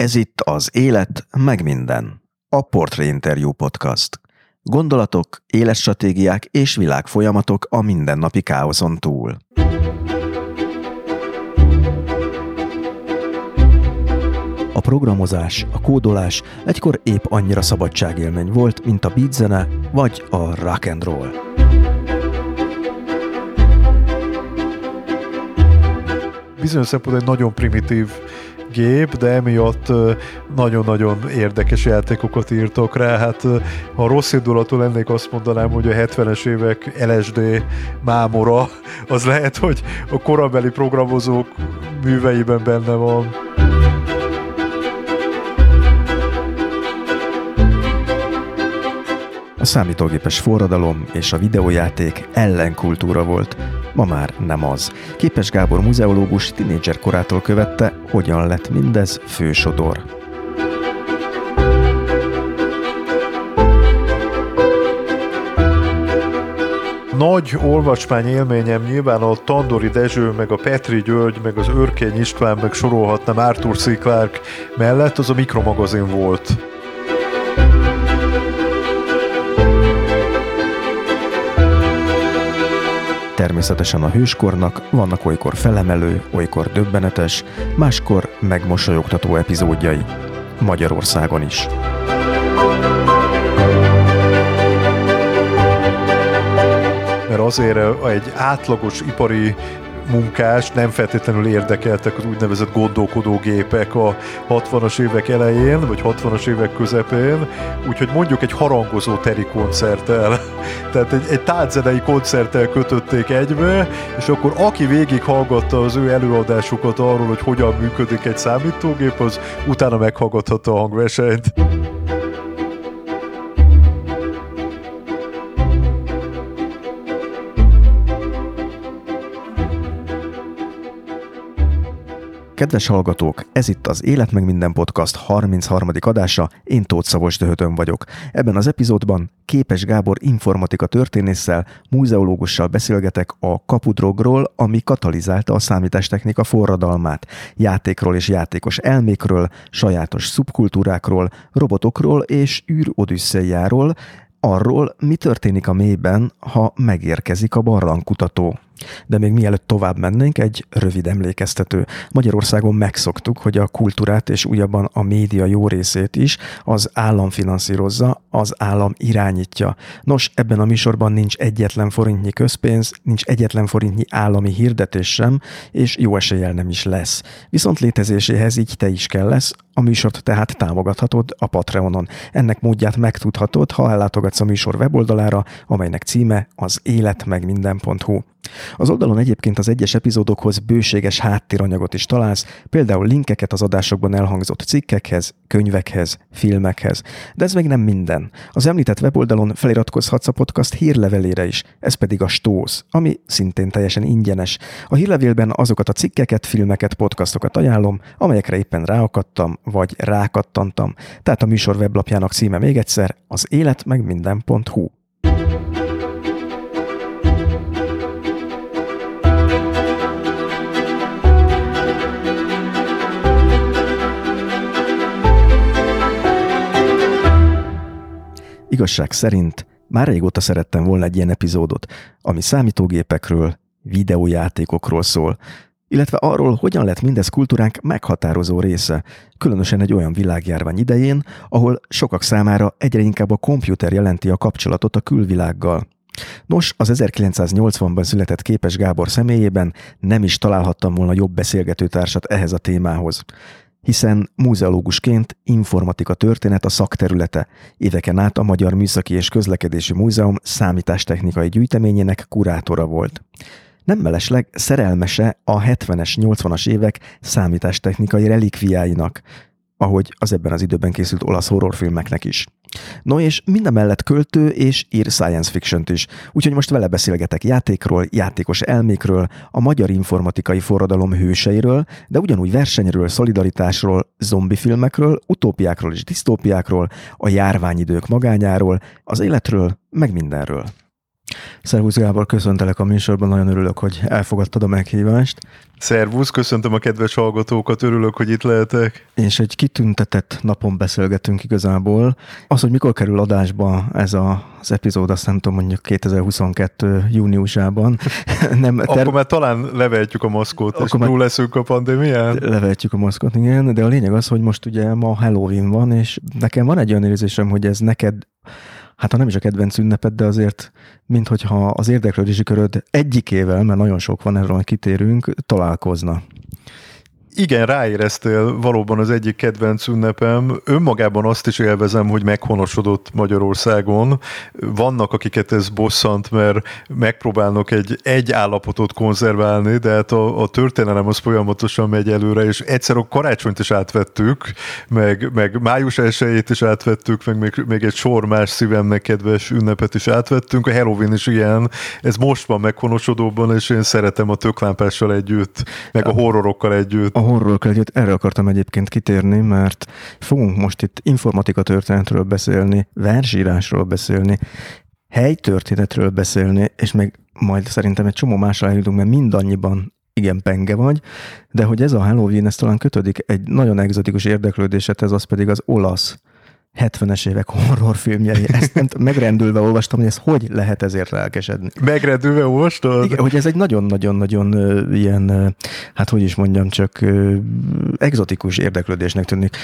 Ez itt az Élet, meg minden. A Portrait Interview Podcast. Gondolatok, életstratégiák és világfolyamatok a mindennapi káoszon túl. A programozás, a kódolás egykor épp annyira szabadságélmény volt, mint a beatzene vagy a rock and roll. Bizonyos szempontból egy nagyon primitív gép, de emiatt nagyon-nagyon érdekes játékokat írtok rá. Hát ha rossz indulatú lennék, azt mondanám, hogy a 70-es évek LSD mámora, az lehet, hogy a korabeli programozók műveiben benne van. A számítógépes forradalom és a videójáték ellenkultúra volt, ma már nem az. Képes Gábor muzeológus tinédzser korától követte, hogyan lett mindez fősodor. nagy olvasmány élményem nyilván a Tandori Dezső, meg a Petri György, meg az Örkény István, meg sorolhatnám Arthur C. Clarke mellett, az a mikromagazin volt. Természetesen a hőskornak vannak olykor felemelő, olykor döbbenetes, máskor megmosolyogtató epizódjai. Magyarországon is. Mert azért egy átlagos ipari munkás nem feltétlenül érdekeltek az úgynevezett gondolkodógépek a 60-as évek elején, vagy 60-as évek közepén, úgyhogy mondjuk egy harangozó teri koncerttel, tehát egy, egy tárzenei koncerttel kötötték egybe, és akkor aki végig hallgatta az ő előadásukat arról, hogy hogyan működik egy számítógép, az utána meghallgathatta a hangversenyt. Kedves hallgatók, ez itt az Élet meg minden podcast 33. adása, én Tóth Szavos Döhötön vagyok. Ebben az epizódban Képes Gábor informatika történésszel, múzeológussal beszélgetek a kapudrogról, ami katalizálta a számítástechnika forradalmát, játékról és játékos elmékről, sajátos szubkultúrákról, robotokról és űrodüsszejáról, arról, mi történik a mélyben, ha megérkezik a barlangkutató. De még mielőtt tovább mennénk, egy rövid emlékeztető. Magyarországon megszoktuk, hogy a kultúrát és újabban a média jó részét is az állam finanszírozza, az állam irányítja. Nos, ebben a műsorban nincs egyetlen forintnyi közpénz, nincs egyetlen forintnyi állami hirdetés sem, és jó eséllyel nem is lesz. Viszont létezéséhez így te is kell lesz, a műsort tehát támogathatod a Patreonon. Ennek módját megtudhatod, ha ellátogatsz a műsor weboldalára, amelynek címe az életmegminden.hu. Az oldalon egyébként az egyes epizódokhoz bőséges háttéranyagot is találsz, például linkeket az adásokban elhangzott cikkekhez, könyvekhez, filmekhez. De ez még nem minden. Az említett weboldalon feliratkozhatsz a podcast hírlevelére is, ez pedig a Stósz, ami szintén teljesen ingyenes. A hírlevélben azokat a cikkeket, filmeket, podcastokat ajánlom, amelyekre éppen ráakadtam, vagy rákattantam. Tehát a műsor weblapjának címe még egyszer az életmegminden.hu. Igazság szerint már régóta szerettem volna egy ilyen epizódot, ami számítógépekről, videójátékokról szól, illetve arról, hogyan lett mindez kultúránk meghatározó része, különösen egy olyan világjárvány idején, ahol sokak számára egyre inkább a komputer jelenti a kapcsolatot a külvilággal. Nos, az 1980-ban született Képes Gábor személyében nem is találhattam volna jobb beszélgetőtársat ehhez a témához hiszen múzeológusként informatika történet a szakterülete. Éveken át a Magyar Műszaki és Közlekedési Múzeum számítástechnikai gyűjteményének kurátora volt. Nem mellesleg szerelmese a 70-es, 80-as évek számítástechnikai relikviáinak, ahogy az ebben az időben készült olasz horrorfilmeknek is. No és mindemellett költő és ír science fiction is, úgyhogy most vele beszélgetek játékról, játékos elmékről, a magyar informatikai forradalom hőseiről, de ugyanúgy versenyről, szolidaritásról, zombifilmekről, utópiákról és disztópiákról, a járványidők magányáról, az életről, meg mindenről. Szervusz Gábor, köszöntelek a műsorban, nagyon örülök, hogy elfogadtad a meghívást. Szervusz, köszöntöm a kedves hallgatókat, örülök, hogy itt lehetek. És egy kitüntetett napon beszélgetünk igazából. Az, hogy mikor kerül adásba ez a, az epizód, azt nem tudom, mondjuk 2022 júniusában. nem, ter... Akkor már talán levehetjük a maszkot, Akkor és túl leszünk a pandémián. Levehetjük a maszkot, igen, de a lényeg az, hogy most ugye ma Halloween van, és nekem van egy olyan érzésem, hogy ez neked hát ha nem is a kedvenc ünneped, de azért, minthogyha az érdeklődési köröd egyikével, mert nagyon sok van, erről kitérünk, találkozna igen, ráéreztél valóban az egyik kedvenc ünnepem. Önmagában azt is élvezem, hogy meghonosodott Magyarországon. Vannak, akiket ez bosszant, mert megpróbálnak egy, egy állapotot konzerválni, de hát a, a történelem az folyamatosan megy előre, és egyszer a karácsonyt is átvettük, meg, meg május 1 is átvettük, meg még, még egy sor más szívemnek kedves ünnepet is átvettünk. A Halloween is ilyen. Ez most van meghonosodóban, és én szeretem a töklámpással együtt, meg a horrorokkal együtt a horror együtt erre akartam egyébként kitérni, mert fogunk most itt informatika történetről beszélni, versírásról beszélni, helytörténetről beszélni, és még majd szerintem egy csomó másra eljutunk, mert mindannyiban igen penge vagy, de hogy ez a Halloween, ez talán kötődik egy nagyon egzotikus érdeklődéset, ez az pedig az olasz 70-es évek horrorfilmjei. Ezt nem, megrendülve olvastam, hogy ez hogy lehet ezért lelkesedni. Megrendülve olvastad? Igen, hogy ez egy nagyon-nagyon-nagyon ilyen, hát hogy is mondjam, csak egzotikus érdeklődésnek tűnik.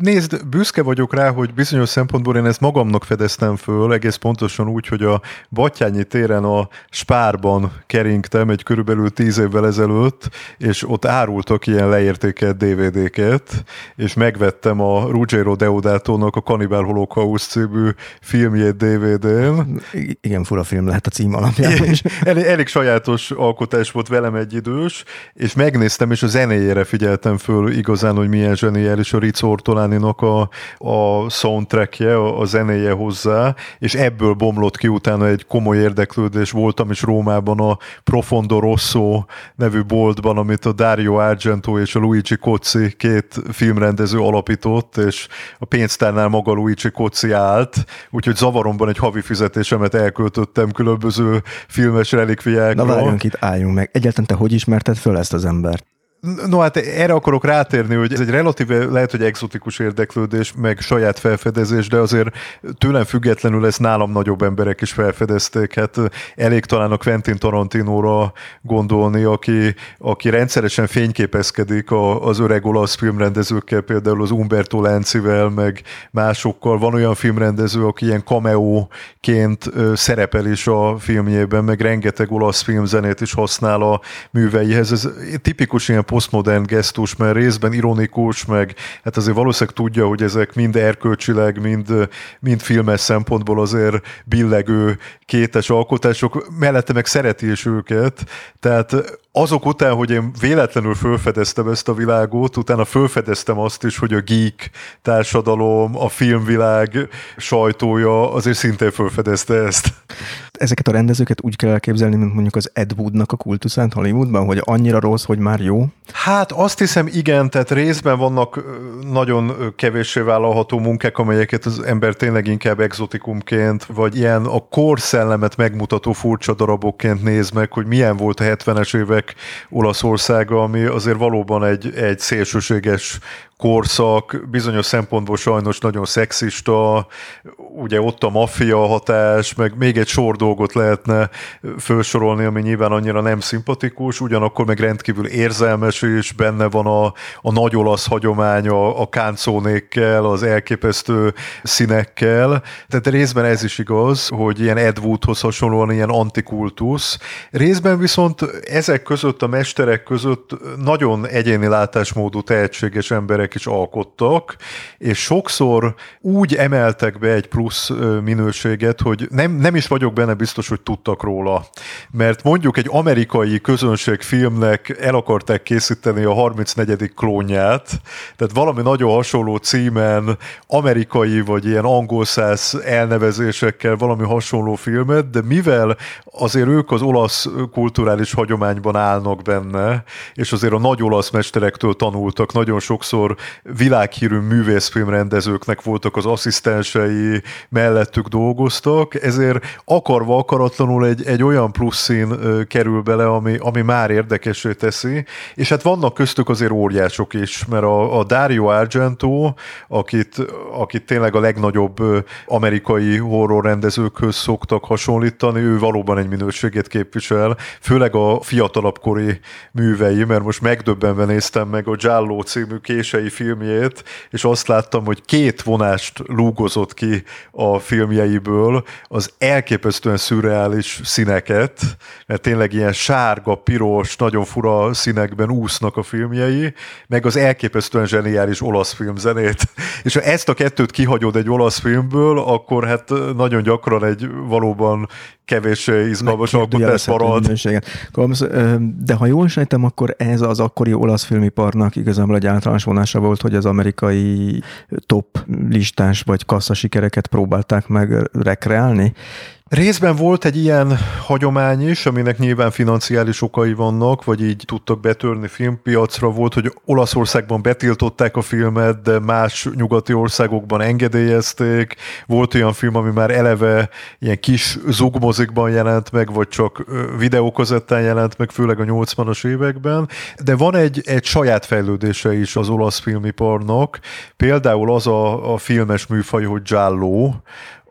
Nézd, büszke vagyok rá, hogy bizonyos szempontból én ezt magamnak fedeztem föl, egész pontosan úgy, hogy a Batyányi téren a Spárban keringtem egy körülbelül tíz évvel ezelőtt, és ott árultak ilyen leértékelt DVD-ket, és megvettem a Ruggero Deodato-nak a Cannibal Holocaust című filmjét DVD-n. Igen, fura film lehet a cím alapján is. elég, elég sajátos alkotás volt velem egy idős, és megnéztem, és a zenéjére figyeltem föl igazán, hogy milyen zseniális a Ritz Ortolán Giuliani-nak a, a soundtrackje, a, a zenéje hozzá, és ebből bomlott ki utána egy komoly érdeklődés. Voltam is Rómában a Profondo Rosso nevű boltban, amit a Dario Argento és a Luigi Cozzi két filmrendező alapított, és a pénztárnál maga Luigi Cozzi állt, úgyhogy zavaromban egy havi fizetésemet elköltöttem különböző filmes relikviákra. Na várjunk itt, álljunk meg. Egyáltalán te hogy ismerted föl ezt az embert? No hát erre akarok rátérni, hogy ez egy relatíve lehet, hogy exotikus érdeklődés, meg saját felfedezés, de azért tőlem függetlenül ezt nálam nagyobb emberek is felfedezték. Hát elég talán a Quentin Tarantinóra gondolni, aki, aki rendszeresen fényképezkedik az öreg olasz filmrendezőkkel, például az Umberto Lancivel, meg másokkal. Van olyan filmrendező, aki ilyen cameo-ként szerepel is a filmjében, meg rengeteg olasz filmzenét is használ a műveihez. Ez tipikus ilyen posztmodern gesztus, mert részben ironikus, meg hát azért valószínűleg tudja, hogy ezek mind erkölcsileg, mind, mind filmes szempontból azért billegő kétes alkotások, mellette meg szereti is őket, tehát azok után, hogy én véletlenül felfedeztem ezt a világot, utána felfedeztem azt is, hogy a geek társadalom, a filmvilág sajtója azért szintén felfedezte ezt. Ezeket a rendezőket úgy kell elképzelni, mint mondjuk az Ed Woodnak a kultuszát Hollywoodban, hogy annyira rossz, hogy már jó? Hát azt hiszem igen, tehát részben vannak nagyon kevéssé vállalható munkák, amelyeket az ember tényleg inkább exotikumként, vagy ilyen a korszellemet megmutató furcsa darabokként néz meg, hogy milyen volt a 70-es évek Olaszországa, ami azért valóban egy, egy szélsőséges korszak, bizonyos szempontból sajnos nagyon szexista, ugye ott a maffia hatás, meg még egy sor dolgot lehetne felsorolni, ami nyilván annyira nem szimpatikus, ugyanakkor meg rendkívül érzelmes is, benne van a, a nagy olasz hagyomány a, a káncónékkel, az elképesztő színekkel, tehát részben ez is igaz, hogy ilyen Ed Woodhoz hasonlóan ilyen antikultusz, részben viszont ezek között, a mesterek között nagyon egyéni látásmódú tehetséges emberek emberek is alkottak, és sokszor úgy emeltek be egy plusz minőséget, hogy nem, nem is vagyok benne biztos, hogy tudtak róla. Mert mondjuk egy amerikai közönségfilmnek el akarták készíteni a 34. klónját, tehát valami nagyon hasonló címen, amerikai vagy ilyen angol száz elnevezésekkel valami hasonló filmet, de mivel azért ők az olasz kulturális hagyományban állnak benne, és azért a nagy olasz mesterektől tanultak nagyon sokszor világhírű művészfilmrendezőknek voltak az asszisztensei, mellettük dolgoztak, ezért akarva akaratlanul egy, egy olyan plusz szín kerül bele, ami, ami már érdekesé teszi, és hát vannak köztük azért óriások is, mert a, a Dario Argento, akit, akit tényleg a legnagyobb amerikai horror rendezőkhöz szoktak hasonlítani, ő valóban egy minőségét képvisel, főleg a fiatalabb kori művei, mert most megdöbbenve néztem meg a Giallo című kései filmjét, és azt láttam, hogy két vonást lúgozott ki a filmjeiből, az elképesztően szürreális színeket, mert tényleg ilyen sárga, piros, nagyon fura színekben úsznak a filmjei, meg az elképesztően zseniális olasz filmzenét. És ha ezt a kettőt kihagyod egy olasz filmből, akkor hát nagyon gyakran egy valóban kevés izgalmas alkotás marad. De ha jól sejtem, akkor ez az akkori olasz filmiparnak igazából egy általános vonása volt, hogy az amerikai top listás vagy kassza sikereket próbálták meg rekreálni. Részben volt egy ilyen hagyomány is, aminek nyilván financiális okai vannak, vagy így tudtak betörni filmpiacra. Volt, hogy Olaszországban betiltották a filmet, de más nyugati országokban engedélyezték. Volt olyan film, ami már eleve ilyen kis zugmozikban jelent meg, vagy csak videókazettán jelent meg, főleg a 80-as években. De van egy, egy saját fejlődése is az olasz filmiparnak. Például az a, a filmes műfaj, hogy Giallo,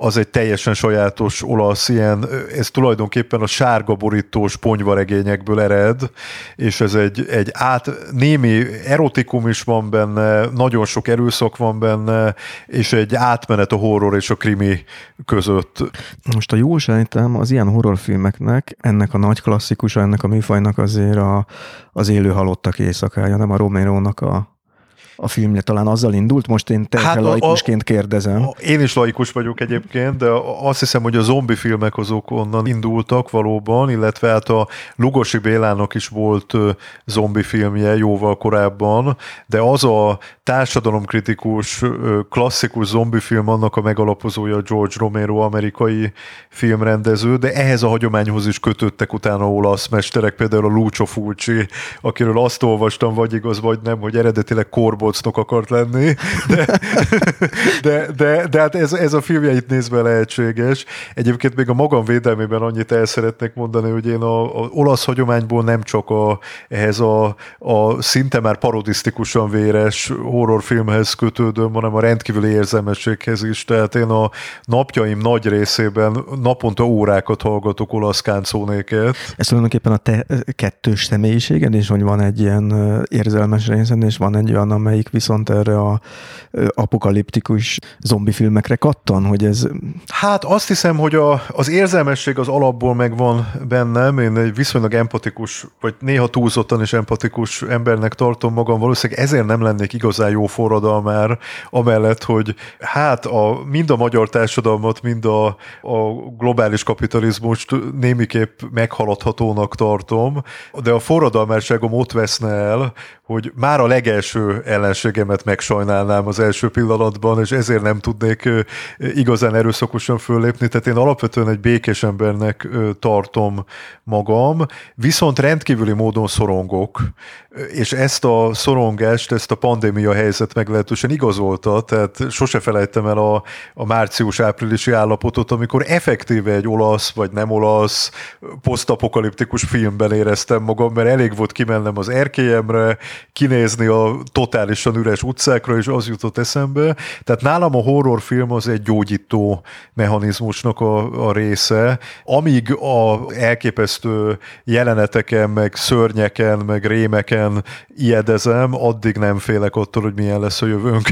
az egy teljesen sajátos olasz ilyen, ez tulajdonképpen a sárga borítós ponyvaregényekből ered, és ez egy, egy át, némi erotikum is van benne, nagyon sok erőszak van benne, és egy átmenet a horror és a krimi között. Most a jól sejtem, az ilyen horrorfilmeknek, ennek a nagy klasszikusa, ennek a műfajnak azért a, az élő halottak éjszakája, nem a Romero-nak a a filmje talán azzal indult, most én te hát laikusként kérdezem. A, én is laikus vagyok egyébként, de azt hiszem, hogy a zombi filmek azok onnan indultak valóban, illetve hát a Lugosi Bélának is volt zombi filmje jóval korábban, de az a társadalomkritikus, klasszikus zombi film, annak a megalapozója George Romero, amerikai filmrendező, de ehhez a hagyományhoz is kötöttek utána olasz mesterek, például a Lucio Fulci, akiről azt olvastam, vagy igaz, vagy nem, hogy eredetileg korból Polcnok akart lenni, de, de, de, de hát ez, ez a filmjeit nézve lehetséges. Egyébként még a magam védelmében annyit el szeretnék mondani, hogy én a, olasz hagyományból nem csak a, ehhez a, a szinte már parodisztikusan véres horrorfilmhez kötődöm, hanem a rendkívüli érzelmességhez is. Tehát én a napjaim nagy részében naponta órákat hallgatok olasz káncónéket. Ez tulajdonképpen a te kettős személyiséged, és hogy van egy ilyen érzelmes részed, és van egy olyan, amely amelyik viszont erre a apokaliptikus zombi filmekre kattan, hogy ez... Hát azt hiszem, hogy a, az érzelmesség az alapból megvan bennem, én egy viszonylag empatikus, vagy néha túlzottan is empatikus embernek tartom magam, valószínűleg ezért nem lennék igazán jó forradalmár, amellett, hogy hát a, mind a magyar társadalmat, mind a, a globális kapitalizmust némiképp meghaladhatónak tartom, de a forradalmárságom ott veszne el, hogy már a legelső ellenségemet megsajnálnám az első pillanatban, és ezért nem tudnék igazán erőszakosan föllépni. Tehát én alapvetően egy békés embernek tartom magam, viszont rendkívüli módon szorongok, és ezt a szorongást, ezt a pandémia helyzet meglehetősen igazolta, tehát sose felejtem el a, a március-áprilisi állapotot, amikor effektíve egy olasz vagy nem olasz posztapokaliptikus filmben éreztem magam, mert elég volt kimennem az erkélyemre, kinézni a totálisan üres utcákra, és az jutott eszembe. Tehát nálam a horrorfilm az egy gyógyító mechanizmusnak a, a része, amíg a elképesztő jeleneteken, meg szörnyeken, meg rémeken ijedezem, addig nem félek attól, hogy milyen lesz a jövőnk.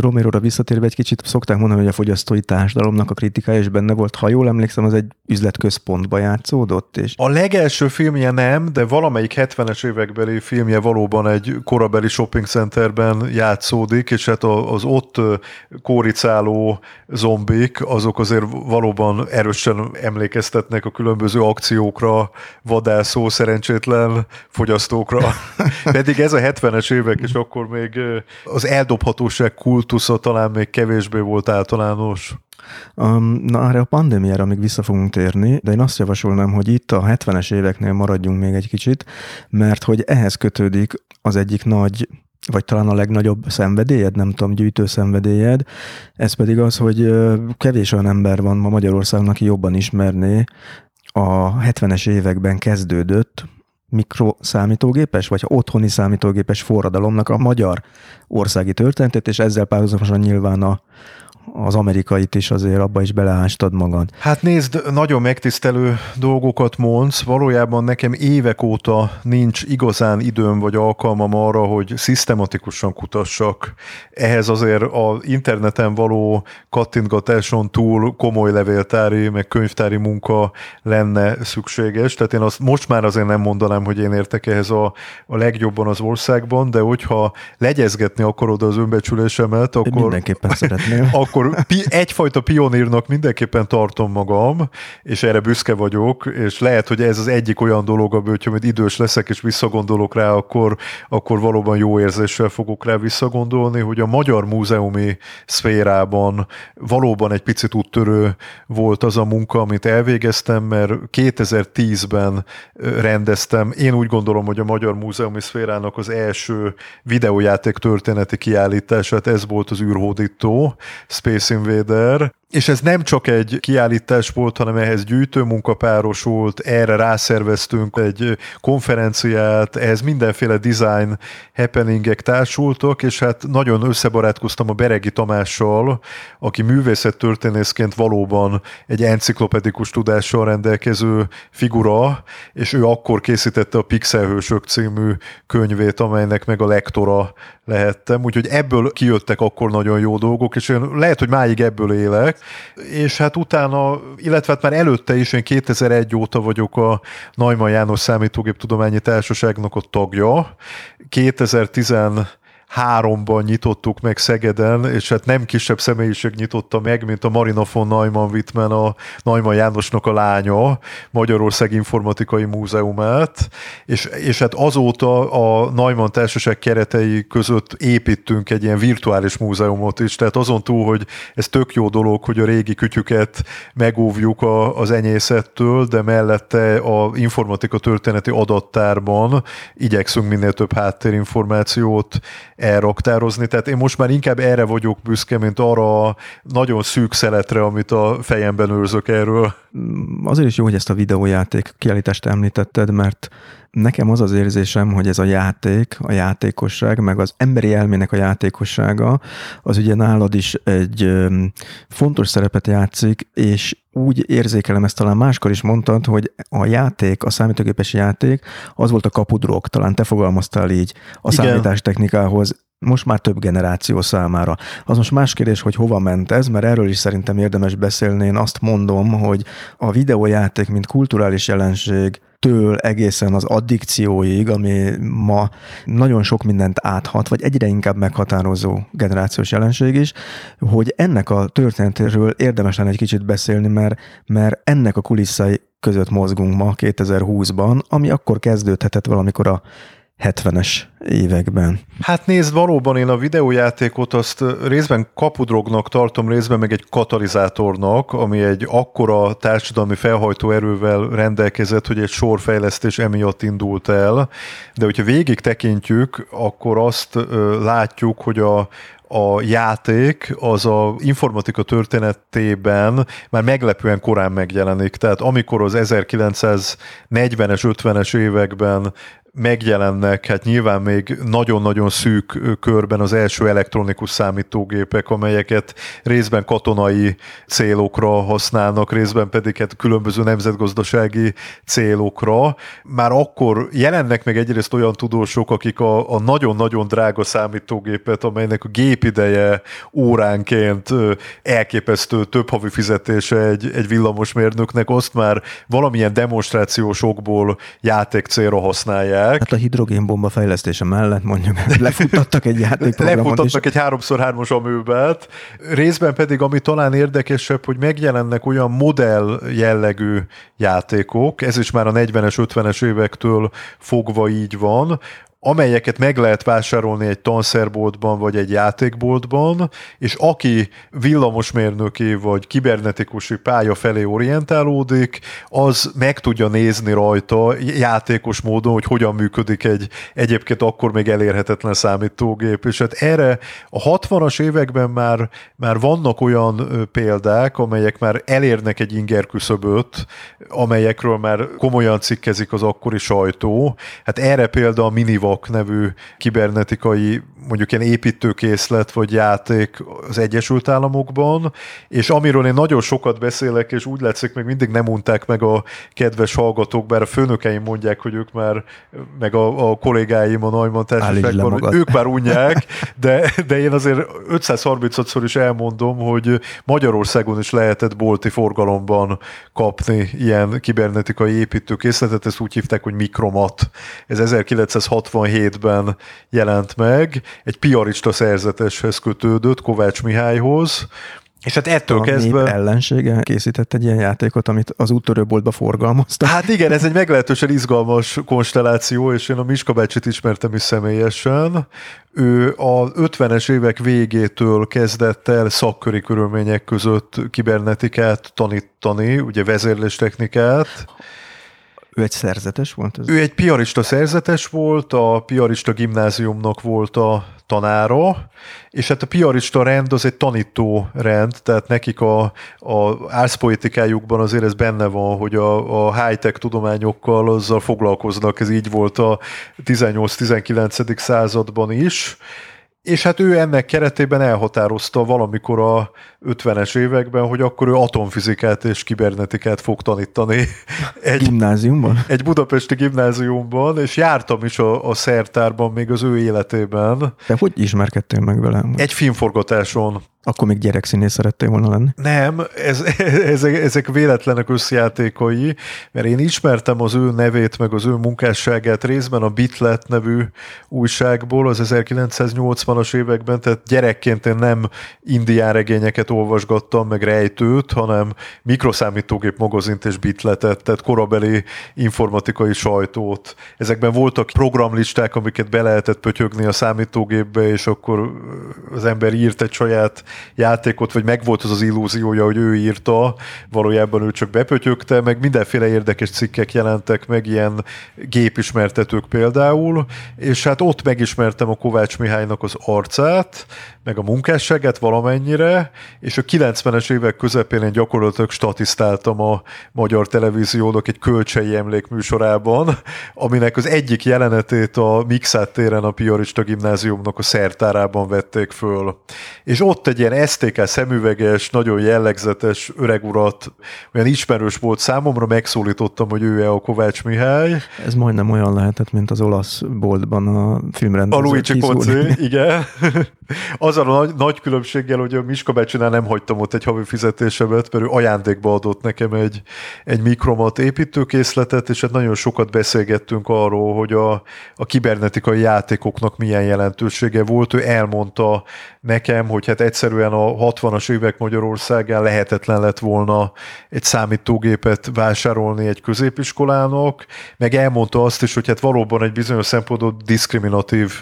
Romero-ra visszatérve egy kicsit szokták mondani, hogy a fogyasztói társadalomnak a kritikája is benne volt. Ha jól emlékszem, az egy üzletközpontba játszódott. És... A legelső filmje nem, de valamelyik 70-es évekbeli filmje valóban egy korabeli shopping centerben játszódik, és hát az ott kóricáló zombik, azok azért valóban erősen emlékeztetnek a különböző akciókra, vadászó, szerencsétlen fogyasztókra. Pedig ez a 70-es évek, és akkor még az eldobhatóság kultusza talán még kevésbé volt általános. Um, na, erre a pandémiára még vissza fogunk térni, de én azt javasolnám, hogy itt a 70-es éveknél maradjunk még egy kicsit, mert hogy ehhez kötődik az egyik nagy vagy talán a legnagyobb szenvedélyed, nem tudom, gyűjtő szenvedélyed, ez pedig az, hogy kevés olyan ember van ma Magyarországon, aki jobban ismerné a 70-es években kezdődött mikroszámítógépes, vagy otthoni számítógépes forradalomnak a magyar országi történetét, és ezzel párhuzamosan nyilván a, az amerikait is azért abba is beleástad magad. Hát nézd, nagyon megtisztelő dolgokat mondsz, valójában nekem évek óta nincs igazán időm vagy alkalmam arra, hogy szisztematikusan kutassak. Ehhez azért az interneten való kattintgatáson túl komoly levéltári, meg könyvtári munka lenne szükséges, tehát én azt most már azért nem mondanám, hogy én értek ehhez a, a legjobban az országban, de hogyha legyezgetni akarod az önbecsülésemet, akkor... Mindenképpen szeretném. akkor akkor pi, egyfajta pionírnak mindenképpen tartom magam, és erre büszke vagyok, és lehet, hogy ez az egyik olyan dolog, hogyha majd idős leszek, és visszagondolok rá, akkor, akkor valóban jó érzéssel fogok rá visszagondolni, hogy a magyar múzeumi szférában valóban egy picit úttörő volt az a munka, amit elvégeztem, mert 2010-ben rendeztem. Én úgy gondolom, hogy a magyar múzeumi szférának az első videójáték történeti kiállítását, ez volt az űrhódító, Space Invader, és ez nem csak egy kiállítás volt, hanem ehhez gyűjtőmunka párosult, erre rászerveztünk egy konferenciát, ehhez mindenféle design happeningek társultak, és hát nagyon összebarátkoztam a Beregi Tamással, aki művészettörténészként valóban egy enciklopedikus tudással rendelkező figura, és ő akkor készítette a Pixelhősök című könyvét, amelynek meg a lektora lehettem, úgyhogy ebből kijöttek akkor nagyon jó dolgok, és én lehet, hogy máig ebből élek, és hát utána, illetve hát már előtte is, én 2001 óta vagyok a Neumann János Számítógép Tudományi Társaságnak a tagja. 2010 háromban nyitottuk meg Szegeden, és hát nem kisebb személyiség nyitotta meg, mint a Marina von Neumann Wittmann, a Neumann Jánosnak a lánya, Magyarország Informatikai Múzeumát, és, és hát azóta a Neumann Társaság keretei között építünk egy ilyen virtuális múzeumot is, tehát azon túl, hogy ez tök jó dolog, hogy a régi kütyüket megóvjuk a, az enyészettől, de mellette a informatika történeti adattárban igyekszünk minél több háttérinformációt elraktározni, tehát én most már inkább erre vagyok büszke, mint arra a nagyon szűk szeletre, amit a fejemben őrzök erről. Azért is jó, hogy ezt a videójáték kiállítást említetted, mert nekem az az érzésem, hogy ez a játék, a játékosság, meg az emberi elmének a játékossága, az ugye nálad is egy fontos szerepet játszik, és úgy érzékelem ezt talán máskor is mondtad, hogy a játék, a számítógépes játék, az volt a kapudrog, talán te fogalmaztál így a Igen. számítástechnikához, most már több generáció számára. Az most más kérdés, hogy hova ment ez, mert erről is szerintem érdemes beszélni. Én azt mondom, hogy a videójáték, mint kulturális jelenség, től egészen az addikcióig, ami ma nagyon sok mindent áthat, vagy egyre inkább meghatározó generációs jelenség is, hogy ennek a történetéről érdemes lenne egy kicsit beszélni, mert, mert ennek a kulisszai között mozgunk ma 2020-ban, ami akkor kezdődhetett valamikor a 70-es években. Hát nézd, valóban én a videójátékot azt részben kapudrognak tartom, részben meg egy katalizátornak, ami egy akkora társadalmi felhajtó erővel rendelkezett, hogy egy sorfejlesztés emiatt indult el. De hogyha végig tekintjük, akkor azt látjuk, hogy a, a játék az a informatika történetében már meglepően korán megjelenik. Tehát amikor az 1940-es, 50-es években megjelennek, hát nyilván még nagyon-nagyon szűk körben az első elektronikus számítógépek, amelyeket részben katonai célokra használnak, részben pedig hát különböző nemzetgazdasági célokra. Már akkor jelennek meg egyrészt olyan tudósok, akik a, a nagyon-nagyon drága számítógépet, amelynek a gépideje óránként elképesztő több havi fizetése egy, egy villamosmérnöknek, azt már valamilyen demonstrációs okból játék célra használják csinálják. Hát a hidrogénbomba fejlesztése mellett mondjuk lefuttattak egy játékprogramot Lefuttattak egy 3x3-os amőbelt. Részben pedig, ami talán érdekesebb, hogy megjelennek olyan modell jellegű játékok, ez is már a 40-es, 50-es évektől fogva így van, amelyeket meg lehet vásárolni egy tanszerboltban vagy egy játékboltban, és aki villamosmérnöki vagy kibernetikusi pálya felé orientálódik, az meg tudja nézni rajta játékos módon, hogy hogyan működik egy egyébként akkor még elérhetetlen számítógép. És hát erre a 60-as években már, már vannak olyan példák, amelyek már elérnek egy inger küszöböt, amelyekről már komolyan cikkezik az akkori sajtó. Hát erre példa a Minivac nevű kibernetikai mondjuk ilyen építőkészlet vagy játék az Egyesült Államokban, és amiről én nagyon sokat beszélek, és úgy látszik, még mindig nem mondták meg a kedves hallgatók, bár a főnökeim mondják, hogy ők már, meg a, a kollégáim a Neumann társaságban, ők már unják, de, de én azért 536-szor is elmondom, hogy Magyarországon is lehetett bolti forgalomban kapni ilyen kibernetikai építőkészletet, ezt úgy hívták, hogy Mikromat. Ez 1967-ben jelent meg, egy piarista szerzeteshez kötődött, Kovács Mihályhoz, és hát ettől a kezdve... ellensége készített egy ilyen játékot, amit az úttörőboltba forgalmazta. Hát igen, ez egy meglehetősen izgalmas konstelláció, és én a Miska bácsit ismertem is személyesen. Ő a 50-es évek végétől kezdett el szakköri körülmények között kibernetikát tanítani, ugye vezérléstechnikát. Ő egy szerzetes volt? Ez? Ő egy piarista szerzetes volt, a piarista gimnáziumnak volt a tanára, és hát a piarista rend az egy tanító rend, tehát nekik a, a árszpoetikájukban azért ez benne van, hogy a, a high-tech tudományokkal azzal foglalkoznak, ez így volt a 18-19. században is, és hát ő ennek keretében elhatározta valamikor a 50-es években, hogy akkor ő atomfizikát és kibernetikát fog tanítani. Egy gimnáziumban? Egy budapesti gimnáziumban, és jártam is a, a szertárban még az ő életében. De hogy ismerkedtél meg vele? Egy filmforgatáson. Akkor még gyerekszínész szerettél volna lenni? Nem, ez, ezek, ezek véletlenek összjátékai, mert én ismertem az ő nevét, meg az ő munkásságát részben a Bitlet nevű újságból az 1980-as években, tehát gyerekként én nem indián regényeket olvasgattam, meg rejtőt, hanem mikroszámítógép magazint és bitletet, tehát korabeli informatikai sajtót. Ezekben voltak programlisták, amiket be lehetett pötyögni a számítógépbe, és akkor az ember írt egy saját játékot, vagy megvolt az az illúziója, hogy ő írta, valójában ő csak bepötyögte, meg mindenféle érdekes cikkek jelentek meg, ilyen gépismertetők például, és hát ott megismertem a Kovács Mihálynak az arcát, meg a munkásságát valamennyire, és a 90-es évek közepén én gyakorlatilag statisztáltam a magyar televíziónak egy kölcsei emlékműsorában, aminek az egyik jelenetét a Mixát téren a Piarista gimnáziumnak a szertárában vették föl. És ott egy ilyen STK szemüveges, nagyon jellegzetes öreg urat, olyan ismerős volt számomra, megszólítottam, hogy ő-e a Kovács Mihály. Ez majdnem olyan lehetett, mint az olasz boltban a filmrendező. A Luigi Koczi, igen. Azzal a nagy, nagy különbséggel, hogy a Miska Becsinál nem hagytam ott egy havi fizetésemet, mert ő ajándékba adott nekem egy, egy mikromat építőkészletet, és hát nagyon sokat beszélgettünk arról, hogy a, a kibernetikai játékoknak milyen jelentősége volt. Ő elmondta nekem, hogy hát egyszerűen a 60-as évek Magyarországán lehetetlen lett volna egy számítógépet vásárolni egy középiskolának, meg elmondta azt is, hogy hát valóban egy bizonyos szempontból diszkriminatív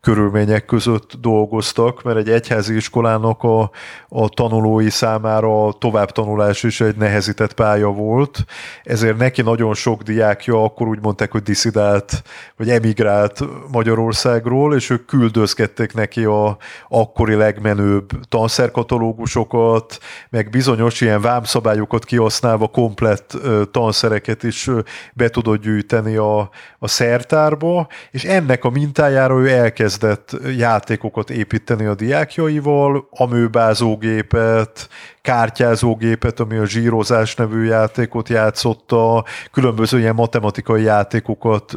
körülmények között dolgoztak, mert egy egyházi iskolának a, a tanulói számára a továbbtanulás is egy nehezített pálya volt, ezért neki nagyon sok diákja akkor úgy mondták, hogy diszidált, vagy emigrált Magyarországról, és ők küldözgették neki a akkori legmenőbb tanszerkatalógusokat, meg bizonyos ilyen vámszabályokat kihasználva komplett tanszereket is be tudott gyűjteni a, a szertárba, és ennek a mintájára ő elkezdett játékokat építeni a diákjaival, amőbázógépet, kártyázógépet, ami a zsírozás nevű játékot játszotta, különböző ilyen matematikai játékokat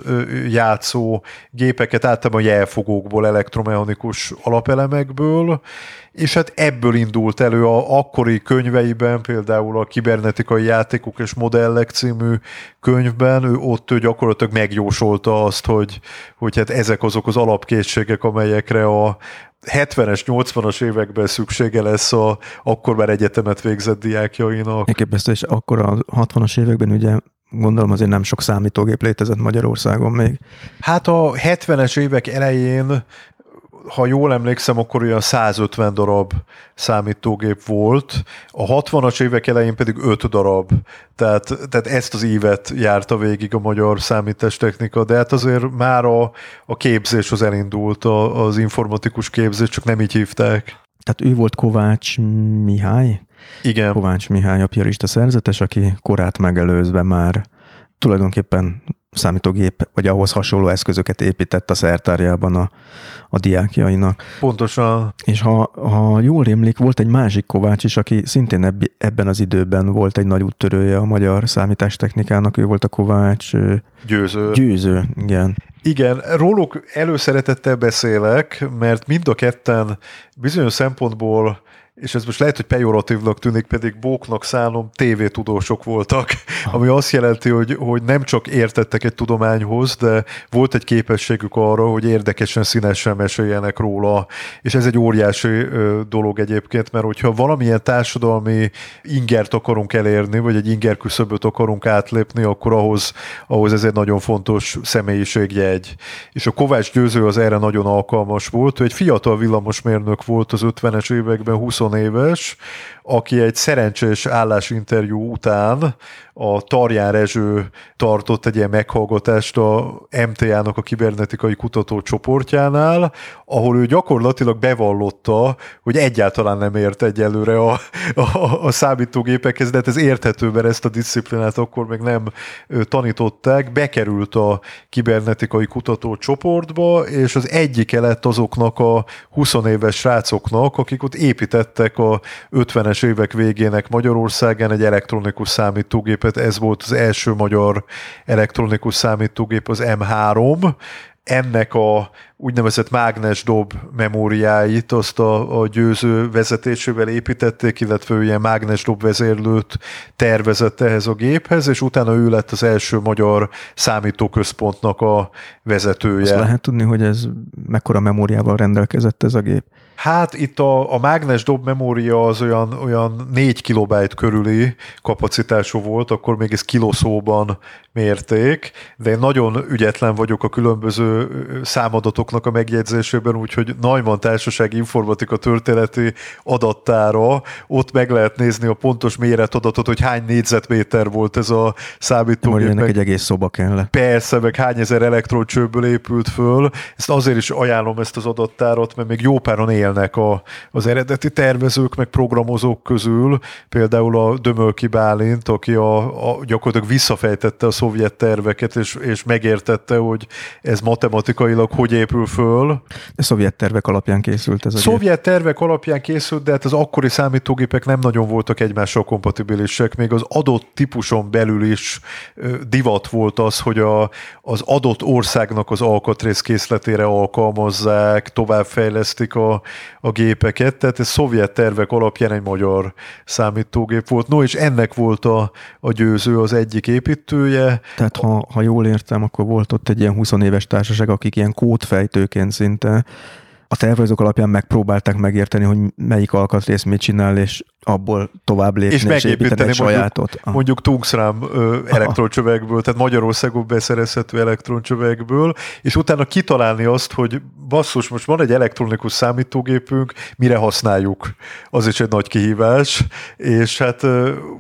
játszó gépeket, általában jelfogókból, elektromechanikus alapelemekből, és hát ebből indult elő a akkori könyveiben, például a Kibernetikai Játékok és Modellek című könyvben, ő ott ő gyakorlatilag megjósolta azt, hogy, hogy hát ezek azok az alapkészségek, amelyekre a, 70-es, 80-as években szüksége lesz a akkor már egyetemet végzett diákjainak. Elképesztő, és akkor a 60-as években ugye gondolom azért nem sok számítógép létezett Magyarországon még. Hát a 70-es évek elején ha jól emlékszem, akkor olyan 150 darab számítógép volt, a 60-as évek elején pedig 5 darab, tehát, tehát ezt az évet járta végig a magyar számítástechnika, de hát azért már a, a képzés az elindult, a, az informatikus képzés, csak nem így hívták. Tehát ő volt Kovács Mihály? Igen. Kovács Mihály a piarista szerzetes, aki korát megelőzve már tulajdonképpen számítógép, vagy ahhoz hasonló eszközöket épített a szertárjában a, a diákjainak. Pontosan. És ha, ha jól rémlik, volt egy másik Kovács is, aki szintén ebb, ebben az időben volt egy nagy úttörője a magyar számítástechnikának, ő volt a Kovács... Győző. Győző, igen. Igen, róluk előszeretettel beszélek, mert mind a ketten bizonyos szempontból és ez most lehet, hogy pejoratívnak tűnik, pedig bóknak szállom, tévétudósok voltak, ami azt jelenti, hogy, hogy nem csak értettek egy tudományhoz, de volt egy képességük arra, hogy érdekesen, színesen meséljenek róla, és ez egy óriási dolog egyébként, mert hogyha valamilyen társadalmi ingert akarunk elérni, vagy egy inger küszöböt akarunk átlépni, akkor ahhoz, ahhoz ez egy nagyon fontos személyiségjegy. És a Kovács Győző az erre nagyon alkalmas volt, ő egy fiatal villamosmérnök volt az 50-es években, 20 éves, aki egy szerencsés állásinterjú után a Tarján Rezső tartott egy ilyen meghallgatást a MTA-nak a kibernetikai kutató csoportjánál, ahol ő gyakorlatilag bevallotta, hogy egyáltalán nem ért egyelőre a, a, a számítógépekhez, de hát ez érthető, mert ezt a disziplinát akkor még nem tanították, bekerült a kibernetikai kutató csoportba, és az egyike lett azoknak a 20 éves srácoknak, akik ott építettek a 50-es évek végének Magyarországán egy elektronikus számítógépet, ez volt az első magyar elektronikus számítógép, az M3, ennek a úgynevezett mágnesdob memóriáit azt a, a győző vezetésével építették, illetve ilyen mágnesdob vezérlőt tervezett ehhez a géphez, és utána ő lett az első magyar számítóközpontnak a vezetője. Azt lehet tudni, hogy ez mekkora memóriával rendelkezett ez a gép? Hát itt a, a mágnes dob memória az olyan, olyan 4 kilobájt körüli kapacitású volt, akkor még ez kiloszóban mérték, de én nagyon ügyetlen vagyok a különböző számadatoknak a megjegyzésében, úgyhogy Neumann Társaság informatika történeti adattára ott meg lehet nézni a pontos méretadatot, hogy hány négyzetméter volt ez a számítógép. Ennek egy egész szoba kell. Persze, meg hány ezer elektroncsőből épült föl. Ezt azért is ajánlom ezt az adattárat, mert még jó páran élnek a, az eredeti tervezők, meg programozók közül. Például a Dömölki Bálint, aki a, a gyakorlatilag visszafejtette a szovjet terveket, és, és megértette, hogy ez matematikailag hogy épül föl. De szovjet tervek alapján készült ez a Szovjet gép. tervek alapján készült, de hát az akkori számítógépek nem nagyon voltak egymással kompatibilisek, még az adott típuson belül is divat volt az, hogy a, az adott országnak az alkatrész készletére alkalmazzák, továbbfejlesztik a, a gépeket, tehát ez szovjet tervek alapján egy magyar számítógép volt. No, és ennek volt a, a győző az egyik építője, tehát ha, ha jól értem, akkor volt ott egy ilyen 20 éves társaság, akik ilyen kódfejtőként szinte a tervezők alapján megpróbálták megérteni, hogy melyik alkatrész mit csinál, és abból tovább lépni és, és építeni egy sajátot. Mondjuk, mondjuk Tungsram elektroncsövekből, tehát Magyarországon beszerezhető elektroncsövekből, és utána kitalálni azt, hogy basszus, most van egy elektronikus számítógépünk, mire használjuk. Az is egy nagy kihívás, és hát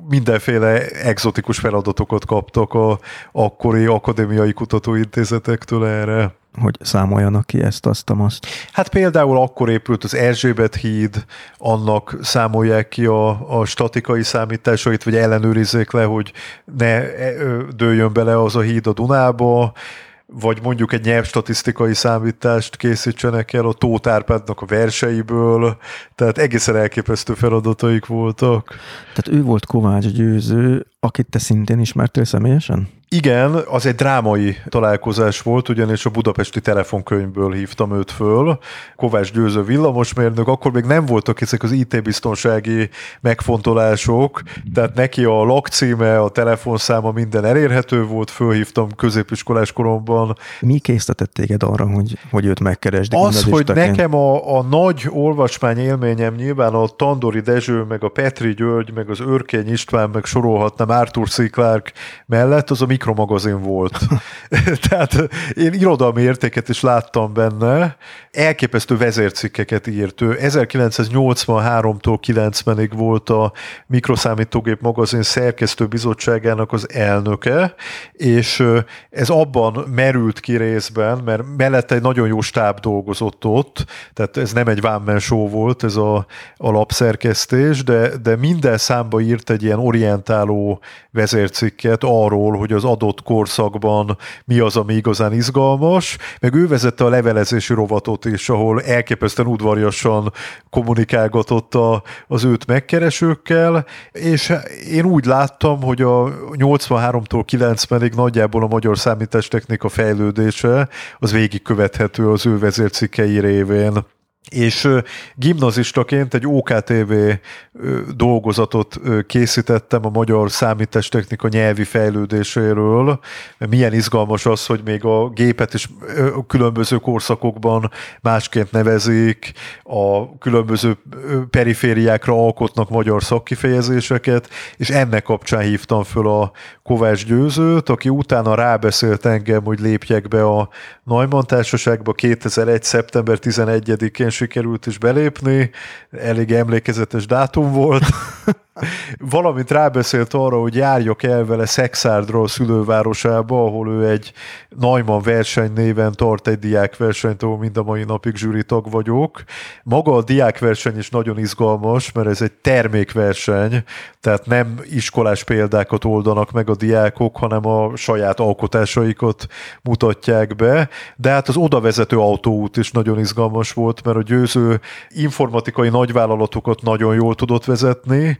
mindenféle exotikus feladatokat kaptak a akkori akadémiai kutatóintézetektől erre hogy számoljanak ki ezt, azt, azt. Hát például akkor épült az Erzsébet híd, annak számolják ki a, a statikai számításait, vagy ellenőrizzék le, hogy ne dőljön bele az a híd a Dunába, vagy mondjuk egy nyelvstatisztikai számítást készítsenek el a Tóth Árpádnak a verseiből, tehát egészen elképesztő feladataik voltak. Tehát ő volt Kovács Győző, akit te szintén ismertél személyesen? Igen, az egy drámai találkozás volt, ugyanis a budapesti telefonkönyvből hívtam őt föl. Kovács Győző villamosmérnök, akkor még nem voltak ezek az IT-biztonsági megfontolások, tehát neki a lakcíme, a telefonszáma minden elérhető volt, fölhívtam középiskolás koromban. Mi késztetett téged arra, hogy, hogy őt megkeresd? Az, hogy nekem a, a nagy olvasmány élményem nyilván a Tandori Dezső, meg a Petri György, meg az Örkény István, meg sorolhatnám Arthur C. Clarke mellett, az a mikromagazin volt. Tehát én irodalmi értéket is láttam benne, elképesztő vezércikkeket írt ő. 1983-tól 90-ig volt a Mikroszámítógép magazin szerkesztő bizottságának az elnöke, és ez abban merült ki részben, mert mellette egy nagyon jó stáb dolgozott ott, tehát ez nem egy one show volt, ez a, a lapszerkesztés, de, de minden számba írt egy ilyen orientáló vezércikket arról, hogy az adott korszakban mi az, ami igazán izgalmas, meg ő vezette a levelezési rovatot is, ahol elképesztően udvariasan kommunikálgatott a, az őt megkeresőkkel, és én úgy láttam, hogy a 83-tól 90-ig nagyjából a magyar számítástechnika fejlődése az végigkövethető az ő vezércikkei révén és gimnazistaként egy OKTV dolgozatot készítettem a magyar számítástechnika nyelvi fejlődéséről. Milyen izgalmas az, hogy még a gépet is különböző korszakokban másként nevezik, a különböző perifériákra alkotnak magyar szakkifejezéseket, és ennek kapcsán hívtam föl a Kovács Győzőt, aki utána rábeszélt engem, hogy lépjek be a Neumann Társaságba 2001. szeptember 11-én sikerült is belépni, elég emlékezetes dátum volt, valamint rábeszélt arra, hogy járjak el vele Szexárdról szülővárosába, ahol ő egy Neumann verseny néven tart egy diákversenyt, ahol mind a mai napig zsűritag vagyok. Maga a diákverseny is nagyon izgalmas, mert ez egy termékverseny, tehát nem iskolás példákat oldanak meg a diákok, hanem a saját alkotásaikat mutatják be, de hát az odavezető autóút is nagyon izgalmas volt, mert a győző informatikai nagyvállalatokat nagyon jól tudott vezetni,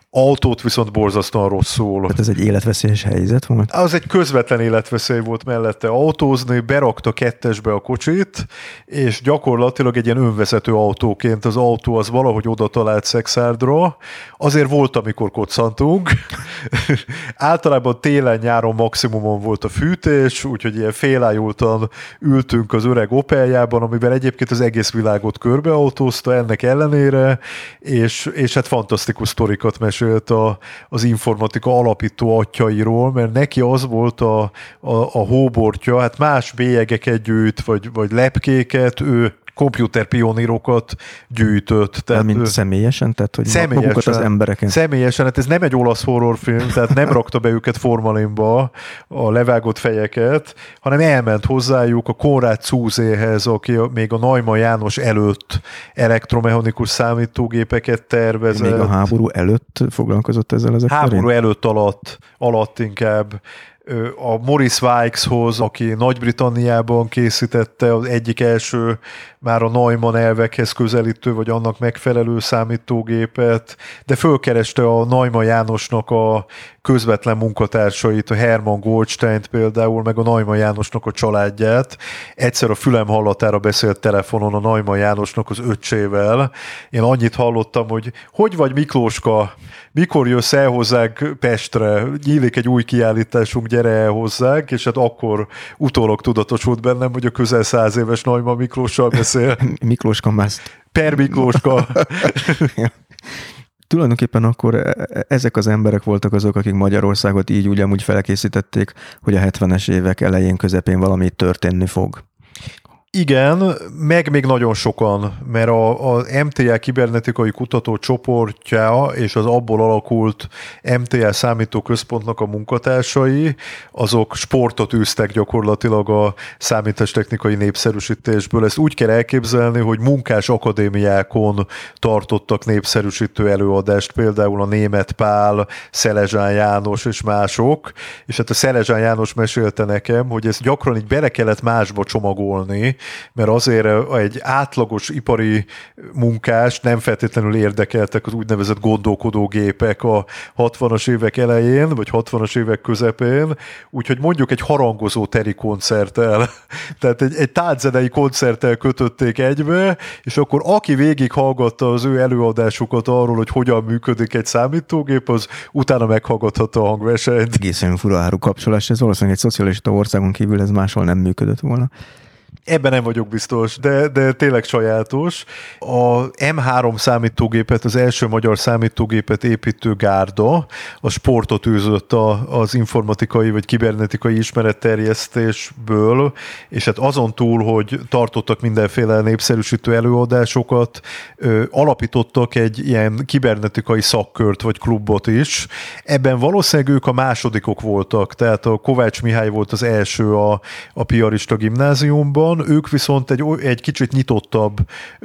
autót viszont borzasztóan rosszul. Tehát ez egy életveszélyes helyzet volt? Az egy közvetlen életveszély volt mellette autózni, berakta kettesbe a kocsit, és gyakorlatilag egy ilyen önvezető autóként az autó az valahogy oda talált Szexárdra. Azért volt, amikor koccantunk. Általában télen-nyáron maximumon volt a fűtés, úgyhogy ilyen félájultan ültünk az öreg Opeljában, amivel egyébként az egész világot körbeautózta ennek ellenére, és, és hát fantasztikus sztorikat mesélt mesélt a, az informatika alapító atyairól, mert neki az volt a, a, a hóbortja, hát más bélyegeket gyűjt, vagy, vagy lepkéket, ő komputerpionírokat gyűjtött. Tehát, mint személyesen? Tehát, hogy személyesen, magukat az embereken? Személyesen, hát ez nem egy olasz horrorfilm, tehát nem rakta be őket formalinba a levágott fejeket, hanem elment hozzájuk a Konrád Cúzéhez, aki még a Naima János előtt elektromechanikus számítógépeket tervezett. Még a háború előtt foglalkozott ezzel ezek Háború szerint? előtt alatt, alatt inkább a Morris Wikeshoz, aki Nagy-Britanniában készítette az egyik első már a Neumann elvekhez közelítő, vagy annak megfelelő számítógépet, de fölkereste a Neumann Jánosnak a közvetlen munkatársait, a Hermann Goldstein például, meg a Neumann Jánosnak a családját. Egyszer a fülem hallatára beszélt telefonon a Neumann Jánosnak az öccsével. Én annyit hallottam, hogy hogy vagy Miklóska, mikor jössz el hozzánk Pestre, nyílik egy új kiállításunk, gyere el hozzánk, és hát akkor utólag tudatosult bennem, hogy a közel száz éves Neumann Miklóssal beszél. Miklóska Mászt. Per Miklóska. tulajdonképpen akkor e, e, ezek az emberek voltak azok, akik Magyarországot így úgy amúgy felkészítették, hogy a 70-es évek elején, közepén valami történni fog. Igen, meg még nagyon sokan, mert a, a MTL kibernetikai kutató csoportja és az abból alakult MTL számítóközpontnak a munkatársai, azok sportot űztek gyakorlatilag a számítástechnikai népszerűsítésből. Ezt úgy kell elképzelni, hogy munkás akadémiákon tartottak népszerűsítő előadást, például a német Pál, Szelezsán János és mások, és hát a Szelezsán János mesélte nekem, hogy ezt gyakran így bele kellett másba csomagolni, mert azért egy átlagos ipari munkás nem feltétlenül érdekeltek az úgynevezett gondolkodógépek a 60-as évek elején, vagy 60-as évek közepén, úgyhogy mondjuk egy harangozó teri koncerttel, tehát egy, egy tárzenei koncerttel kötötték egybe, és akkor aki végighallgatta az ő előadásukat arról, hogy hogyan működik egy számítógép, az utána meghallgathatta a hangversenyt. Egészen fura kapcsolás, ez valószínűleg egy szocialista országon kívül ez máshol nem működött volna. Ebben nem vagyok biztos, de, de tényleg sajátos. A M3 számítógépet, az első magyar számítógépet építő gárda a sportot űzött a, az informatikai vagy kibernetikai ismeretterjesztésből, és hát azon túl, hogy tartottak mindenféle népszerűsítő előadásokat, ö, alapítottak egy ilyen kibernetikai szakkört vagy klubot is. Ebben valószínűleg ők a másodikok voltak, tehát a Kovács Mihály volt az első a, a piarista gimnáziumban, van, ők viszont egy, egy kicsit nyitottabb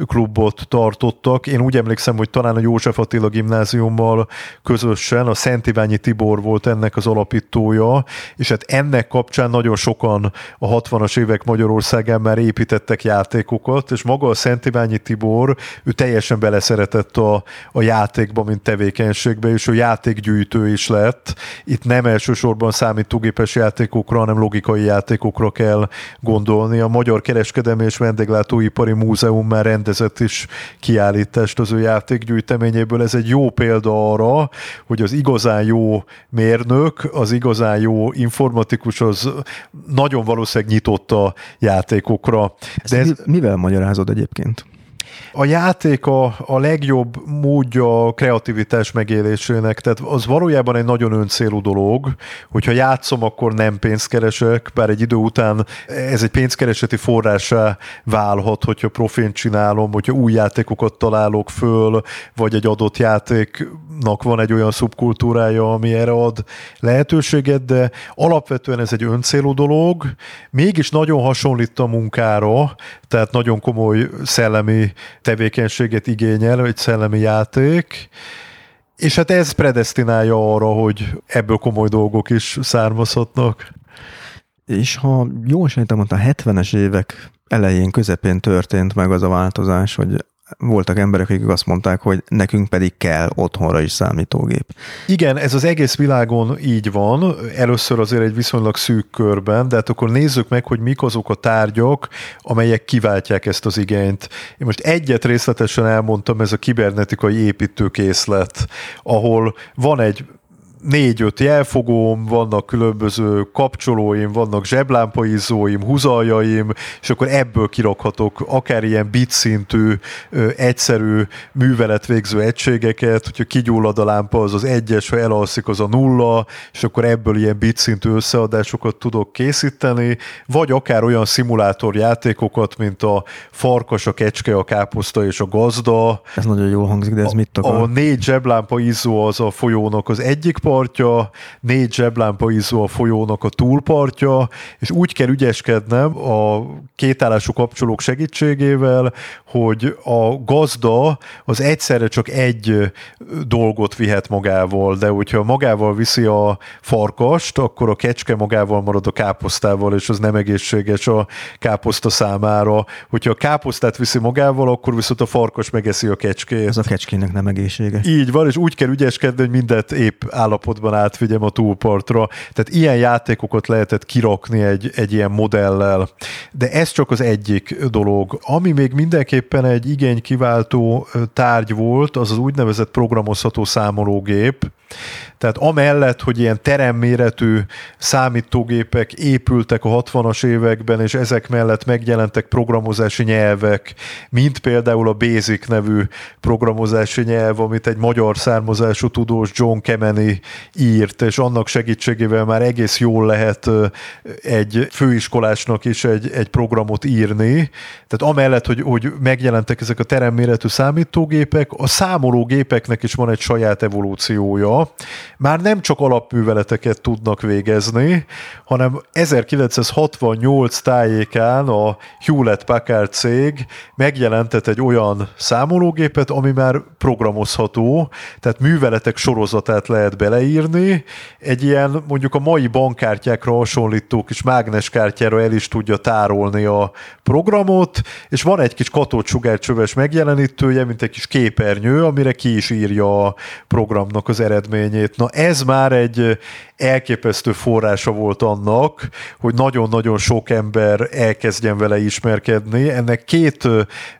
klubot tartottak. Én úgy emlékszem, hogy talán a József Attila gimnáziummal közösen a Szent Iványi Tibor volt ennek az alapítója, és hát ennek kapcsán nagyon sokan a 60-as évek Magyarországán már építettek játékokat, és maga a Szent Iványi Tibor, ő teljesen beleszeretett a, a játékba, mint tevékenységbe, és ő játékgyűjtő is lett. Itt nem elsősorban számítógépes játékokra, hanem logikai játékokra kell gondolni. A magyar Magyar Kereskedelmi és Vendéglátóipari Múzeum már rendezett is kiállítást az ő játékgyűjteményéből. Ez egy jó példa arra, hogy az igazán jó mérnök, az igazán jó informatikus, az nagyon valószínűleg nyitott a játékokra. De ez... Mivel magyarázod egyébként? A játék a, a legjobb módja a kreativitás megélésének, tehát az valójában egy nagyon öncélú dolog, hogyha játszom, akkor nem pénzt keresek, bár egy idő után ez egy pénzkereseti forrásá válhat, hogyha profint csinálom, hogyha új játékokat találok föl, vagy egy adott játéknak van egy olyan szubkultúrája, ami erre ad lehetőséget, de alapvetően ez egy öncélú dolog, mégis nagyon hasonlít a munkára, tehát nagyon komoly szellemi tevékenységet igényel, egy szellemi játék, és hát ez predestinálja arra, hogy ebből komoly dolgok is származhatnak. És ha jól sejtem, a 70-es évek elején, közepén történt meg az a változás, hogy voltak emberek, akik azt mondták, hogy nekünk pedig kell otthonra is számítógép. Igen, ez az egész világon így van, először azért egy viszonylag szűk körben, de hát akkor nézzük meg, hogy mik azok a tárgyak, amelyek kiváltják ezt az igényt. Én most egyet részletesen elmondtam, ez a kibernetikai építőkészlet, ahol van egy négy-öt jelfogóm, vannak különböző kapcsolóim, vannak zseblámpaizóim, húzaljaim, és akkor ebből kirakhatok akár ilyen bit szintű, egyszerű műveletvégző egységeket, hogyha kigyullad a lámpa, az az egyes, ha elalszik, az a nulla, és akkor ebből ilyen bit szintű összeadásokat tudok készíteni, vagy akár olyan szimulátorjátékokat, mint a farkas, a kecske, a káposzta és a gazda. Ez nagyon jól hangzik, de ez mit akar? A négy zseblámpa izzó az a folyónak az egyik partja, négy zseblámpa izzó a folyónak a túlpartja, és úgy kell ügyeskednem a kétállású kapcsolók segítségével, hogy a gazda az egyszerre csak egy dolgot vihet magával, de hogyha magával viszi a farkast, akkor a kecske magával marad a káposztával, és az nem egészséges a káposzta számára. Hogyha a káposztát viszi magával, akkor viszont a farkas megeszi a kecskét. Ez a kecskének nem egészséges. Így van, és úgy kell ügyeskedni, hogy mindent épp állapotban átvigyem a túlpartra. Tehát ilyen játékokat lehetett kirakni egy, egy ilyen modellel. De ez csak az egyik dolog. Ami még mindenképpen egy igény kiváltó tárgy volt, az az úgynevezett programozható számológép, tehát amellett, hogy ilyen teremméretű számítógépek épültek a 60-as években, és ezek mellett megjelentek programozási nyelvek, mint például a Basic nevű programozási nyelv, amit egy magyar származású tudós John Kemeny írt, és annak segítségével már egész jól lehet egy főiskolásnak is egy, egy programot írni. Tehát amellett, hogy, hogy megjelentek ezek a teremméretű számítógépek, a számológépeknek is van egy saját evolúciója, már nem csak alapműveleteket tudnak végezni, hanem 1968 tájékán a Hewlett Packard cég megjelentett egy olyan számológépet, ami már programozható, tehát műveletek sorozatát lehet bele beleírni, egy ilyen mondjuk a mai bankkártyákra hasonlító kis mágneskártyára el is tudja tárolni a programot, és van egy kis katócsugárcsöves megjelenítője, mint egy kis képernyő, amire ki is írja a programnak az eredményét. Na ez már egy elképesztő forrása volt annak, hogy nagyon-nagyon sok ember elkezdjen vele ismerkedni. Ennek két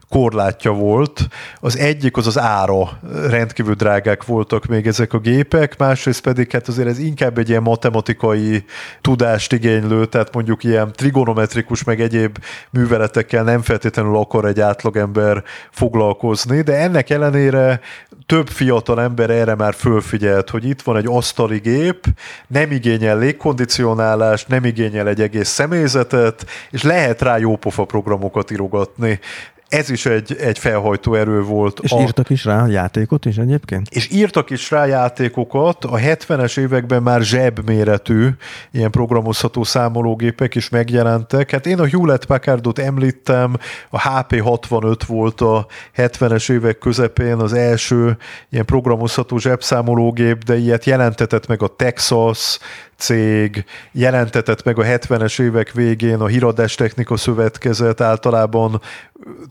korlátja volt. Az egyik az az ára, rendkívül drágák voltak még ezek a gépek, másrészt pedig hát azért ez inkább egy ilyen matematikai tudást igénylő, tehát mondjuk ilyen trigonometrikus meg egyéb műveletekkel nem feltétlenül akar egy átlagember foglalkozni, de ennek ellenére több fiatal ember erre már fölfigyelt, hogy itt van egy asztali gép, nem igényel légkondicionálást, nem igényel egy egész személyzetet, és lehet rá jópofa programokat írogatni ez is egy, egy felhajtó erő volt. És a... írtak is rá játékot is egyébként? És írtak is rá játékokat. A 70-es években már zsebméretű ilyen programozható számológépek is megjelentek. Hát én a Hewlett Packardot említem, a HP65 volt a 70-es évek közepén az első ilyen programozható zsebszámológép, de ilyet jelentetett meg a Texas, cég jelentetett meg a 70-es évek végén a Híradás Technika Szövetkezet általában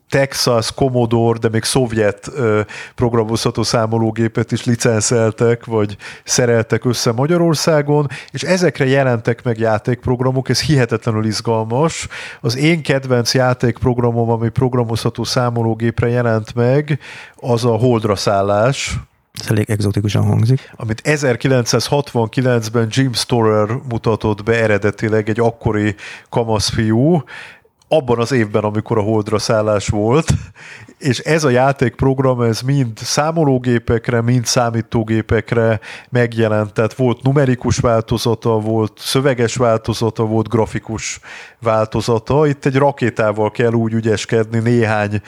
Texas, Commodore, de még szovjet programozható számológépet is licenszeltek, vagy szereltek össze Magyarországon, és ezekre jelentek meg játékprogramok, ez hihetetlenül izgalmas. Az én kedvenc játékprogramom, ami programozható számológépre jelent meg, az a Holdra szállás, ez elég egzotikusan hangzik. Amit 1969-ben Jim Storer mutatott be eredetileg egy akkori kamaszfiú, abban az évben, amikor a Holdra szállás volt, és ez a játékprogram, ez mind számológépekre, mind számítógépekre megjelent, tehát volt numerikus változata, volt szöveges változata, volt grafikus változata. Itt egy rakétával kell úgy ügyeskedni néhány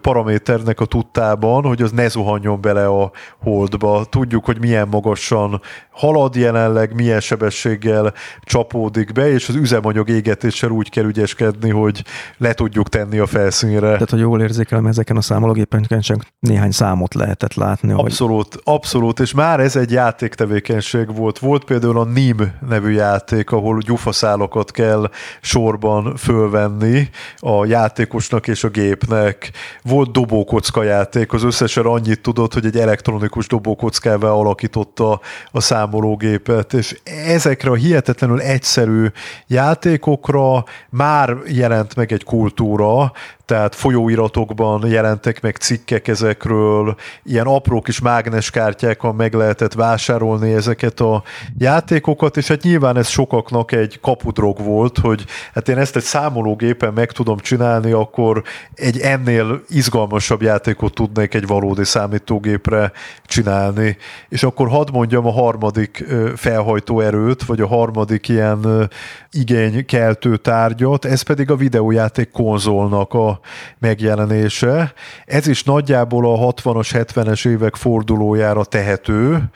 paraméternek a tudtában, hogy az ne zuhanjon bele a holdba. Tudjuk, hogy milyen magasan halad jelenleg, milyen sebességgel csapódik be, és az üzemanyag égetéssel úgy kell ügyeskedni, hogy le tudjuk tenni a felszínre. Tehát, hogy jól érzékelem, ezeken a számológépeken csak néhány számot lehetett látni. Abszolút, hogy... abszolút, és már ez egy játéktevékenység volt. Volt például a NIM nevű játék, ahol gyufaszálokat kell sorban fölvenni a játékosnak és a gépnek. Volt dobókocka játék, az összesen annyit tudott, hogy egy elektronikus dobókockával alakította a számológépet, és ezekre a hihetetlenül egyszerű játékokra már jelent meg egy kultúra, tehát folyóiratokban jelentek meg cikkek ezekről, ilyen apró kis mágneskártyákon meg lehetett vásárolni ezeket a játékokat, és hát nyilván ez sokaknak egy kapudrog volt, hogy hát én ezt egy számológépen meg tudom csinálni, akkor egy ennél izgalmasabb játékot tudnék egy valódi számítógépre csinálni. És akkor hadd mondjam a harmadik felhajtó erőt, vagy a harmadik ilyen igénykeltő tárgyat, ez pedig a videójáték konzolnak a megjelenése. Ez is nagyjából a 60-as, 70-es évek fordulójára tehető,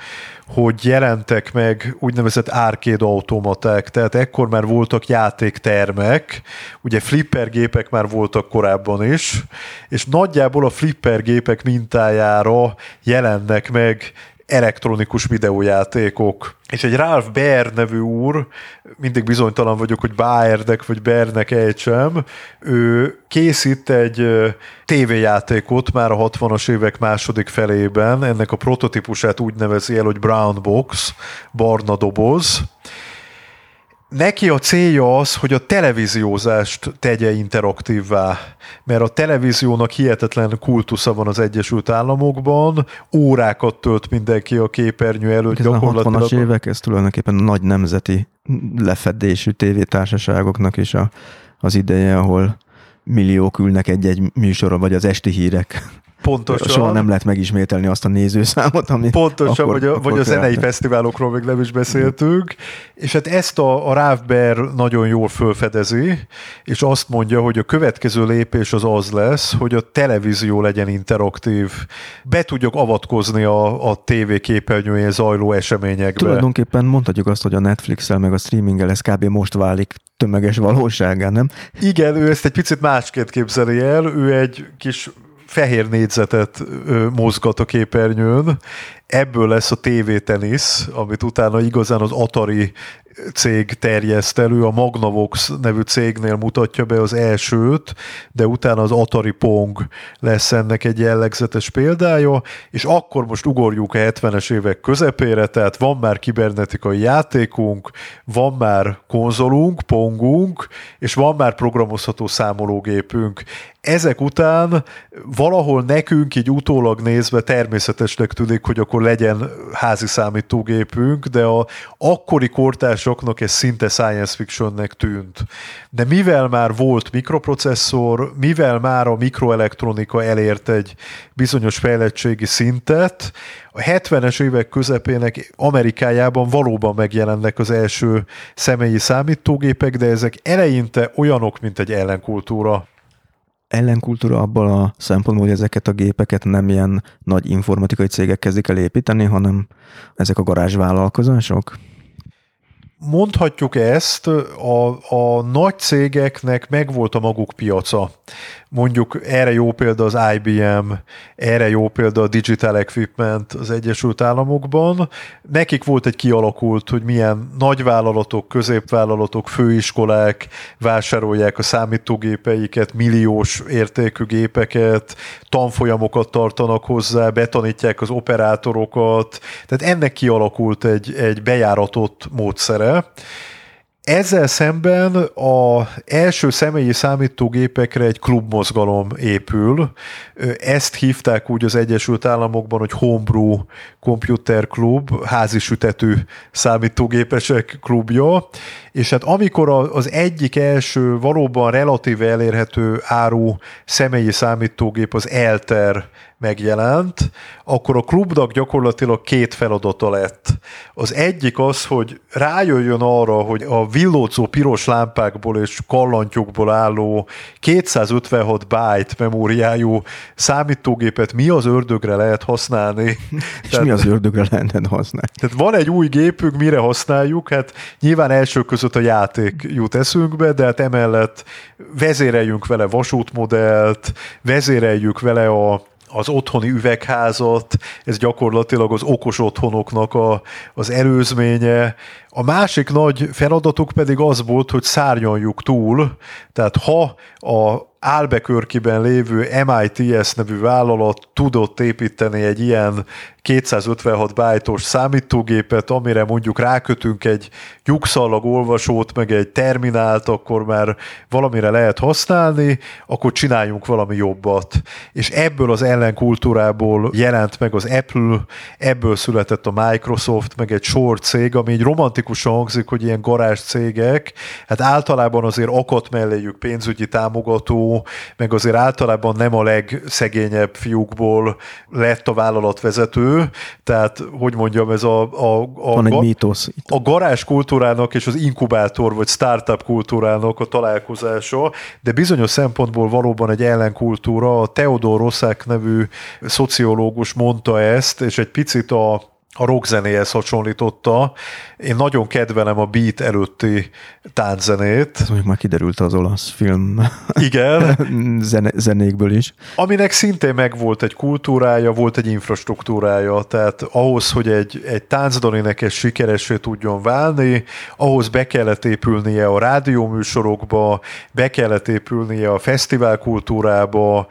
hogy jelentek meg úgynevezett arcade automaták, tehát ekkor már voltak játéktermek, ugye flipper gépek már voltak korábban is, és nagyjából a flipper gépek mintájára jelennek meg elektronikus videójátékok. És egy Ralph Baer nevű úr, mindig bizonytalan vagyok, hogy Baerdek vagy Bernek ejtsem, ő készít egy tévéjátékot már a 60-as évek második felében, ennek a prototípusát úgy nevezi el, hogy Brown Box, barna doboz, neki a célja az, hogy a televíziózást tegye interaktívvá, mert a televíziónak hihetetlen kultusza van az Egyesült Államokban, órákat tölt mindenki a képernyő előtt. Ez gyakorlatilag... a 60-as évek, ez tulajdonképpen a nagy nemzeti lefedésű tévétársaságoknak is a, az ideje, ahol milliók ülnek egy-egy műsorra, vagy az esti hírek. Pontosan. Soha nem lehet megismételni azt a nézőszámot, amit Pontosan, akkor, vagy a, akkor vagy a zenei fesztiválokról még nem is beszéltünk. És hát ezt a, a Rávber nagyon jól fölfedezi, és azt mondja, hogy a következő lépés az az lesz, hogy a televízió legyen interaktív. Be tudjuk avatkozni a, a TV képernyőjén zajló eseményekbe. Tulajdonképpen mondhatjuk azt, hogy a Netflix-el meg a streaminggel ez kb. most válik tömeges valóságán, nem? Igen, ő ezt egy picit másként képzeli el, ő egy kis fehér négyzetet mozgat a képernyőn, ebből lesz a TV tenisz, amit utána igazán az Atari cég terjeszt elő, a Magnavox nevű cégnél mutatja be az elsőt, de utána az Atari Pong lesz ennek egy jellegzetes példája, és akkor most ugorjuk a 70-es évek közepére, tehát van már kibernetikai játékunk, van már konzolunk, pongunk, és van már programozható számológépünk. Ezek után valahol nekünk így utólag nézve természetesnek tűnik, hogy akkor legyen házi számítógépünk, de a akkori kortársaknak ez szinte science fictionnek tűnt. De mivel már volt mikroprocesszor, mivel már a mikroelektronika elért egy bizonyos fejlettségi szintet, a 70-es évek közepének Amerikájában valóban megjelennek az első személyi számítógépek, de ezek eleinte olyanok, mint egy ellenkultúra ellenkultúra abban a szempontból, hogy ezeket a gépeket nem ilyen nagy informatikai cégek kezdik el építeni, hanem ezek a garázsvállalkozások? Mondhatjuk ezt, a, a nagy cégeknek megvolt a maguk piaca mondjuk erre jó példa az IBM, erre jó példa a Digital Equipment az Egyesült Államokban. Nekik volt egy kialakult, hogy milyen nagyvállalatok, középvállalatok, főiskolák vásárolják a számítógépeiket, milliós értékű gépeket, tanfolyamokat tartanak hozzá, betanítják az operátorokat, tehát ennek kialakult egy, egy bejáratott módszere. Ezzel szemben a első személyi számítógépekre egy klubmozgalom épül. Ezt hívták úgy az Egyesült Államokban, hogy Homebrew Computer Club, házi sütetű számítógépesek klubja, és hát amikor az egyik első valóban relatíve elérhető áru személyi számítógép az Elter megjelent, akkor a klubnak gyakorlatilag két feladata lett. Az egyik az, hogy rájöjjön arra, hogy a villódzó piros lámpákból és kallantyúkból álló 256 byte memóriájú számítógépet mi az ördögre lehet használni. és tehát, mi az ördögre lehetne használni? Tehát van egy új gépünk, mire használjuk? Hát nyilván első között a játék jut eszünkbe, de hát emellett vezéreljünk vele vasútmodellt, vezéreljük vele a az otthoni üvegházat, ez gyakorlatilag az okos otthonoknak a, az előzménye. A másik nagy feladatuk pedig az volt, hogy szárnyaljuk túl, tehát ha a Álbekörkiben lévő MITS nevű vállalat tudott építeni egy ilyen 256 bájtos számítógépet, amire mondjuk rákötünk egy lyukszallag olvasót, meg egy terminált, akkor már valamire lehet használni, akkor csináljunk valami jobbat. És ebből az ellenkultúrából jelent meg az Apple, ebből született a Microsoft, meg egy sor cég, ami így romantikusan hangzik, hogy ilyen garázs cégek, hát általában azért akadt melléjük pénzügyi támogató, meg azért általában nem a legszegényebb fiúkból lett a vállalatvezető, tehát hogy mondjam, ez a, a, a, Van egy mítosz. a garázs kultúrának és az inkubátor vagy startup kultúrának a találkozása, de bizonyos szempontból valóban egy ellenkultúra. A Theodor Rosszák nevű szociológus mondta ezt, és egy picit a a rockzenéhez hasonlította. Én nagyon kedvelem a beat előtti tánczenét. Ez mondjuk már kiderült az olasz film Igen. Zene, zenékből is. Aminek szintén megvolt egy kultúrája, volt egy infrastruktúrája, tehát ahhoz, hogy egy, egy táncdalinek ez sikeresé tudjon válni, ahhoz be kellett épülnie a rádióműsorokba, be kellett épülnie a fesztiválkultúrába,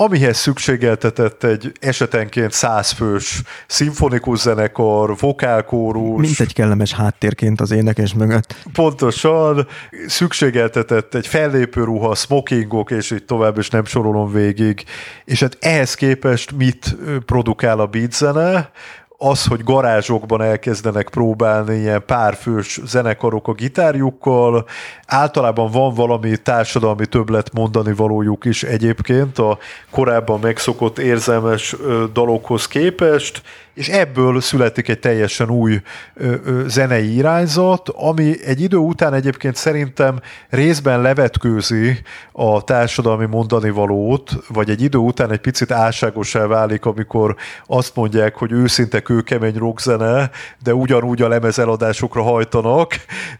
amihez szükségeltetett egy esetenként százfős szimfonikus zenekar, vokálkórus. Mint egy kellemes háttérként az énekes mögött. Pontosan, szükségeltetett egy fellépő ruha, smokingok, és így tovább, és nem sorolom végig. És hát ehhez képest mit produkál a beat zene? Az, hogy garázsokban elkezdenek próbálni ilyen párfős zenekarok a gitárjukkal, általában van valami társadalmi többlet mondani valójuk is egyébként a korábban megszokott érzelmes dalokhoz képest, és ebből születik egy teljesen új ö, ö, zenei irányzat, ami egy idő után egyébként szerintem részben levetkőzi a társadalmi mondani valót, vagy egy idő után egy picit álságosá válik, amikor azt mondják, hogy őszinte kőkemény rockzene, de ugyanúgy a lemezeladásokra hajtanak,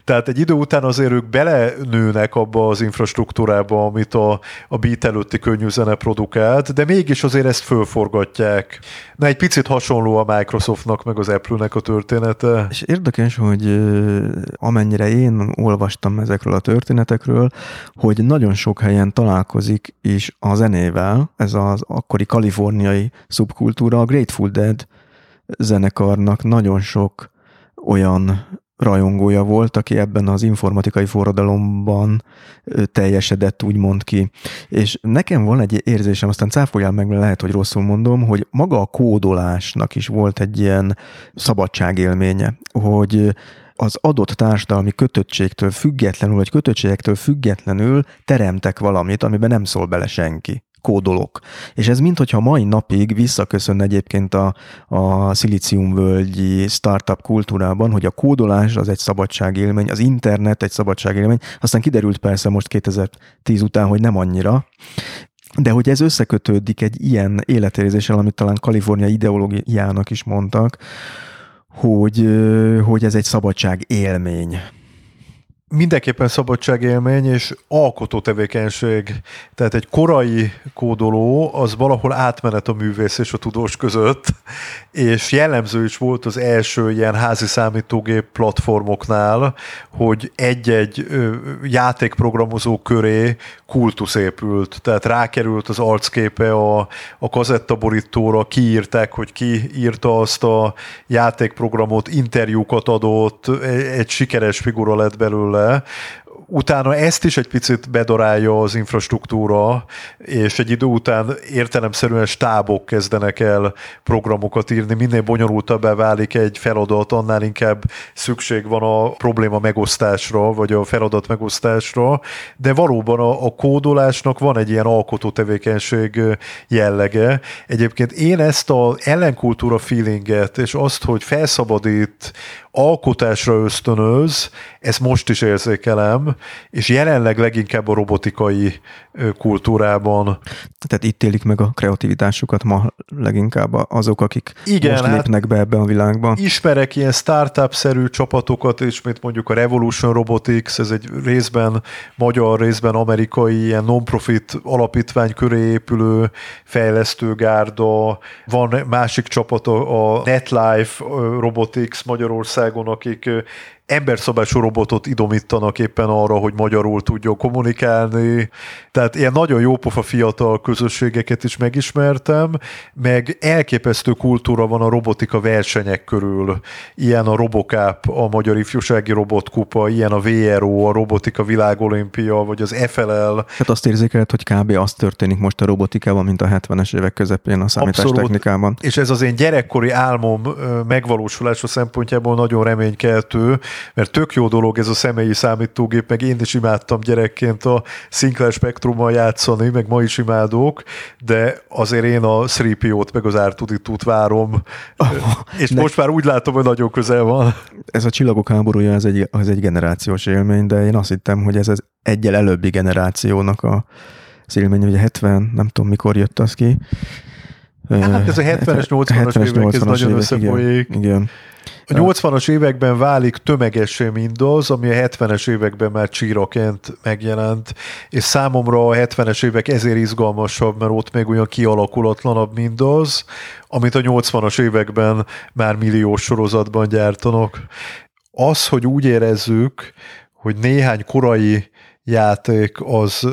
tehát egy idő után azért ők belenőnek abba az infrastruktúrába, amit a, a beat előtti könnyű zene produkált, de mégis azért ezt fölforgatják. Na, egy picit hasonló Microsoftnak, meg az Apple-nek a története. És érdekes, hogy amennyire én olvastam ezekről a történetekről, hogy nagyon sok helyen találkozik is a zenével, ez az akkori kaliforniai szubkultúra, a Grateful Dead zenekarnak nagyon sok olyan rajongója volt, aki ebben az informatikai forradalomban teljesedett, úgymond ki. És nekem van egy érzésem, aztán cáfoljál meg, mert lehet, hogy rosszul mondom, hogy maga a kódolásnak is volt egy ilyen szabadságélménye, hogy az adott társadalmi kötöttségtől függetlenül, vagy kötöttségektől függetlenül teremtek valamit, amiben nem szól bele senki kódolok. És ez mintha mai napig visszaköszön egyébként a, a szilíciumvölgyi startup kultúrában, hogy a kódolás az egy szabadságélmény, az internet egy szabadságélmény, aztán kiderült persze most 2010 után, hogy nem annyira, de hogy ez összekötődik egy ilyen életérzéssel, amit talán Kalifornia ideológiának is mondtak, hogy, hogy ez egy szabadság élmény mindenképpen szabadságélmény és alkotó tevékenység. Tehát egy korai kódoló az valahol átmenet a művész és a tudós között, és jellemző is volt az első ilyen házi számítógép platformoknál, hogy egy-egy játékprogramozó köré kultusz épült, tehát rákerült az arcképe a, a kazettaborítóra, kiírták, hogy ki írta azt a játékprogramot, interjúkat adott, egy sikeres figura lett belőle, le, utána ezt is egy picit bedorálja az infrastruktúra, és egy idő után értelemszerűen stábok kezdenek el programokat írni, minél bonyolultabbá válik egy feladat, annál inkább szükség van a probléma megosztásra, vagy a feladat megosztásra, de valóban a, a kódolásnak van egy ilyen alkotó tevékenység jellege. Egyébként én ezt a ellenkultúra feelinget, és azt, hogy felszabadít alkotásra ösztönöz, ezt most is érzékelem, és jelenleg leginkább a robotikai kultúrában. Tehát itt élik meg a kreativitásukat ma leginkább azok, akik Igen, most hát lépnek be ebbe a világba. Ismerek ilyen startup-szerű csapatokat, és mint mondjuk a Revolution Robotics, ez egy részben magyar, részben amerikai ilyen non-profit alapítvány köré épülő fejlesztőgárda. Van másik csapat, a NetLife Robotics Magyarországon, akik emberszabású robotot idomítanak éppen arra, hogy magyarul tudjon kommunikálni. Tehát ilyen nagyon jópofa fiatal közösségeket is megismertem, meg elképesztő kultúra van a robotika versenyek körül. Ilyen a Robocap, a Magyar Ifjúsági Robotkupa, ilyen a VRO, a Robotika Világolimpia, vagy az FLL. Tehát azt érzékeled, hogy kb. az történik most a robotikában, mint a 70-es évek közepén a számítástechnikában. És ez az én gyerekkori álmom megvalósulása szempontjából nagyon reménykeltő, mert tök jó dolog ez a személyi számítógép, meg én is imádtam gyerekként a Sinclair Spectrummal játszani, meg ma is imádok, de azért én a 3 t meg az R2D2-t várom, oh, és ne. most már úgy látom, hogy nagyon közel van. Ez a csillagok háborúja, ez egy, az egy generációs élmény, de én azt hittem, hogy ez az egyel előbbi generációnak a az élmény, hogy 70, nem tudom mikor jött az ki. Hát ez a 70-es, 80-as évek, ez nagyon összefolyik. Igen, igen. A 80-as években válik tömegessé mindaz, ami a 70-es években már csíraként megjelent, és számomra a 70-es évek ezért izgalmasabb, mert ott még olyan kialakulatlanabb mindaz, amit a 80-as években már milliós sorozatban gyártanak. Az, hogy úgy érezzük, hogy néhány korai játék az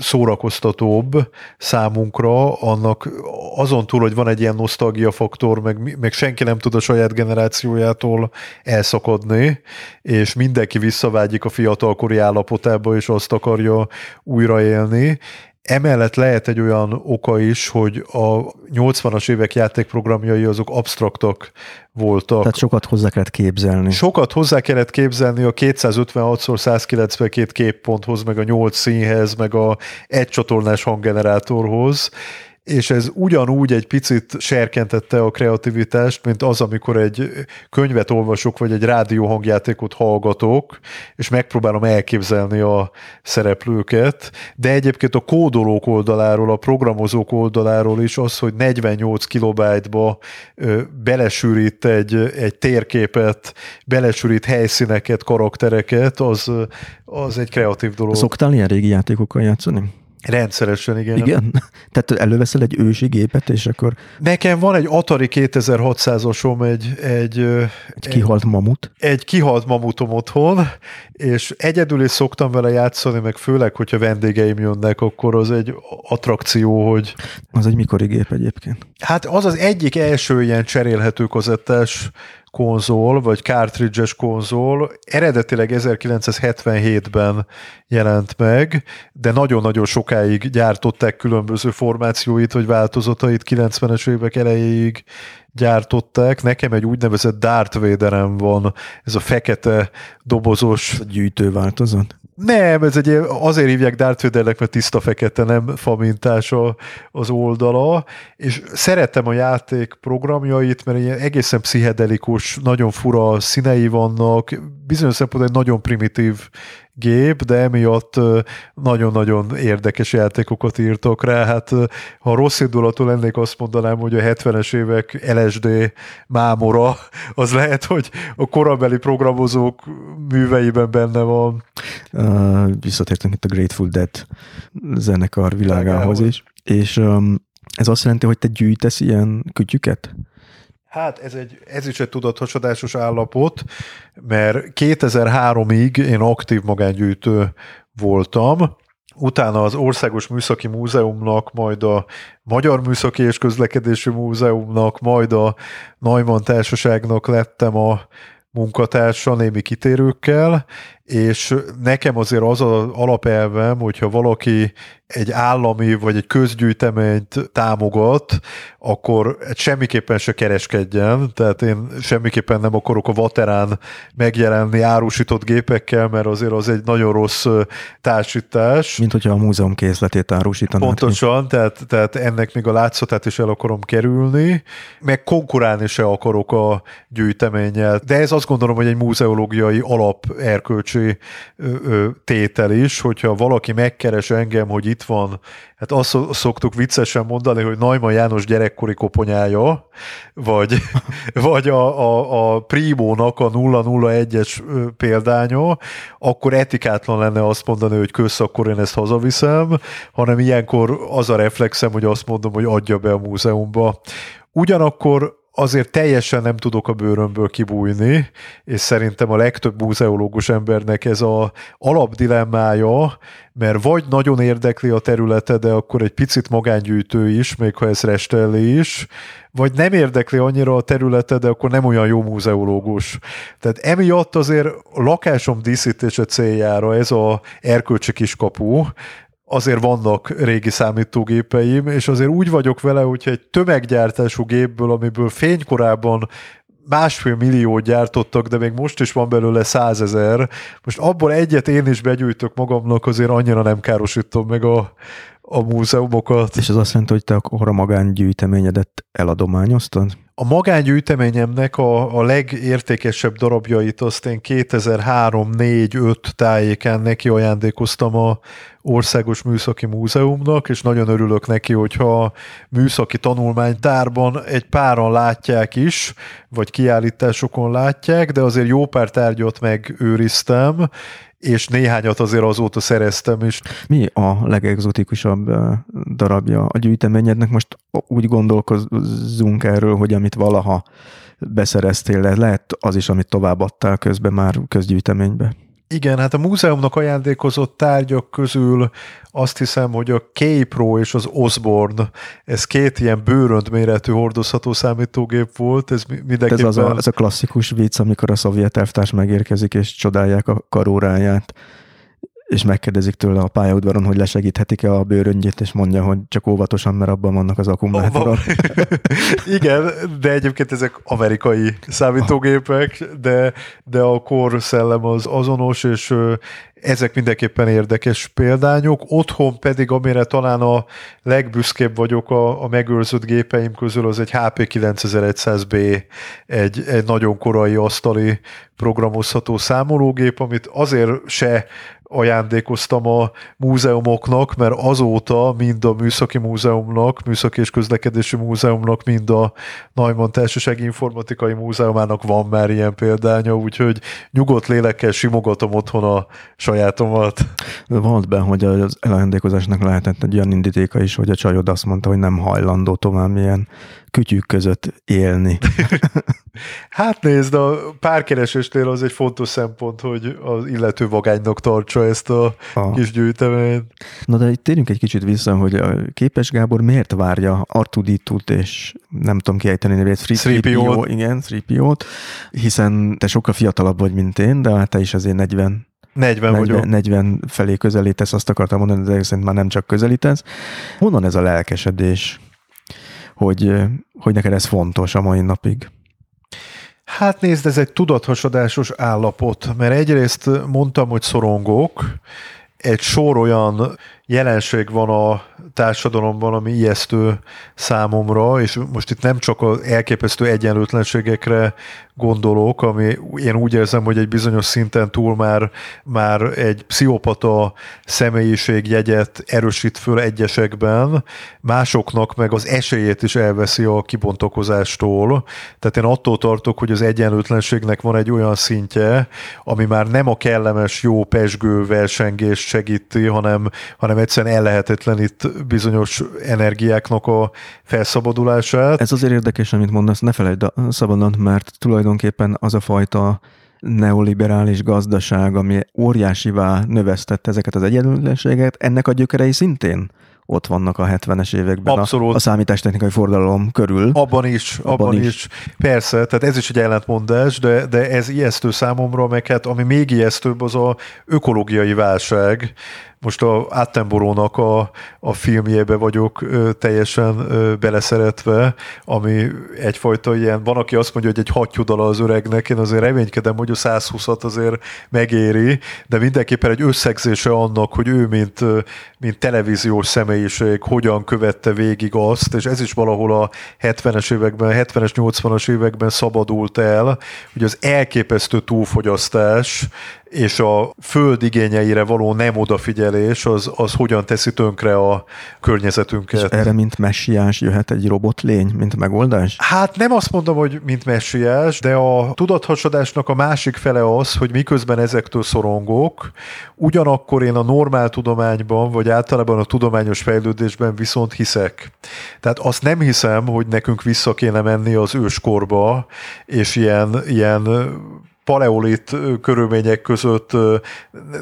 szórakoztatóbb számunkra, annak azon túl, hogy van egy ilyen nosztalgia faktor, meg, meg senki nem tud a saját generációjától elszakadni, és mindenki visszavágyik a fiatalkori állapotába, és azt akarja újraélni. Emellett lehet egy olyan oka is, hogy a 80-as évek játékprogramjai azok absztraktak voltak. Tehát sokat hozzá kellett képzelni. Sokat hozzá kellett képzelni a 256x192 képponthoz, meg a 8 színhez, meg a egy csatornás hanggenerátorhoz, és ez ugyanúgy egy picit serkentette a kreativitást, mint az, amikor egy könyvet olvasok, vagy egy rádió hangjátékot hallgatok, és megpróbálom elképzelni a szereplőket, de egyébként a kódolók oldaláról, a programozók oldaláról is az, hogy 48 kilobájtba belesűrít egy, egy térképet, belesűrít helyszíneket, karaktereket, az, az egy kreatív dolog. Szoktál ilyen régi játékokkal játszani? Rendszeresen, igen. Igen? Tehát előveszel egy ősi gépet, és akkor... Nekem van egy Atari 2600-osom, egy... Egy, egy kihalt mamut? Egy kihalt mamutom otthon, és egyedül is szoktam vele játszani, meg főleg, hogyha vendégeim jönnek, akkor az egy attrakció, hogy... Az egy mikori gép egyébként? Hát az az egyik első ilyen cserélhető kazettás konzol, vagy cartridge-es konzol eredetileg 1977-ben jelent meg, de nagyon-nagyon sokáig gyártották különböző formációit, vagy változatait 90-es évek elejéig gyártották. Nekem egy úgynevezett Darth Vaderem van, ez a fekete dobozos... Gyűjtő változat? Nem, ez egy azért hívják Darth Vadernek, mert tiszta fekete, nem famintás az oldala, és szeretem a játék programjait, mert ilyen egészen pszichedelikus, nagyon fura színei vannak, bizonyos szempontból egy nagyon primitív gép, de emiatt nagyon-nagyon érdekes játékokat írtok rá. Hát ha rossz indulatú lennék, azt mondanám, hogy a 70-es évek LSD mámora, az lehet, hogy a korabeli programozók műveiben benne van. Uh, visszatértünk itt a Grateful Dead zenekar világához is, és um, ez azt jelenti, hogy te gyűjtesz ilyen kütyüket? Hát ez, egy, ez is egy tudathasadásos állapot, mert 2003-ig én aktív magángyűjtő voltam, utána az Országos Műszaki Múzeumnak, majd a Magyar Műszaki és Közlekedési Múzeumnak, majd a Neumann Társaságnak lettem a munkatársa némi kitérőkkel, és nekem azért az az alapelvem, hogyha valaki egy állami vagy egy közgyűjteményt támogat, akkor semmiképpen se kereskedjen, tehát én semmiképpen nem akarok a Vaterán megjelenni árusított gépekkel, mert azért az egy nagyon rossz társítás. Mint hogyha a múzeum készletét árusítanád. Pontosan, tehát, tehát ennek még a látszatát is el akarom kerülni, meg konkurálni se akarok a gyűjteménnyel. De ez azt gondolom, hogy egy múzeológiai alap erkölcsi tétel is, hogyha valaki megkeres engem, hogy itt van, hát azt szoktuk viccesen mondani, hogy Naima János gyerekkori koponyája, vagy, vagy a, a, a Primónak a 001-es példánya, akkor etikátlan lenne azt mondani, hogy kösz, akkor én ezt hazaviszem, hanem ilyenkor az a reflexem, hogy azt mondom, hogy adja be a múzeumba. Ugyanakkor azért teljesen nem tudok a bőrömből kibújni, és szerintem a legtöbb múzeológus embernek ez a alapdilemmája, mert vagy nagyon érdekli a területe, de akkor egy picit magángyűjtő is, még ha ez restelli is, vagy nem érdekli annyira a területe, de akkor nem olyan jó múzeológus. Tehát emiatt azért a lakásom díszítése céljára ez a erkölcsi kiskapu, azért vannak régi számítógépeim, és azért úgy vagyok vele, hogy egy tömeggyártású gépből, amiből fénykorában másfél millió gyártottak, de még most is van belőle százezer. Most abból egyet én is begyűjtök magamnak, azért annyira nem károsítom meg a, a múzeumokat. És az azt jelenti, hogy te akkor a magángyűjteményedet eladományoztad? A magángyűjteményemnek a, a legértékesebb darabjait azt én 2003-4-5 tájékán neki ajándékoztam a Országos Műszaki Múzeumnak, és nagyon örülök neki, hogyha műszaki tanulmánytárban egy páran látják is, vagy kiállításokon látják, de azért jó pár tárgyat megőriztem, és néhányat azért azóta szereztem is. Mi a legexotikusabb darabja a gyűjteményednek? Most úgy gondolkozunk erről, hogy amit valaha beszereztél, lehet az is, amit továbbadtál közben már közgyűjteménybe. Igen, hát a múzeumnak ajándékozott tárgyak közül azt hiszem, hogy a K-Pro és az Osborne, ez két ilyen bőrönt méretű hordozható számítógép volt, ez mindenképpen... Ez, az a, ez a klasszikus vicc, amikor a szovjet elvtárs megérkezik és csodálják a karóráját. És megkérdezik tőle a pályaudvaron, hogy lesegíthetik-e a bőröngyét, és mondja, hogy csak óvatosan, mert abban vannak az akkumulátorok. Igen, de egyébként ezek amerikai számítógépek, de, de a kor szellem az azonos, és ezek mindenképpen érdekes példányok. Otthon pedig, amire talán a legbüszkébb vagyok a, a megőrzött gépeim közül, az egy HP 9100B, egy, egy nagyon korai asztali programozható számológép, amit azért se ajándékoztam a múzeumoknak, mert azóta mind a Műszaki Múzeumnak, Műszaki és Közlekedési Múzeumnak, mind a Neumann Társasági Informatikai Múzeumának van már ilyen példánya, úgyhogy nyugodt lélekkel simogatom otthon a sajátomat. Volt be, hogy az elajándékozásnak lehetett egy olyan indítéka is, hogy a csajod azt mondta, hogy nem hajlandó tovább ilyen kütyük között élni. hát nézd, a párkeresésnél az egy fontos szempont, hogy az illető vagánynak tartsa ezt a, a. kis gyűjteményt. Na de itt térjünk egy kicsit vissza, hogy a Képes Gábor miért várja Artuditut és nem tudom kiejteni nevét, 3PO, igen, 3 hiszen te sokkal fiatalabb vagy, mint én, de hát te is azért 40 40, 40 vagyok. 40 felé közelítesz, azt akartam mondani, de szerint már nem csak közelítesz. Honnan ez a lelkesedés? Hogy, hogy neked ez fontos a mai napig? Hát nézd, ez egy tudathasadásos állapot, mert egyrészt mondtam, hogy szorongok, egy sor olyan jelenség van a társadalomban, ami ijesztő számomra, és most itt nem csak az elképesztő egyenlőtlenségekre gondolok, ami én úgy érzem, hogy egy bizonyos szinten túl már, már egy pszichopata jegyet erősít föl egyesekben, másoknak meg az esélyét is elveszi a kibontakozástól. Tehát én attól tartok, hogy az egyenlőtlenségnek van egy olyan szintje, ami már nem a kellemes, jó, pesgő versengést segíti, hanem, hanem egyszerűen ellehetetlenít bizonyos energiáknak a felszabadulását. Ez azért érdekes, amit mondasz, ne felejtsd szabadon, mert tulajdonképpen az a fajta neoliberális gazdaság, ami óriásivá növesztette ezeket az egyenlőtlenséget, ennek a gyökerei szintén ott vannak a 70-es években Abszolút. a, a számítástechnikai forradalom körül. Abban is, abban, abban is. is. Persze, tehát ez is egy ellentmondás, de, de ez ijesztő számomra, meg hát ami még ijesztőbb, az a ökológiai válság, most a Attenborónak a, a filmjébe vagyok ö, teljesen ö, beleszeretve, ami egyfajta ilyen, van, aki azt mondja, hogy egy hattyúdala az öregnek, én azért reménykedem, hogy a 120-at azért megéri, de mindenképpen egy összegzése annak, hogy ő, mint, mint televíziós személyiség, hogyan követte végig azt, és ez is valahol a 70-es években, 70-es, 80-as években szabadult el, hogy az elképesztő túlfogyasztás és a föld igényeire való nem odafigyelés, az, az hogyan teszi tönkre a környezetünket. És erre, mint messiás jöhet egy robotlény, mint megoldás? Hát nem azt mondom, hogy mint messiás, de a tudathasadásnak a másik fele az, hogy miközben ezektől szorongok, ugyanakkor én a normál tudományban, vagy általában a tudományos fejlődésben viszont hiszek. Tehát azt nem hiszem, hogy nekünk vissza kéne menni az őskorba, és ilyen, ilyen paleolit körülmények között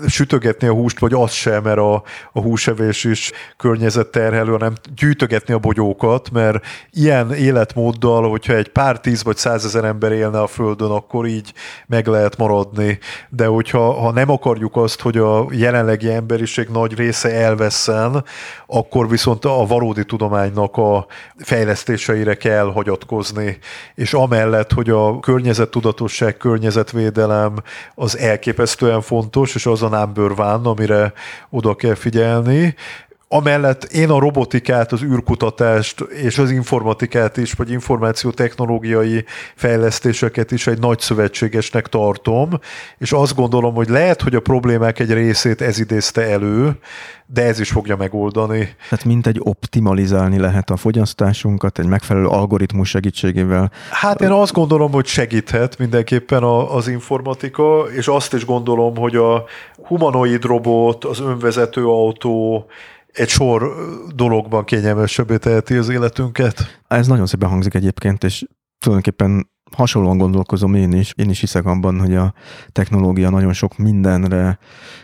sütögetni a húst, vagy az sem, mert a, a húsevés is környezetterhelő, hanem gyűjtögetni a bogyókat, mert ilyen életmóddal, hogyha egy pár tíz vagy százezer ember élne a Földön, akkor így meg lehet maradni. De hogyha ha nem akarjuk azt, hogy a jelenlegi emberiség nagy része elveszen, akkor viszont a valódi tudománynak a fejlesztéseire kell hagyatkozni. És amellett, hogy a környezettudatosság, környezet környezetvédelem az elképesztően fontos, és az a number one, amire oda kell figyelni. Amellett én a robotikát, az űrkutatást és az informatikát is, vagy információtechnológiai fejlesztéseket is egy nagy szövetségesnek tartom, és azt gondolom, hogy lehet, hogy a problémák egy részét ez idézte elő, de ez is fogja megoldani. Tehát mint egy optimalizálni lehet a fogyasztásunkat egy megfelelő algoritmus segítségével. Hát én azt gondolom, hogy segíthet mindenképpen az informatika, és azt is gondolom, hogy a humanoid robot, az önvezető autó, egy sor dologban kényelmesebbé teheti az életünket. Ez nagyon szépen hangzik egyébként, és tulajdonképpen hasonlóan gondolkozom én is. Én is hiszek abban, hogy a technológia nagyon sok mindenre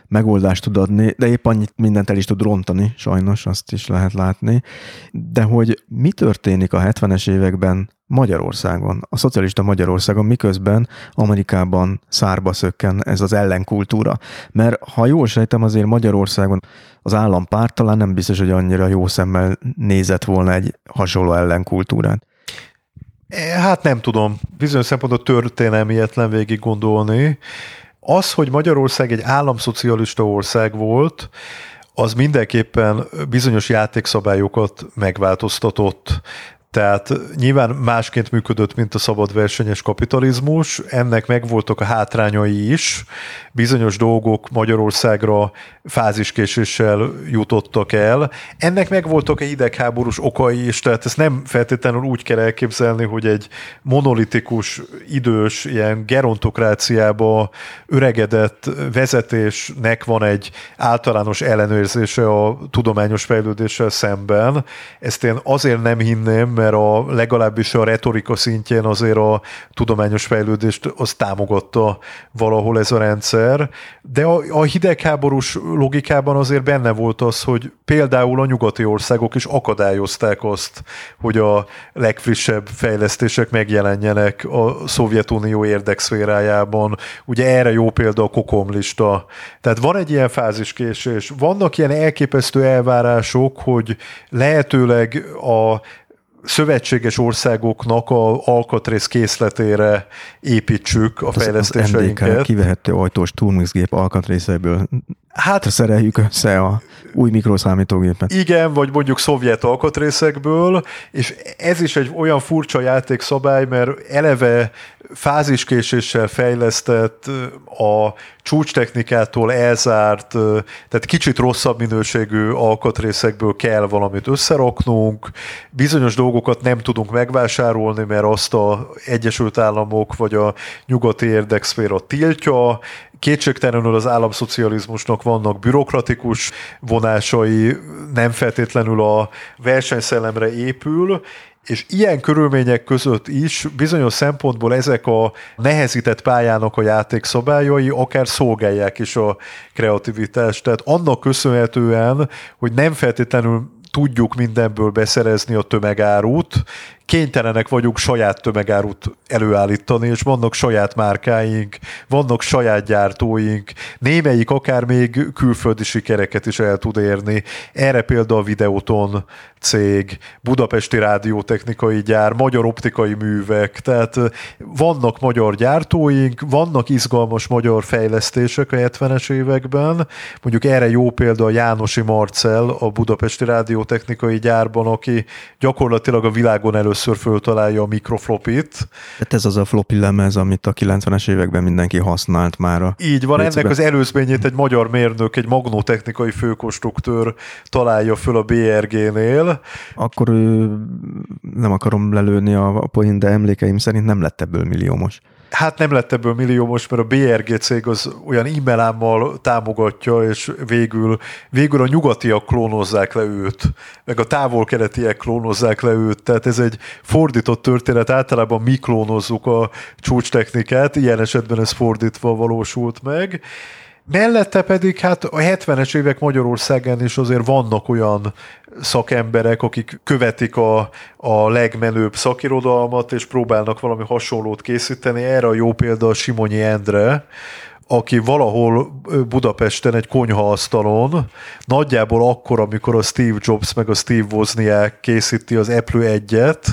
megoldást tud adni, de épp annyit mindent el is tud rontani, sajnos, azt is lehet látni. De hogy mi történik a 70-es években Magyarországon, a szocialista Magyarországon, miközben Amerikában szárba szökken ez az ellenkultúra. Mert ha jól sejtem, azért Magyarországon az állampárt talán nem biztos, hogy annyira jó szemmel nézett volna egy hasonló ellenkultúrát. Hát nem tudom, bizonyos szempontból történelmietlen végig gondolni. Az, hogy Magyarország egy államszocialista ország volt, az mindenképpen bizonyos játékszabályokat megváltoztatott. Tehát nyilván másként működött, mint a szabad versenyes kapitalizmus, ennek megvoltak a hátrányai is, bizonyos dolgok Magyarországra fáziskéséssel jutottak el. Ennek megvoltak a hidegháborús okai is, tehát ezt nem feltétlenül úgy kell elképzelni, hogy egy monolitikus, idős, ilyen gerontokráciába öregedett vezetésnek van egy általános ellenőrzése a tudományos fejlődéssel szemben. Ezt én azért nem hinném, mert a legalábbis a retorika szintjén azért a tudományos fejlődést az támogatta valahol ez a rendszer, de a, a hidegháborús logikában azért benne volt az, hogy például a nyugati országok is akadályozták azt, hogy a legfrissebb fejlesztések megjelenjenek a Szovjetunió érdekszférájában. Ugye erre jó példa a kokomlista. Tehát van egy ilyen fáziskésés. Vannak ilyen elképesztő elvárások, hogy lehetőleg a szövetséges országoknak a alkatrész készletére építsük a fejlesztéseinket. Az, az kivehető ajtós turmixgép alkatrészekből hát szereljük össze a új mikroszámítógépet. Igen, vagy mondjuk szovjet alkatrészekből, és ez is egy olyan furcsa játékszabály, mert eleve fáziskéséssel fejlesztett, a csúcstechnikától elzárt, tehát kicsit rosszabb minőségű alkatrészekből kell valamit összeraknunk, bizonyos dolgokat nem tudunk megvásárolni, mert azt a Egyesült Államok vagy a nyugati érdekszféra tiltja, kétségtelenül az államszocializmusnak vannak bürokratikus vonásai, nem feltétlenül a versenyszellemre épül, és ilyen körülmények között is bizonyos szempontból ezek a nehezített pályának a játékszabályai akár szolgálják is a kreativitást. Tehát annak köszönhetően, hogy nem feltétlenül tudjuk mindenből beszerezni a tömegárút, kénytelenek vagyunk saját tömegárut előállítani, és vannak saját márkáink, vannak saját gyártóink, némelyik akár még külföldi sikereket is el tud érni. Erre például a Videoton cég, Budapesti Rádiótechnikai Gyár, Magyar Optikai Művek, tehát vannak magyar gyártóink, vannak izgalmas magyar fejlesztések a 70-es években, mondjuk erre jó példa a Jánosi Marcel a Budapesti Rádiótechnikai Gyárban, aki gyakorlatilag a világon először először föltalálja a mikroflopit. Hát ez az a floppy lemez, amit a 90-es években mindenki használt már. A Így van, ennek az előzményét egy magyar mérnök, egy magnótechnikai főkonstruktőr találja föl a BRG-nél. Akkor ő, nem akarom lelőni a poén, de emlékeim szerint nem lett ebből milliómos. Hát nem lett ebből milliómos, mert a BRG cég az olyan e-mailámmal támogatja, és végül, végül a nyugatiak klónozzák le őt, meg a távol-keletiek klónozzák le őt, tehát ez egy fordított történet, általában mi klónozzuk a csúcstechnikát, ilyen esetben ez fordítva valósult meg, Mellette pedig hát a 70-es évek Magyarországán is azért vannak olyan szakemberek, akik követik a, a legmenőbb szakirodalmat, és próbálnak valami hasonlót készíteni. Erre a jó példa a Simonyi Endre, aki valahol Budapesten egy konyhaasztalon, nagyjából akkor, amikor a Steve Jobs meg a Steve Wozniak készíti az Apple 1-et,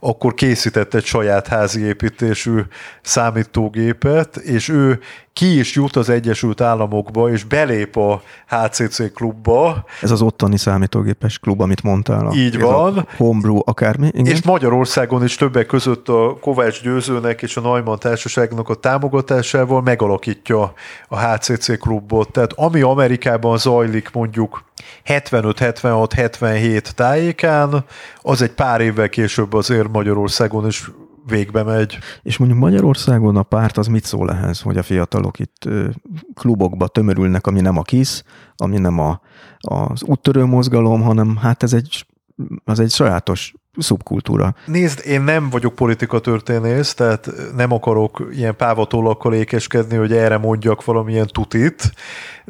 akkor készített egy saját házi építésű számítógépet, és ő ki is jut az Egyesült Államokba, és belép a HCC klubba. Ez az ottani számítógépes klub, amit mondtál. A, Így van. A homebrew akármi. Igen. És Magyarországon is többek között a Kovács Győzőnek és a Neumann Társaságnak a támogatásával megalakítja a HCC klubot. Tehát ami Amerikában zajlik mondjuk 75-76-77 tájékán, az egy pár évvel később azért Magyarországon is végbe megy. És mondjuk Magyarországon a párt az mit szól ehhez, hogy a fiatalok itt klubokba tömörülnek, ami nem a KISZ, ami nem a, az úttörő mozgalom, hanem hát ez egy, az egy sajátos szubkultúra. Nézd, én nem vagyok politikatörténész, tehát nem akarok ilyen pávatólakkal ékeskedni, hogy erre mondjak valamilyen tutit,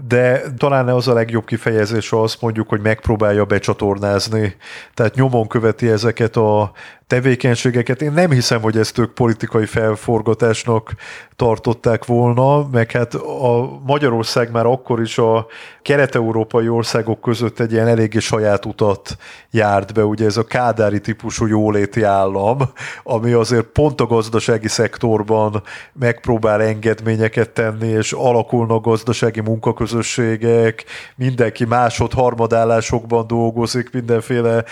de talán az a legjobb kifejezés azt mondjuk, hogy megpróbálja becsatornázni. Tehát nyomon követi ezeket a tevékenységeket. Én nem hiszem, hogy ezt ők politikai felforgatásnak tartották volna, meg hát a Magyarország már akkor is a kelet-európai országok között egy ilyen eléggé saját utat járt be, ugye ez a kádári típusú jóléti állam, ami azért pont a gazdasági szektorban megpróbál engedményeket tenni, és alakulnak gazdasági munkaközösségek, mindenki másod harmadállásokban dolgozik, mindenféle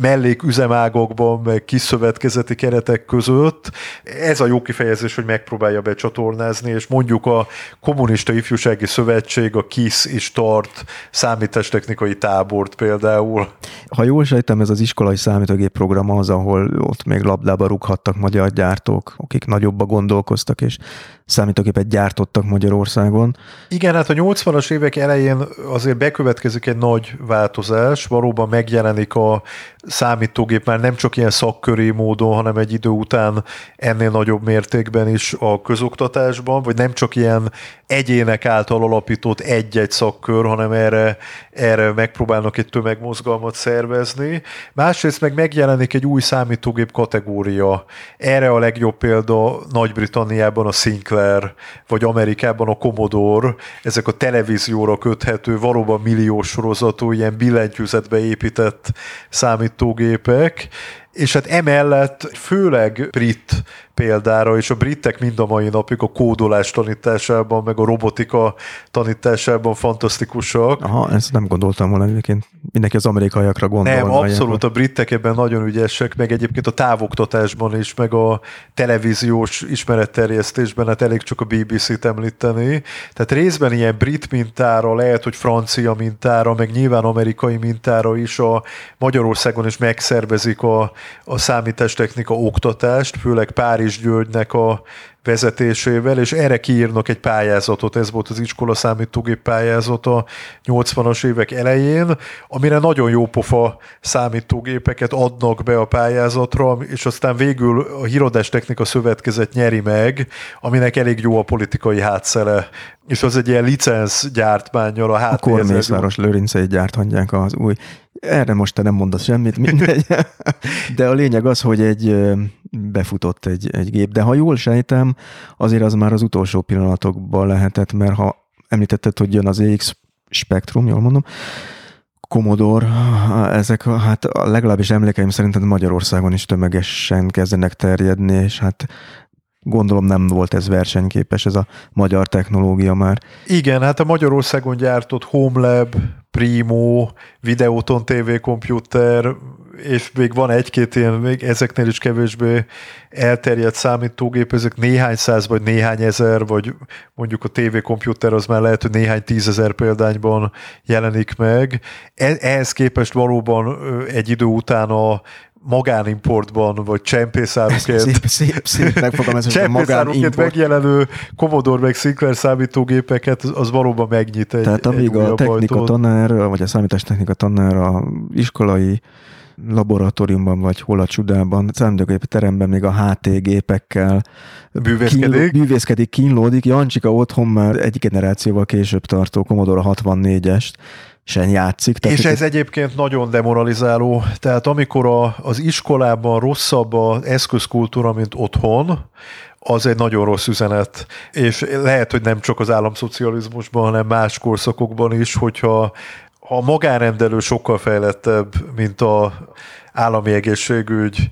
melléküzemágokban, meg kiszövetkezeti keretek között. Ez a jó kifejezés, hogy megpróbálja becsatornázni, és mondjuk a Kommunista Ifjúsági Szövetség, a KISZ is tart számítástechnikai tábort például. Ha jól sejtem, ez az iskolai számítógép program az, ahol ott még labdába rúghattak magyar gyártók, akik nagyobba gondolkoztak, és számítógépet gyártottak Magyarországon. Igen, hát a 80-as évek elején azért bekövetkezik egy nagy változás, valóban megjelenik a számítógép már nem csak ilyen szakköri módon, hanem egy idő után ennél nagyobb mértékben is a közoktatásban, vagy nem csak ilyen egyének által alapított egy-egy szakkör, hanem erre, erre megpróbálnak egy tömegmozgalmat szervezni. Másrészt meg megjelenik egy új számítógép kategória. Erre a legjobb példa Nagy-Britanniában a Sinclair, vagy Amerikában a Commodore, ezek a televízióra köthető, valóban milliós sorozatú, ilyen billentyűzetbe épített számítógépek, és hát emellett főleg brit példára, és a britek mind a mai napig a kódolás tanításában, meg a robotika tanításában fantasztikusak. Aha, ezt nem gondoltam volna egyébként. Mindenki az amerikaiakra gondol. Nem, abszolút, a britek ebben nagyon ügyesek, meg egyébként a távoktatásban is, meg a televíziós ismeretterjesztésben, hát elég csak a BBC-t említeni. Tehát részben ilyen brit mintára, lehet, hogy francia mintára, meg nyilván amerikai mintára is a Magyarországon is megszervezik a, a számítástechnika oktatást, főleg Párizs Párizs Györgynek a vezetésével, és erre kiírnak egy pályázatot, ez volt az iskola számítógép pályázata 80-as évek elején, amire nagyon jó pofa számítógépeket adnak be a pályázatra, és aztán végül a Híradás Technika Szövetkezet nyeri meg, aminek elég jó a politikai hátszele, és az egy ilyen licensz gyártmányal a háttérben. A Mészáros Lőrincei gyárthatják az új erre most te nem mondasz semmit, mindegy. De a lényeg az, hogy egy befutott egy, egy gép. De ha jól sejtem, azért az már az utolsó pillanatokban lehetett, mert ha említetted, hogy jön az EX Spectrum, jól mondom, Commodore, ezek hát legalábbis emlékeim szerint Magyarországon is tömegesen kezdenek terjedni, és hát gondolom nem volt ez versenyképes, ez a magyar technológia már. Igen, hát a Magyarországon gyártott HomeLab, Primo, Videoton TV komputer, és még van egy-két ilyen, még ezeknél is kevésbé elterjedt számítógép, ezek néhány száz, vagy néhány ezer, vagy mondjuk a TV komputer az már lehet, hogy néhány tízezer példányban jelenik meg. E-, ehhez képest valóban egy idő után a magánimportban, vagy csempészáruként, szép, szép, szép csempészáruként megjelenő Commodore meg Sinclair számítógépeket, az valóban megnyit egy Tehát amíg egy a technika ajtót. tanár, vagy a számítástechnika tanár a iskolai laboratóriumban, vagy hol a csodában, számítógép teremben még a HT gépekkel bűvészkedik, kínló, bűvészkedik kínlódik. Jancsika otthon már egy generációval később tartó Commodore 64-est sen játszik. Tehát és ez egyébként nagyon demoralizáló. Tehát amikor a, az iskolában rosszabb az eszközkultúra, mint otthon, az egy nagyon rossz üzenet. És lehet, hogy nem csak az államszocializmusban, hanem más korszakokban is, hogyha ha a magánrendelő sokkal fejlettebb, mint a állami egészségügy,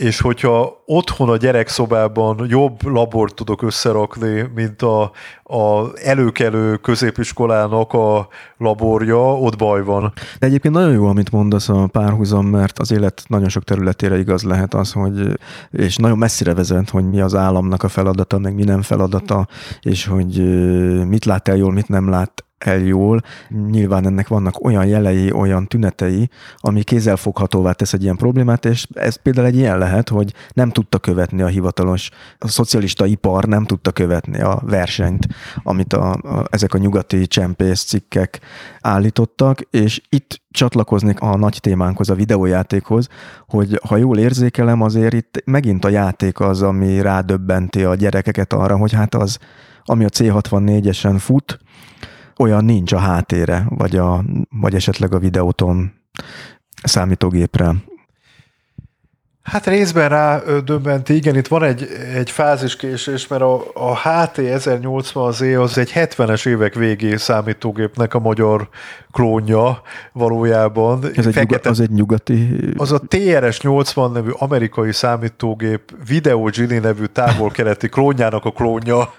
és hogyha otthon a gyerekszobában jobb labort tudok összerakni, mint a, a előkelő középiskolának a laborja, ott baj van. De egyébként nagyon jó, amit mondasz a párhuzam, mert az élet nagyon sok területére igaz lehet az, hogy és nagyon messzire vezet, hogy mi az államnak a feladata, meg mi nem feladata, és hogy mit lát el jól, mit nem lát el jól. Nyilván ennek vannak olyan jelei, olyan tünetei, ami kézzelfoghatóvá tesz egy ilyen problémát, és ez például egy ilyen lehet, hogy nem tudta követni a hivatalos, a szocialista ipar nem tudta követni a versenyt, amit a, a, ezek a nyugati csempész cikkek állítottak, és itt csatlakoznék a nagy témánkhoz, a videójátékhoz, hogy ha jól érzékelem, azért itt megint a játék az, ami rádöbbenti a gyerekeket arra, hogy hát az, ami a C64-esen fut, olyan nincs a hátére, vagy, a, vagy esetleg a videóton számítógépre Hát részben rá döbbenti, igen, itt van egy, egy fáziskésés, mert a, a HT 1080 z az egy 70-es évek végé számítógépnek a magyar klónja valójában. Ez egy Fekete, az egy nyugati... Az a TRS 80 nevű amerikai számítógép Video Gili nevű távol-keleti klónjának a klónja.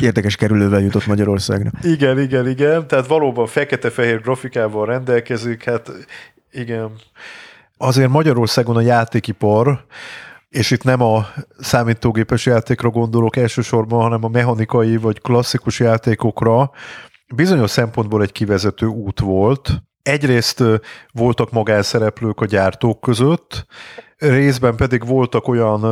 Érdekes kerülővel jutott Magyarországra. Igen, igen, igen. Tehát valóban fekete-fehér grafikával rendelkezik, hát igen azért Magyarországon a játékipar, és itt nem a számítógépes játékra gondolok elsősorban, hanem a mechanikai vagy klasszikus játékokra, bizonyos szempontból egy kivezető út volt. Egyrészt voltak magánszereplők a gyártók között, részben pedig voltak olyan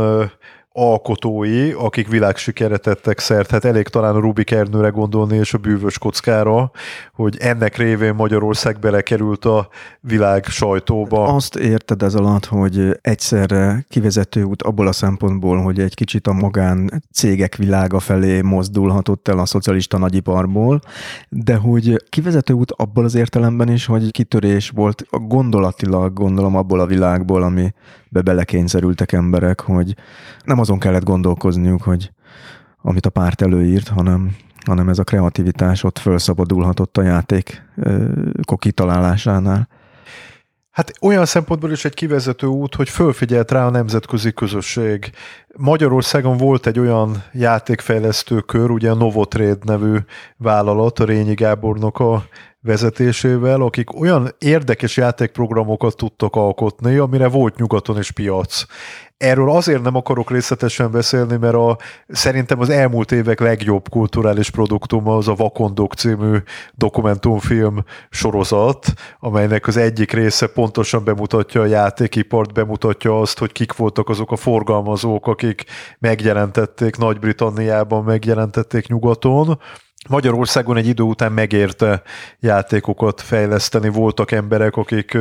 alkotói, akik világsikere tettek szert. Hát elég talán a Rubik Ernőre gondolni és a bűvös kockára, hogy ennek révén Magyarország belekerült a világ sajtóba. Azt érted ez alatt, hogy egyszerre kivezető út abból a szempontból, hogy egy kicsit a magán cégek világa felé mozdulhatott el a szocialista nagyiparból, de hogy kivezető út abból az értelemben is, hogy kitörés volt gondolatilag, gondolom abból a világból, ami be belekényszerültek emberek, hogy nem azon kellett gondolkozniuk, hogy amit a párt előírt, hanem, hanem ez a kreativitás ott felszabadulhatott a játék kitalálásánál. Hát olyan szempontból is egy kivezető út, hogy fölfigyelt rá a nemzetközi közösség. Magyarországon volt egy olyan játékfejlesztő kör, ugye a Novotrade nevű vállalat, a Rényi Gábornak a vezetésével, akik olyan érdekes játékprogramokat tudtak alkotni, amire volt nyugaton is piac. Erről azért nem akarok részletesen beszélni, mert a, szerintem az elmúlt évek legjobb kulturális produktuma az a Vakondok című dokumentumfilm sorozat, amelynek az egyik része pontosan bemutatja a játékipart, bemutatja azt, hogy kik voltak azok a forgalmazók, akik megjelentették Nagy-Britanniában, megjelentették nyugaton, Magyarországon egy idő után megérte játékokat fejleszteni, voltak emberek, akik,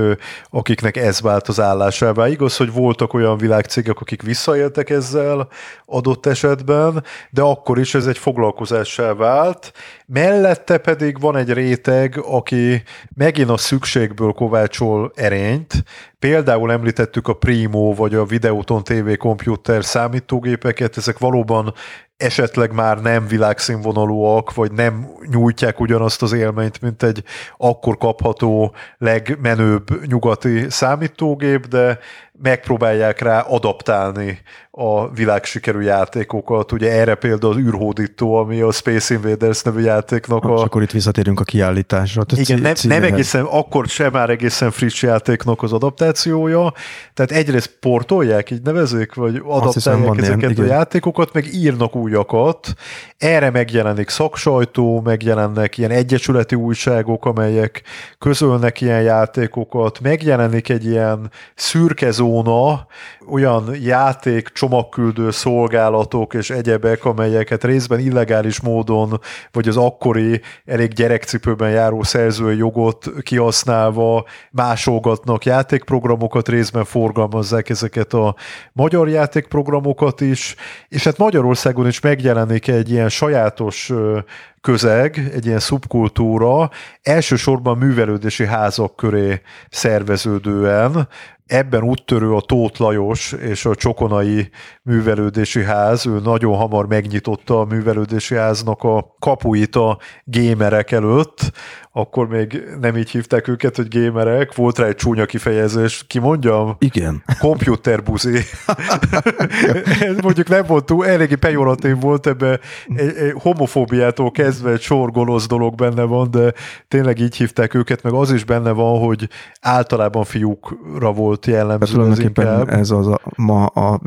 akiknek ez vált az állásává. Igaz, hogy voltak olyan világcégek, akik visszaéltek ezzel adott esetben, de akkor is ez egy foglalkozássá vált. Mellette pedig van egy réteg, aki megint a szükségből kovácsol erényt, Például említettük a Primo vagy a Videoton TV komputer számítógépeket, ezek valóban esetleg már nem világszínvonalúak, vagy nem nyújtják ugyanazt az élményt, mint egy akkor kapható legmenőbb nyugati számítógép, de megpróbálják rá adaptálni a világsikerű játékokat. Ugye erre például az űrhódító, ami a Space Invaders nevű játéknak a... És akkor itt visszatérünk a kiállításra. Igen, nem, nem egészen, akkor sem már egészen friss játéknak az adaptációja. Tehát egyrészt portolják, így nevezik, vagy adaptálják ezeket ilyen, a játékokat, meg írnak újakat. Erre megjelenik szaksajtó, megjelennek ilyen egyesületi újságok, amelyek közölnek ilyen játékokat, megjelenik egy ilyen szürkezó zóna, olyan játék, csomagküldő szolgálatok és egyebek, amelyeket részben illegális módon, vagy az akkori elég gyerekcipőben járó szerzői jogot kihasználva másolgatnak játékprogramokat, részben forgalmazzák ezeket a magyar játékprogramokat is, és hát Magyarországon is megjelenik egy ilyen sajátos közeg, egy ilyen szubkultúra, elsősorban művelődési házak köré szerveződően, ebben úttörő a Tóth Lajos és a Csokonai művelődési ház, ő nagyon hamar megnyitotta a művelődési háznak a kapuit a gémerek előtt, akkor még nem így hívták őket, hogy gémerek, volt rá egy csúnya kifejezés, ki mondjam? Igen. Computerbuzi. Mondjuk nem volt túl, eléggé pejoratív volt ebbe, egy, egy homofóbiától kezdve egy sor gonosz dolog benne van, de tényleg így hívták őket, meg az is benne van, hogy általában fiúkra volt jellemző. Ez inkább. ez az a, ma a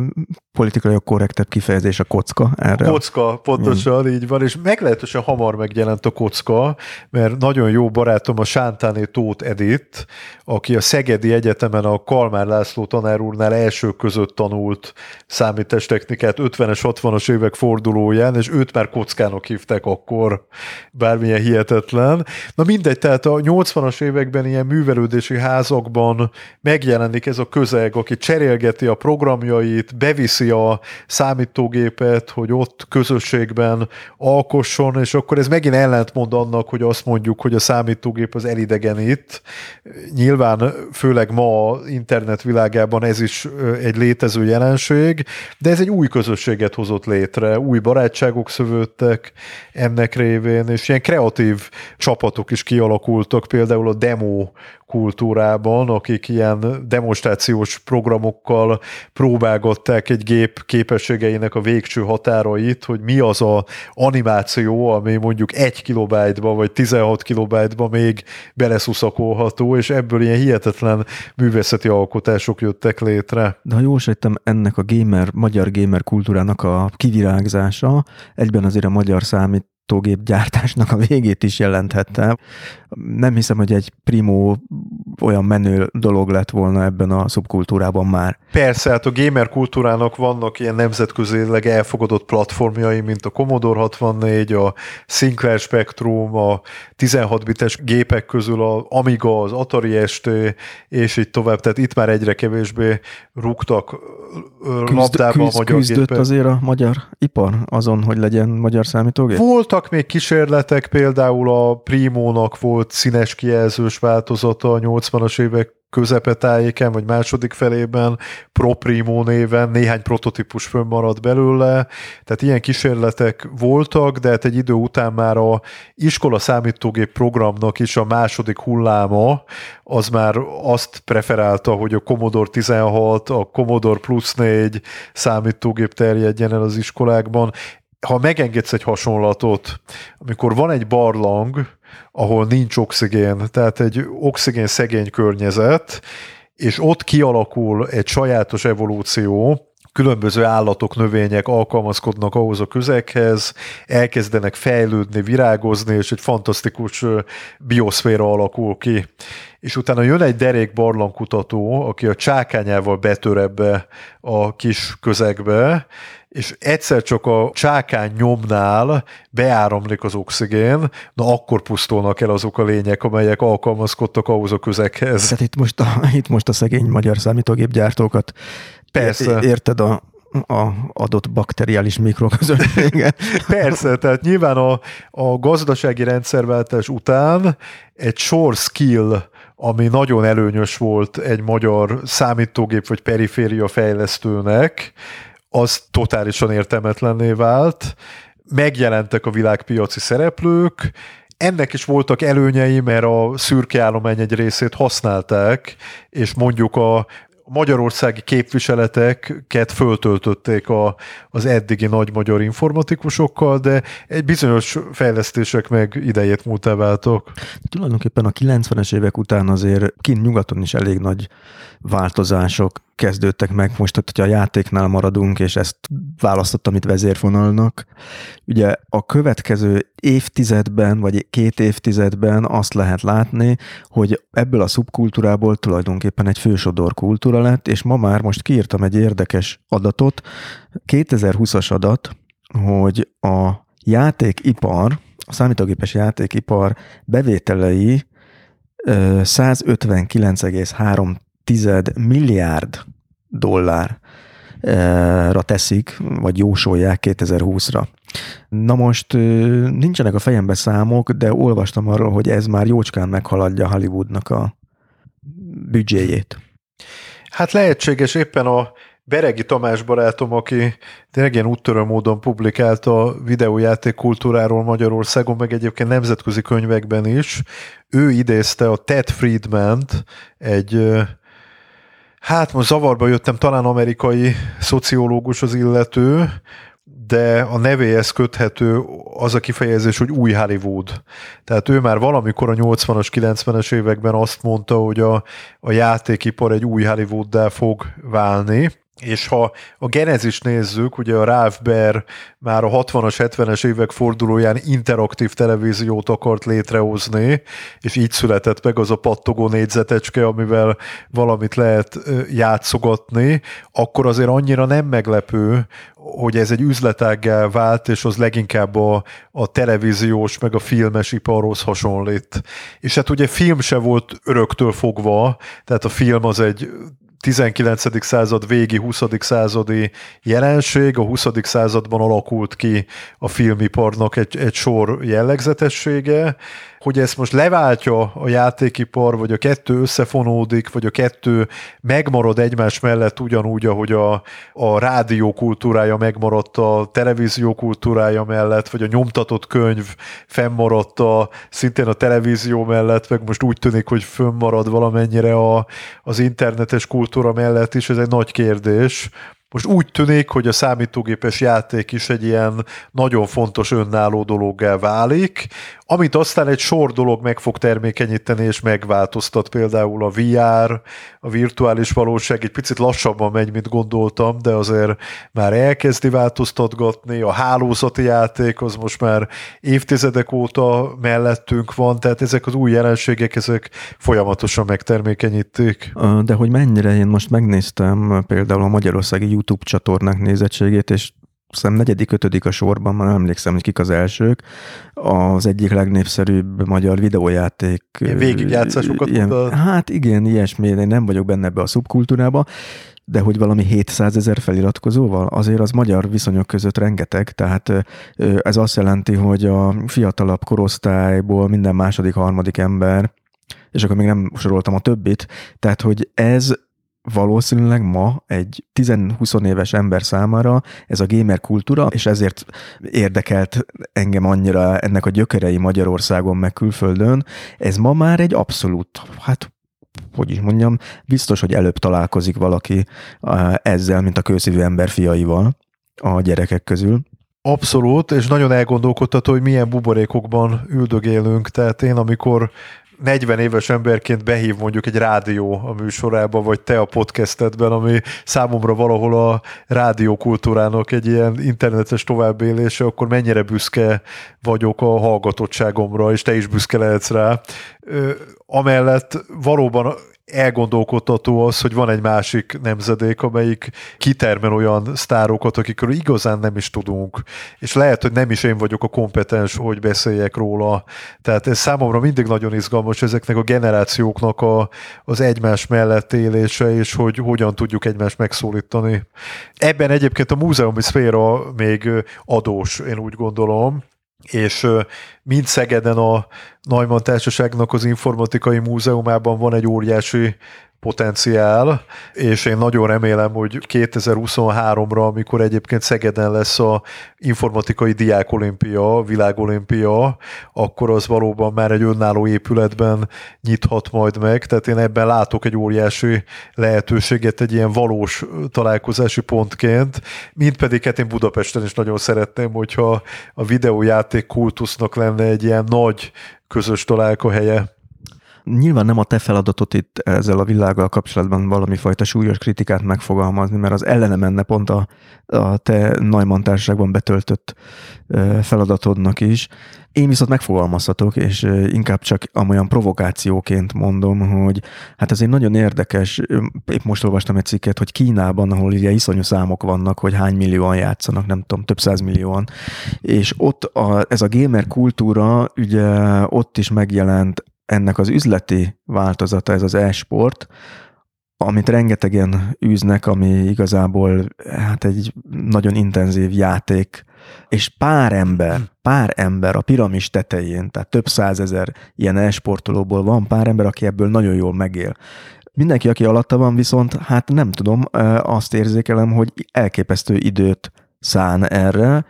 politikai korrektebb kifejezés a kocka erre. A kocka, pontosan mm. így van, és meglehetősen hamar megjelent a kocka, mert nagyon jó barátom a Sántáné Tóth Edith, aki a Szegedi Egyetemen a Kalmár László tanár úrnál elsők között tanult számítástechnikát 50-es, 60-as évek fordulóján, és őt már kockának hívták akkor bármilyen hihetetlen. Na mindegy, tehát a 80-as években ilyen művelődési házakban megjelenik ez a közeg, aki cserélgeti a programjait, beviszi a számítógépet, hogy ott közösségben alkosson, és akkor ez megint ellentmond annak, hogy azt mondjuk, hogy a számítógép az elidegenít. Nyilván főleg ma internet világában ez is egy létező jelenség, de ez egy új közösséget hozott létre, új barátságok szövődtek ennek révén, és ilyen kreatív csapatok is kialakultak, például a demo kultúrában, akik ilyen demonstrációs programokkal próbálgatták egy gép képességeinek a végső határait, hogy mi az a animáció, ami mondjuk 1 kilobájtba vagy 16 kilobájtba még beleszuszakolható, és ebből ilyen hihetetlen művészeti alkotások jöttek létre. De ha jól sejtem, ennek a gamer, magyar gamer kultúrának a kivirágzása egyben azért a magyar számít gyártásnak a végét is jelenthette. Nem hiszem, hogy egy primo olyan menő dolog lett volna ebben a szubkultúrában már. Persze, hát a gamer kultúrának vannak ilyen nemzetközileg elfogadott platformjai, mint a Commodore 64, a Sinclair Spectrum, a 16 bites gépek közül a Amiga, az Atari ST, és így tovább. Tehát itt már egyre kevésbé rúgtak küzd, labdába küzd, a magyar küzdött gépek. azért a magyar ipar azon, hogy legyen magyar számítógép? Voltak még kísérletek, például a Primónak volt színes kijelzős változata a 80-as évek közepetájéken, vagy második felében. Pro Primo néven néhány prototípus fönnmaradt belőle, tehát ilyen kísérletek voltak, de hát egy idő után már a iskola számítógép programnak is a második hulláma, az már azt preferálta, hogy a Commodore 16, a Commodore Plus 4 számítógép terjedjen el az iskolákban. Ha megengedsz egy hasonlatot, amikor van egy barlang, ahol nincs oxigén, tehát egy oxigén szegény környezet, és ott kialakul egy sajátos evolúció, különböző állatok, növények alkalmazkodnak ahhoz a közeghez, elkezdenek fejlődni, virágozni, és egy fantasztikus bioszféra alakul ki. És utána jön egy derék barlangkutató, aki a csákányával betör ebbe a kis közegbe, és egyszer csak a csákány nyomnál beáramlik az oxigén, na akkor pusztulnak el azok a lények, amelyek alkalmazkodtak ahhoz a közeghez. Tehát itt most a, itt most a szegény magyar számítógépgyártókat Persze. érted a, a adott bakteriális mikroközösséget. Persze, tehát nyilván a, a gazdasági rendszerváltás után egy sor skill, ami nagyon előnyös volt egy magyar számítógép vagy periféria fejlesztőnek, az totálisan értelmetlenné vált, megjelentek a világpiaci szereplők, ennek is voltak előnyei, mert a szürke állomány egy részét használták, és mondjuk a magyarországi képviseleteket föltöltötték a, az eddigi nagy magyar informatikusokkal, de egy bizonyos fejlesztések meg idejét múltá váltok. Tulajdonképpen a 90-es évek után azért kint nyugaton is elég nagy változások kezdődtek meg. Most, hogyha a játéknál maradunk, és ezt választottam itt vezérfonalnak, ugye a következő évtizedben, vagy két évtizedben azt lehet látni, hogy ebből a szubkultúrából tulajdonképpen egy fősodor kultúra lett, és ma már most kiírtam egy érdekes adatot, 2020-as adat, hogy a játékipar, a számítógépes játékipar bevételei 159,3 tized milliárd dollárra teszik, vagy jósolják 2020-ra. Na most nincsenek a fejembe számok, de olvastam arról, hogy ez már jócskán meghaladja Hollywoodnak a büdzséjét. Hát lehetséges éppen a Beregi Tamás barátom, aki tényleg ilyen úttörő módon publikált a videójáték kultúráról Magyarországon, meg egyébként nemzetközi könyvekben is, ő idézte a Ted Friedman-t, egy Hát most zavarba jöttem, talán amerikai szociológus az illető, de a nevéhez köthető az a kifejezés, hogy új Hollywood. Tehát ő már valamikor a 80-as, 90-es években azt mondta, hogy a, a játékipar egy új Hollywooddá fog válni, és ha a Genesis nézzük, ugye a Ralph Baer már a 60-as, 70-es évek fordulóján interaktív televíziót akart létrehozni, és így született meg az a pattogó négyzetecske, amivel valamit lehet játszogatni, akkor azért annyira nem meglepő, hogy ez egy üzletággá vált, és az leginkább a, a televíziós, meg a filmes iparhoz hasonlít. És hát ugye film se volt öröktől fogva, tehát a film az egy 19. század végi, 20. századi jelenség, a 20. században alakult ki a filmiparnak egy, egy sor jellegzetessége, hogy ezt most leváltja a játékipar, vagy a kettő összefonódik, vagy a kettő megmarad egymás mellett ugyanúgy, ahogy a, a rádió kultúrája megmaradt a televízió kultúrája mellett, vagy a nyomtatott könyv fennmaradt a, szintén a televízió mellett, meg most úgy tűnik, hogy fönnmarad valamennyire a, az internetes kultúra mellett is, ez egy nagy kérdés most úgy tűnik, hogy a számítógépes játék is egy ilyen nagyon fontos önálló dologgá válik, amit aztán egy sor dolog meg fog termékenyíteni és megváltoztat, például a VR, a virtuális valóság egy picit lassabban megy, mint gondoltam, de azért már elkezdi változtatgatni, a hálózati játék az most már évtizedek óta mellettünk van, tehát ezek az új jelenségek, ezek folyamatosan megtermékenyítik. De hogy mennyire én most megnéztem például a Magyarországi YouTube csatornák nézettségét, és hiszem negyedik, ötödik a sorban, már nem emlékszem, hogy kik az elsők. Az egyik legnépszerűbb magyar videójáték. Végigjátszásokat ilyen, Hát igen, ilyesmi, én nem vagyok benne ebbe a szubkultúrába, de hogy valami 700 ezer feliratkozóval, azért az magyar viszonyok között rengeteg, tehát ez azt jelenti, hogy a fiatalabb korosztályból minden második, harmadik ember, és akkor még nem soroltam a többit, tehát hogy ez valószínűleg ma egy 10-20 éves ember számára ez a gamer kultúra, és ezért érdekelt engem annyira ennek a gyökerei Magyarországon meg külföldön, ez ma már egy abszolút, hát hogy is mondjam, biztos, hogy előbb találkozik valaki ezzel, mint a kőszívű ember fiaival a gyerekek közül. Abszolút, és nagyon elgondolkodtató, hogy milyen buborékokban üldögélünk. Tehát én, amikor 40 éves emberként behív mondjuk egy rádió a műsorába, vagy te a podcastedben, ami számomra valahol a rádiókultúrának egy ilyen internetes továbbélése, akkor mennyire büszke vagyok a hallgatottságomra, és te is büszke lehetsz rá. Amellett valóban elgondolkodtató az, hogy van egy másik nemzedék, amelyik kitermel olyan sztárokat, akikről igazán nem is tudunk, és lehet, hogy nem is én vagyok a kompetens, hogy beszéljek róla. Tehát ez számomra mindig nagyon izgalmas ezeknek a generációknak a, az egymás mellett élése, és hogy hogyan tudjuk egymást megszólítani. Ebben egyébként a múzeumi szféra még adós, én úgy gondolom, és mind Szegeden a Neumann Társaságnak az informatikai múzeumában van egy óriási potenciál, és én nagyon remélem, hogy 2023-ra, amikor egyébként Szegeden lesz a informatikai diákolimpia, világolimpia, akkor az valóban már egy önálló épületben nyithat majd meg, tehát én ebben látok egy óriási lehetőséget egy ilyen valós találkozási pontként, mint pedig hát én Budapesten is nagyon szeretném, hogyha a videójáték kultusznak lenne egy ilyen nagy közös találkohelye. Nyilván nem a te feladatot itt ezzel a világgal kapcsolatban valami fajta súlyos kritikát megfogalmazni, mert az ellene menne pont a, a te Neumann társaságban betöltött feladatodnak is. Én viszont megfogalmazhatok, és inkább csak amolyan provokációként mondom, hogy hát azért nagyon érdekes, épp most olvastam egy cikket, hogy Kínában, ahol ugye iszonyú számok vannak, hogy hány millióan játszanak, nem tudom, több száz millióan, és ott a, ez a gamer kultúra, ugye ott is megjelent ennek az üzleti változata, ez az e-sport, amit rengetegen űznek, ami igazából hát egy nagyon intenzív játék, és pár ember, pár ember a piramis tetején, tehát több százezer ilyen e-sportolóból van pár ember, aki ebből nagyon jól megél. Mindenki, aki alatta van, viszont hát nem tudom, azt érzékelem, hogy elképesztő időt szán erre,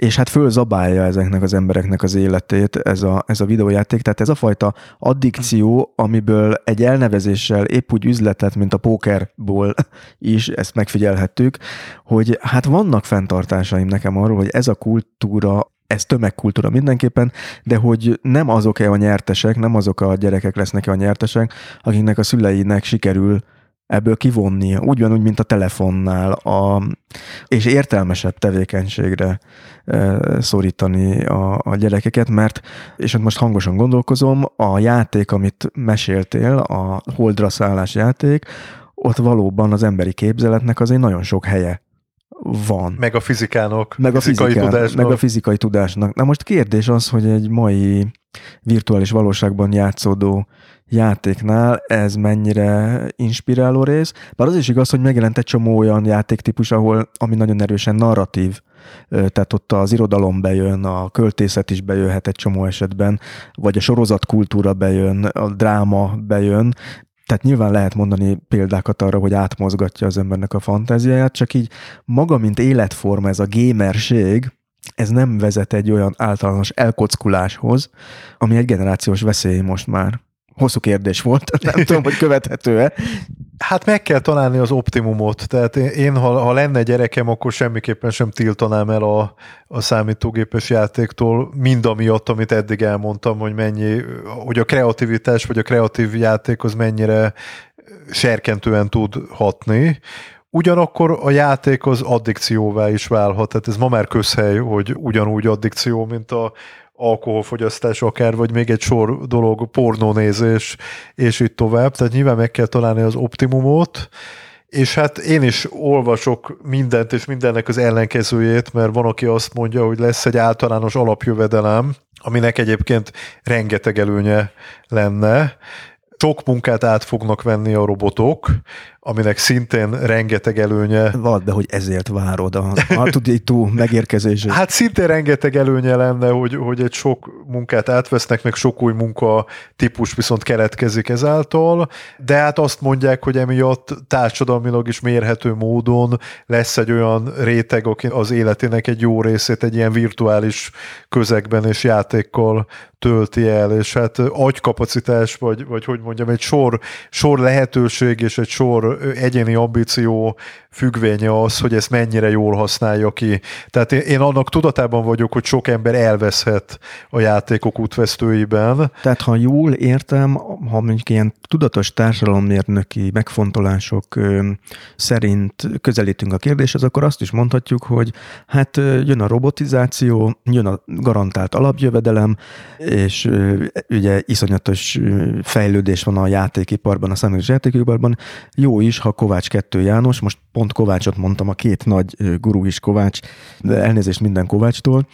és hát fölzabálja ezeknek az embereknek az életét ez a, ez a videójáték, tehát ez a fajta addikció, amiből egy elnevezéssel épp úgy üzletet, mint a pókerból is, ezt megfigyelhettük, hogy hát vannak fenntartásaim nekem arról, hogy ez a kultúra ez tömegkultúra mindenképpen, de hogy nem azok-e a nyertesek, nem azok a gyerekek lesznek-e a nyertesek, akiknek a szüleinek sikerül ebből kivonni, ugyanúgy, mint a telefonnál, a, és értelmesebb tevékenységre e, szorítani a, a gyerekeket, mert, és most hangosan gondolkozom, a játék, amit meséltél, a holdra szállás játék, ott valóban az emberi képzeletnek azért nagyon sok helye van. Meg a fizikának, meg a fizikai fizikán, tudásnak. Meg a fizikai tudásnak. Na most kérdés az, hogy egy mai virtuális valóságban játszódó játéknál ez mennyire inspiráló rész. Bár az is igaz, hogy megjelent egy csomó olyan játéktípus, ahol, ami nagyon erősen narratív, tehát ott az irodalom bejön, a költészet is bejöhet egy csomó esetben, vagy a sorozatkultúra bejön, a dráma bejön, tehát nyilván lehet mondani példákat arra, hogy átmozgatja az embernek a fantáziáját, csak így maga, mint életforma, ez a gamerség, ez nem vezet egy olyan általános elkockuláshoz, ami egy generációs veszély most már. Hosszú kérdés volt, nem tudom, hogy követhető-e. Hát meg kell találni az optimumot, tehát én, ha, ha lenne gyerekem, akkor semmiképpen sem tiltanám el a, a számítógépes játéktól, mind amiatt, amit eddig elmondtam, hogy mennyi, hogy a kreativitás vagy a kreatív játék az mennyire serkentően tud hatni. Ugyanakkor a játék az addikcióvá is válhat, tehát ez ma már közhely, hogy ugyanúgy addikció, mint a, alkoholfogyasztás akár, vagy még egy sor dolog, pornónézés, és így tovább. Tehát nyilván meg kell találni az optimumot, és hát én is olvasok mindent és mindennek az ellenkezőjét, mert van, aki azt mondja, hogy lesz egy általános alapjövedelem, aminek egyébként rengeteg előnye lenne. Sok munkát át fognak venni a robotok, aminek szintén rengeteg előnye. Vad be, hogy ezért várod a Artuditú megérkezését. Hát szintén rengeteg előnye lenne, hogy, hogy egy sok munkát átvesznek, meg sok új munka típus viszont keletkezik ezáltal, de hát azt mondják, hogy emiatt társadalmilag is mérhető módon lesz egy olyan réteg, aki az életének egy jó részét egy ilyen virtuális közegben és játékkal tölti el, és hát agykapacitás, vagy, vagy hogy mondjam, egy sor, sor lehetőség és egy sor egyéni ambíció függvénye az, hogy ezt mennyire jól használja ki. Tehát én, én annak tudatában vagyok, hogy sok ember elveszhet a játékok útvesztőiben. Tehát ha jól értem, ha mondjuk ilyen tudatos társadalommérnöki megfontolások ö, szerint közelítünk a kérdéshez, akkor azt is mondhatjuk, hogy hát jön a robotizáció, jön a garantált alapjövedelem, és ö, ugye iszonyatos fejlődés van a játékiparban, a számításos játékiparban. Jó is, ha Kovács 2 János, most pont Kovácsot mondtam, a két nagy gurú is Kovács, de elnézést minden Kovácstól,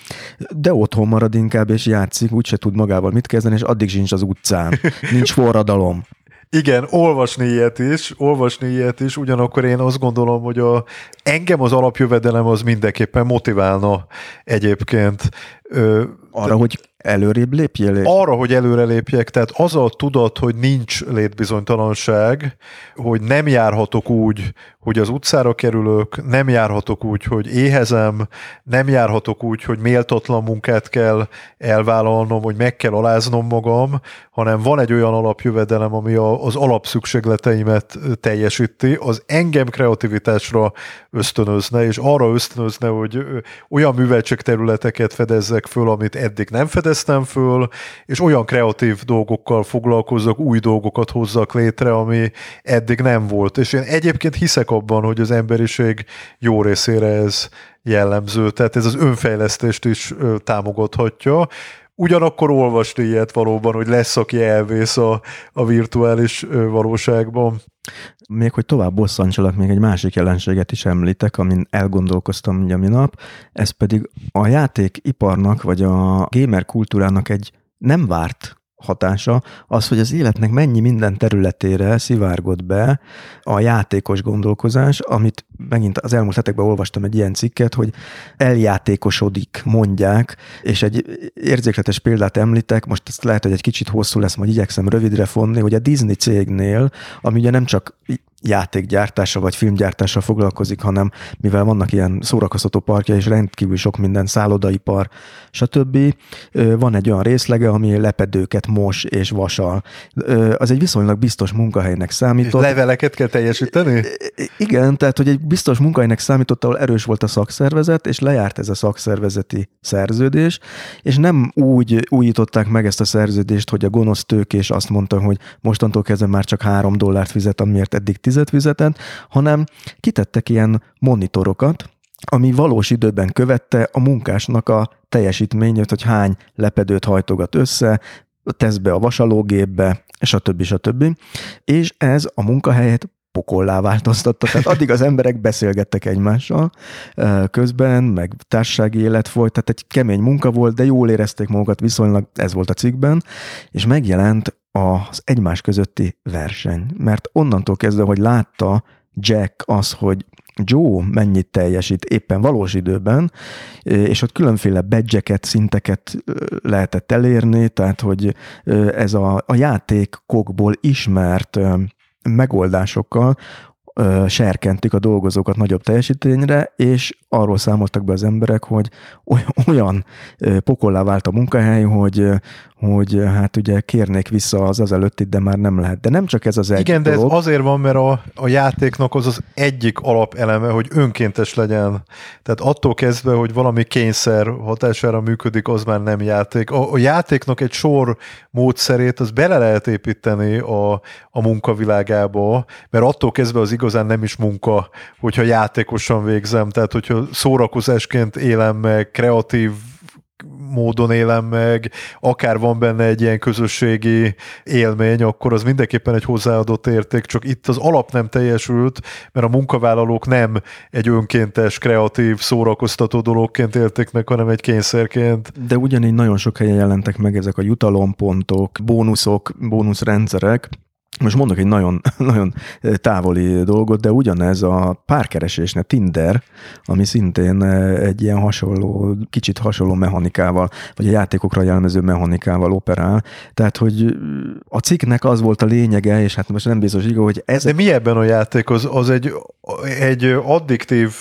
de otthon marad inkább, és játszik, úgyse tud magával mit kezdeni, és addig sincs az utcán. Nincs forradalom. Igen, olvasni ilyet is, olvasni ilyet is, ugyanakkor én azt gondolom, hogy a, engem az alapjövedelem az mindenképpen motiválna egyébként. Ö, Arra, hogy előrébb lépjél? Arra, hogy előre lépjek, tehát az a tudat, hogy nincs létbizonytalanság, hogy nem járhatok úgy, hogy az utcára kerülök, nem járhatok úgy, hogy éhezem, nem járhatok úgy, hogy méltatlan munkát kell elvállalnom, hogy meg kell aláznom magam, hanem van egy olyan alapjövedelem, ami az alapszükségleteimet teljesíti, az engem kreativitásra ösztönözne, és arra ösztönözne, hogy olyan műveltségterületeket fedezzek föl, amit eddig nem fedeztem föl, és olyan kreatív dolgokkal foglalkozok, új dolgokat hozzak létre, ami eddig nem volt. És én egyébként hiszek abban, hogy az emberiség jó részére ez jellemző, tehát ez az önfejlesztést is támogathatja. Ugyanakkor olvasni ilyet valóban, hogy lesz, aki elvész a, a virtuális valóságban. Még hogy tovább bosszantsalak, még egy másik jelenséget is említek, amin elgondolkoztam ugye minap, ez pedig a játékiparnak, vagy a gamer kultúrának egy nem várt hatása az, hogy az életnek mennyi minden területére szivárgott be a játékos gondolkozás, amit megint az elmúlt hetekben olvastam egy ilyen cikket, hogy eljátékosodik, mondják, és egy érzékletes példát említek, most ezt lehet, hogy egy kicsit hosszú lesz, majd igyekszem rövidre fonni, hogy a Disney cégnél, ami ugye nem csak játékgyártással vagy filmgyártással foglalkozik, hanem mivel vannak ilyen szórakoztató parkja és rendkívül sok minden, szállodaipar, stb. Van egy olyan részlege, ami lepedőket mos és vasal. Az egy viszonylag biztos munkahelynek számított. Leveleket kell teljesíteni? Igen, tehát hogy egy biztos munkahelynek számított, ahol erős volt a szakszervezet, és lejárt ez a szakszervezeti szerződés, és nem úgy újították meg ezt a szerződést, hogy a gonosz tőkés azt mondta, hogy mostantól kezdve már csak három dollárt fizet, amiért eddig tizet fizetett, hanem kitettek ilyen monitorokat, ami valós időben követte a munkásnak a teljesítményét, hogy hány lepedőt hajtogat össze, tesz be a vasalógépbe, stb. stb. És ez a munkahelyet pokollá változtatta. Tehát addig az emberek beszélgettek egymással közben, meg társasági élet volt, tehát egy kemény munka volt, de jól érezték magukat viszonylag, ez volt a cikkben, és megjelent az egymás közötti verseny. Mert onnantól kezdve, hogy látta Jack az, hogy Joe mennyit teljesít éppen valós időben, és ott különféle badge szinteket lehetett elérni, tehát hogy ez a, a játékokból ismert megoldásokkal serkentük a dolgozókat nagyobb teljesítményre, és arról számoltak be az emberek, hogy olyan pokollá vált a munkahely, hogy, hogy hát ugye kérnék vissza az az előttit, de már nem lehet. De nem csak ez az egy Igen, dolog. de ez azért van, mert a, a játéknak az az egyik alapeleme, hogy önkéntes legyen. Tehát attól kezdve, hogy valami kényszer hatására működik, az már nem játék. A, a játéknak egy sor módszerét az bele lehet építeni a, a munkavilágába, mert attól kezdve az igazán nem is munka, hogyha játékosan végzem. Tehát, hogyha szórakozásként élem meg, kreatív módon élem meg, akár van benne egy ilyen közösségi élmény, akkor az mindenképpen egy hozzáadott érték, csak itt az alap nem teljesült, mert a munkavállalók nem egy önkéntes, kreatív, szórakoztató dologként élték meg, hanem egy kényszerként. De ugyanígy nagyon sok helyen jelentek meg ezek a jutalompontok, bónuszok, bónuszrendszerek, most mondok egy nagyon, nagyon távoli dolgot, de ugyanez a párkeresésnél Tinder, ami szintén egy ilyen hasonló, kicsit hasonló mechanikával, vagy a játékokra jellemző mechanikával operál. Tehát, hogy a cikknek az volt a lényege, és hát most nem biztos igaz, hogy ez... De mi ebben a játék? Az, az egy, egy addiktív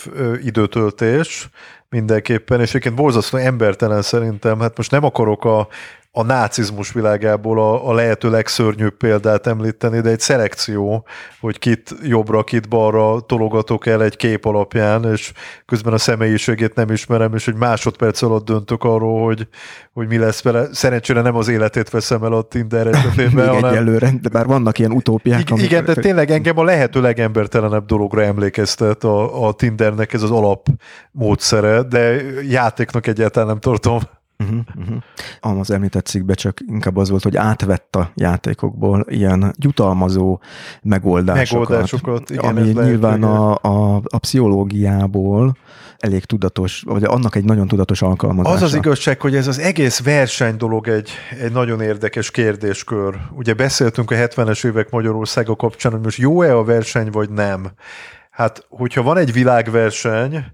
időtöltés, mindenképpen, és egyébként borzasztó embertelen szerintem, hát most nem akarok a a nácizmus világából a, a lehető legszörnyűbb példát említeni, de egy szelekció, hogy kit jobbra, kit balra tologatok el egy kép alapján, és közben a személyiségét nem ismerem, és egy másodperc alatt döntök arról, hogy, hogy mi lesz vele. Szerencsére nem az életét veszem el a Tinder esetében. Még hanem... egyelőre, de bár vannak ilyen utópiák. Igen, amik... igen, de tényleg engem a lehető legembertelenebb dologra emlékeztet a, a Tindernek ez az alap módszere, de játéknak egyáltalán nem tartom. Uh-huh, uh-huh. Az említett cikkben csak inkább az volt, hogy átvett a játékokból ilyen jutalmazó megoldásokat, megoldásokat igen, ami nyilván a, a, a pszichológiából elég tudatos, vagy annak egy nagyon tudatos alkalmazása. Az az igazság, hogy ez az egész verseny dolog egy, egy nagyon érdekes kérdéskör. Ugye beszéltünk a 70-es évek Magyarországa kapcsán, hogy most jó-e a verseny, vagy nem. Hát, hogyha van egy világverseny,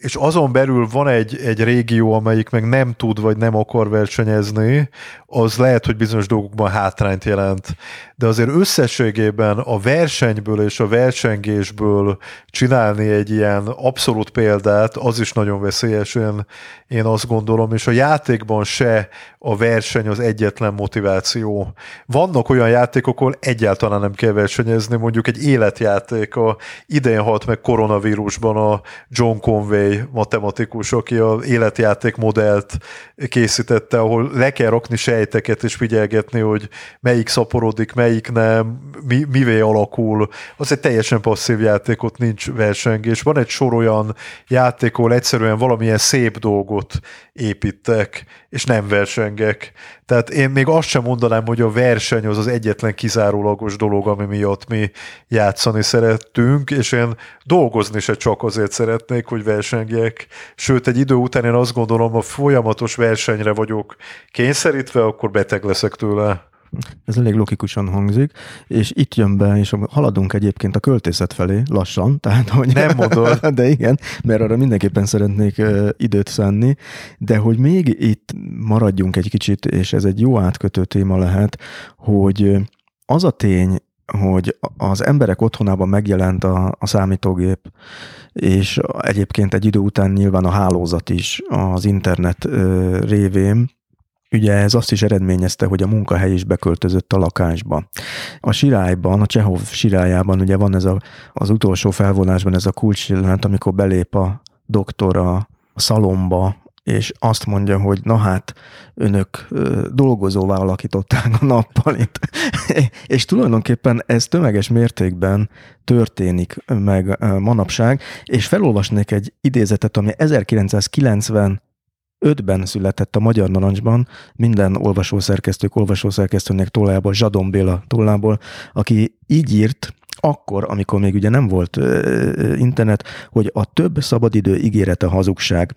és azon belül van egy, egy régió, amelyik meg nem tud vagy nem akar versenyezni, az lehet, hogy bizonyos dolgokban hátrányt jelent. De azért összességében a versenyből és a versengésből csinálni egy ilyen abszolút példát, az is nagyon veszélyes, én, én azt gondolom, és a játékban se a verseny az egyetlen motiváció. Vannak olyan játékok, ahol egyáltalán nem kell versenyezni, mondjuk egy életjáték, a idején halt meg koronavírusban a John Conway matematikus, aki a életjáték modellt készítette, ahol le kell rakni sejteket és figyelgetni, hogy melyik szaporodik, melyik nem, mi, mivé alakul. Az egy teljesen passzív játék, ott nincs versengés. Van egy sor olyan játék, ahol egyszerűen valamilyen szép dolgot építek, és nem versengek. Tehát én még azt sem mondanám, hogy a verseny az az egyetlen kizárólagos dolog, ami miatt mi játszani szerettünk, és én dolgozni se csak azért szeretnék, hogy versengjek. Sőt, egy idő után én azt gondolom, ha folyamatos versenyre vagyok kényszerítve, akkor beteg leszek tőle. Ez elég logikusan hangzik, és itt jön be, és haladunk egyébként a költészet felé lassan, tehát hogy... Nem mondod. De igen, mert arra mindenképpen szeretnék időt szánni, de hogy még itt maradjunk egy kicsit, és ez egy jó átkötő téma lehet, hogy az a tény, hogy az emberek otthonában megjelent a, a számítógép, és egyébként egy idő után nyilván a hálózat is az internet révén, ugye ez azt is eredményezte, hogy a munkahely is beköltözött a lakásba. A sirályban, a Csehov sirályában ugye van ez a, az utolsó felvonásban ez a kulcsjelenet, amikor belép a doktor a szalomba, és azt mondja, hogy na hát, önök dolgozóvá alakították a nappalit. és tulajdonképpen ez tömeges mértékben történik meg manapság, és felolvasnék egy idézetet, ami 1990 ötben született a Magyar Narancsban, minden olvasószerkesztők olvasószerkesztőnek tollából, Zsadon Béla tollából, aki így írt, akkor, amikor még ugye nem volt internet, hogy a több szabadidő ígérete hazugság.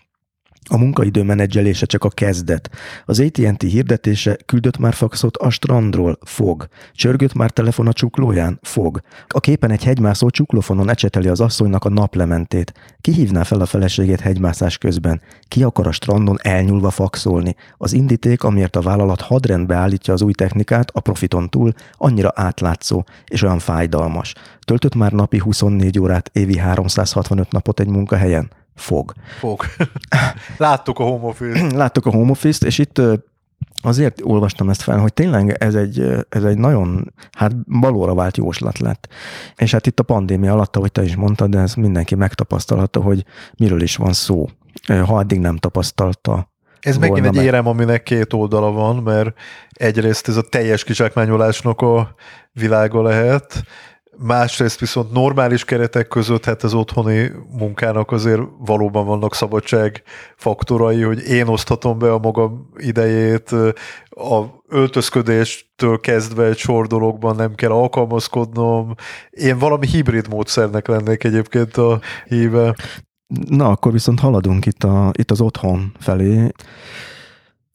A munkaidő menedzselése csak a kezdet. Az AT&T hirdetése küldött már faxot a strandról, fog. Csörgött már telefon a csuklóján, fog. A képen egy hegymászó csuklofonon ecseteli az asszonynak a naplementét. Ki hívná fel a feleségét hegymászás közben? Ki akar a strandon elnyúlva faxolni? Az indíték, amiért a vállalat hadrendbe állítja az új technikát, a profiton túl, annyira átlátszó és olyan fájdalmas. Töltött már napi 24 órát, évi 365 napot egy munkahelyen? Fog. Fog. Láttuk a home office Láttuk a home office-t, és itt azért olvastam ezt fel, hogy tényleg ez egy, ez egy nagyon, hát balóra vált jóslat lett. És hát itt a pandémia alatt, ahogy te is mondtad, de ez mindenki megtapasztalhatta, hogy miről is van szó, ha addig nem tapasztalta ez megint egy meg. érem, aminek két oldala van, mert egyrészt ez a teljes kizsákmányolásnak a világa lehet, Másrészt viszont normális keretek között, hát az otthoni munkának azért valóban vannak szabadság faktorai, hogy én oszthatom be a magam idejét, a öltözködéstől kezdve egy sor dologban nem kell alkalmazkodnom. Én valami hibrid módszernek lennék egyébként a híve. Na, akkor viszont haladunk itt, a, itt az otthon felé,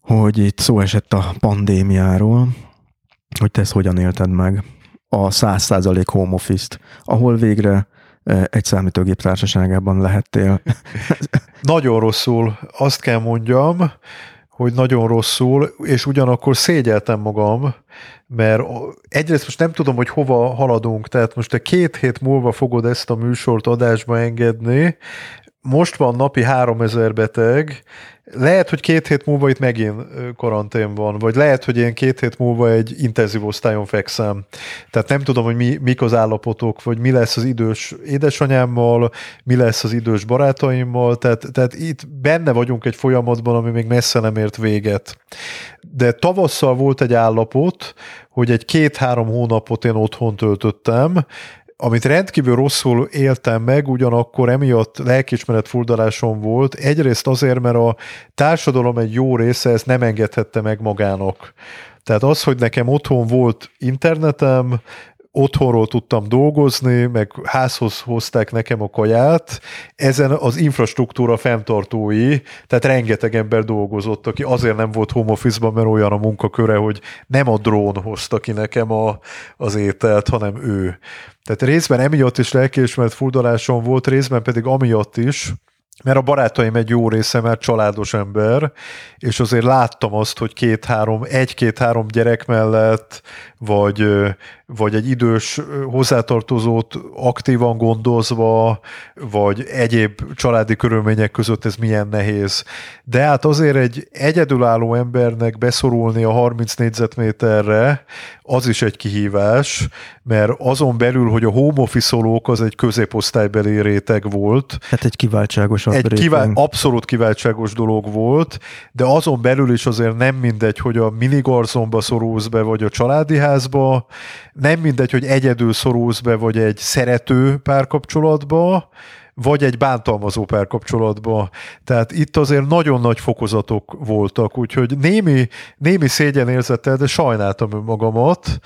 hogy itt szó esett a pandémiáról, hogy te ezt hogyan élted meg a 100% home office-t, ahol végre e, egy számítógép társaságában lehettél. nagyon rosszul. Azt kell mondjam, hogy nagyon rosszul, és ugyanakkor szégyeltem magam, mert egyrészt most nem tudom, hogy hova haladunk, tehát most te két hét múlva fogod ezt a műsort adásba engedni, most van napi 3000 beteg, lehet, hogy két hét múlva itt megint karantén van, vagy lehet, hogy én két hét múlva egy intenzív osztályon fekszem. Tehát nem tudom, hogy mi, mik az állapotok, vagy mi lesz az idős édesanyámmal, mi lesz az idős barátaimmal, tehát, tehát itt benne vagyunk egy folyamatban, ami még messze nem ért véget. De tavasszal volt egy állapot, hogy egy két-három hónapot én otthon töltöttem, amit rendkívül rosszul éltem meg, ugyanakkor emiatt lelkismeret furdalásom volt. Egyrészt azért, mert a társadalom egy jó része ezt nem engedhette meg magának. Tehát az, hogy nekem otthon volt internetem, otthonról tudtam dolgozni, meg házhoz hozták nekem a kaját, ezen az infrastruktúra fenntartói, tehát rengeteg ember dolgozott, aki azért nem volt home office mert olyan a munkaköre, hogy nem a drón hozta ki nekem a, az ételt, hanem ő. Tehát részben emiatt is lelkiismert furdalásom volt, részben pedig amiatt is, mert a barátaim egy jó része már családos ember, és azért láttam azt, hogy két-három, egy-két-három gyerek mellett, vagy, vagy egy idős hozzátartozót aktívan gondozva, vagy egyéb családi körülmények között ez milyen nehéz. De hát azért egy egyedülálló embernek beszorulni a 30 négyzetméterre, az is egy kihívás, mert azon belül, hogy a home office az egy középosztálybeli réteg volt. Hát egy kiváltságos egy kivál, abszolút kiváltságos dolog volt, de azon belül is azért nem mindegy, hogy a minigarzonba szorulsz be, vagy a családi házba, nem mindegy, hogy egyedül szorulsz be, vagy egy szerető párkapcsolatba, vagy egy bántalmazó párkapcsolatba. Tehát itt azért nagyon nagy fokozatok voltak, úgyhogy némi, némi szégyenérzettel, de sajnáltam magamat,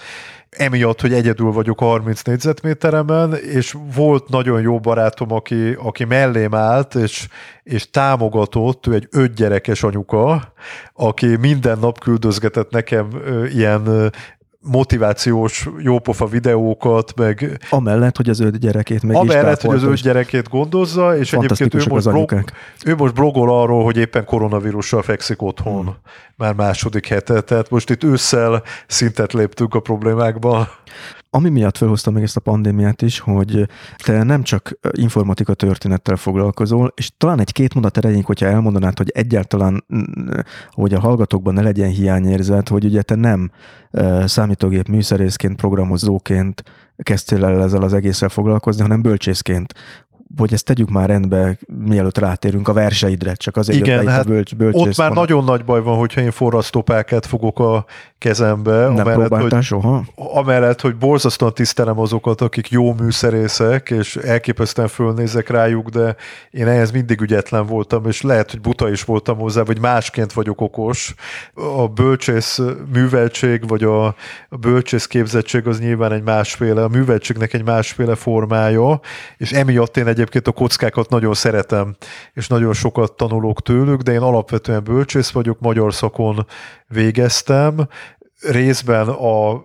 emiatt, hogy egyedül vagyok 30 négyzetméteremen, és volt nagyon jó barátom, aki, aki mellém állt, és, és támogatott, ő egy öt gyerekes anyuka, aki minden nap küldözgetett nekem ilyen motivációs jópofa videókat, meg... Amellett, hogy az öt gyerekét meg Amellett, hogy az öt gyerekét gondozza, és egyébként ő most, blog, ő most blogol arról, hogy éppen koronavírussal fekszik otthon hmm. már második hete, tehát most itt ősszel szintet léptünk a problémákba. Ami miatt felhoztam még ezt a pandémiát is, hogy te nem csak informatika történettel foglalkozol, és talán egy-két mondat erejénk, hogyha elmondanád, hogy egyáltalán, hogy a hallgatókban ne legyen hiányérzet, hogy ugye te nem számítógép műszerészként, programozóként kezdtél el ezzel az egésszel foglalkozni, hanem bölcsészként hogy ezt tegyük már rendbe, mielőtt rátérünk a verseidre, csak azért Igen, jött hát a bölcs, bölcsész ott már vonat. nagyon nagy baj van, hogyha én forrasztópákát fogok a kezembe. Nem amellett, hogy, soha? amellett, hogy borzasztóan tisztelem azokat, akik jó műszerészek, és elképesztően fölnézek rájuk, de én ehhez mindig ügyetlen voltam, és lehet, hogy buta is voltam hozzá, vagy másként vagyok okos. A bölcsész műveltség, vagy a, bölcsész képzettség az nyilván egy másféle, a műveltségnek egy másféle formája, és emiatt én egyébként a kockákat nagyon szeretem, és nagyon sokat tanulok tőlük, de én alapvetően bölcsész vagyok, magyar szakon végeztem, részben a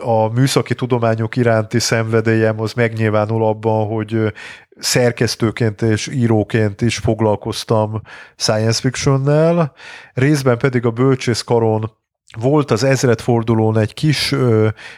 a műszaki tudományok iránti szenvedélyem az megnyilvánul abban, hogy szerkesztőként és íróként is foglalkoztam science fictionnel, részben pedig a bölcsészkaron volt az ezredfordulón egy kis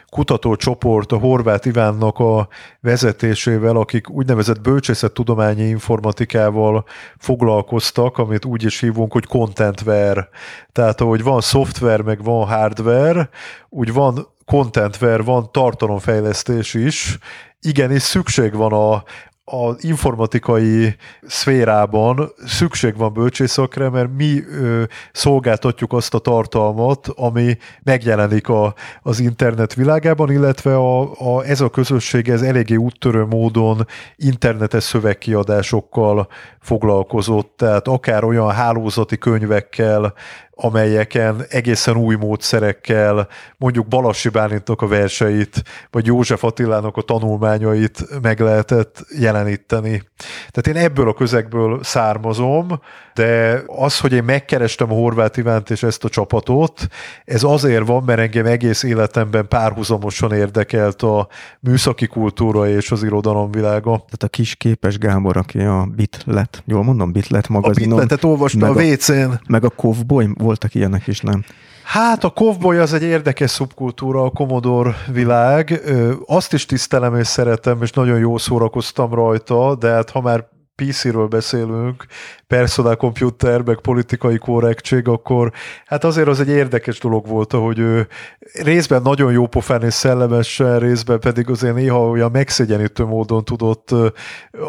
kutatócsoport a Horváth Ivánnak a vezetésével, akik úgynevezett bölcsészettudományi informatikával foglalkoztak, amit úgy is hívunk, hogy contentware. Tehát ahogy van szoftver, meg van hardware, úgy van contentware, van tartalomfejlesztés is, igenis szükség van a, az informatikai szférában szükség van bölcsészakra, mert mi ö, szolgáltatjuk azt a tartalmat, ami megjelenik a, az internet világában, illetve a, a, ez a közösség ez eléggé úttörő módon internetes szövegkiadásokkal foglalkozott, tehát akár olyan hálózati könyvekkel, amelyeken egészen új módszerekkel, mondjuk Balassi Bálintnak a verseit, vagy József Attilának a tanulmányait meg lehetett jeleníteni. Tehát én ebből a közegből származom, de az, hogy én megkerestem a Horváth Ivánt és ezt a csapatot, ez azért van, mert engem egész életemben párhuzamosan érdekelt a műszaki kultúra és az irodalom világa. Tehát a kis képes Gábor, aki a Bitlet, jól mondom, Bitlet A magazinon. Bitletet olvasta a a- WC-n. Meg a Kovboy, voltak ilyenek is, nem? Hát a kovboly az egy érdekes szubkultúra, a Commodore világ. Azt is tisztelem és szeretem, és nagyon jól szórakoztam rajta, de hát ha már PC-ről beszélünk, personal computer, meg politikai korrektség, akkor hát azért az egy érdekes dolog volt, hogy ő részben nagyon jó pofán és szellemesen, részben pedig azért néha olyan megszégyenítő módon tudott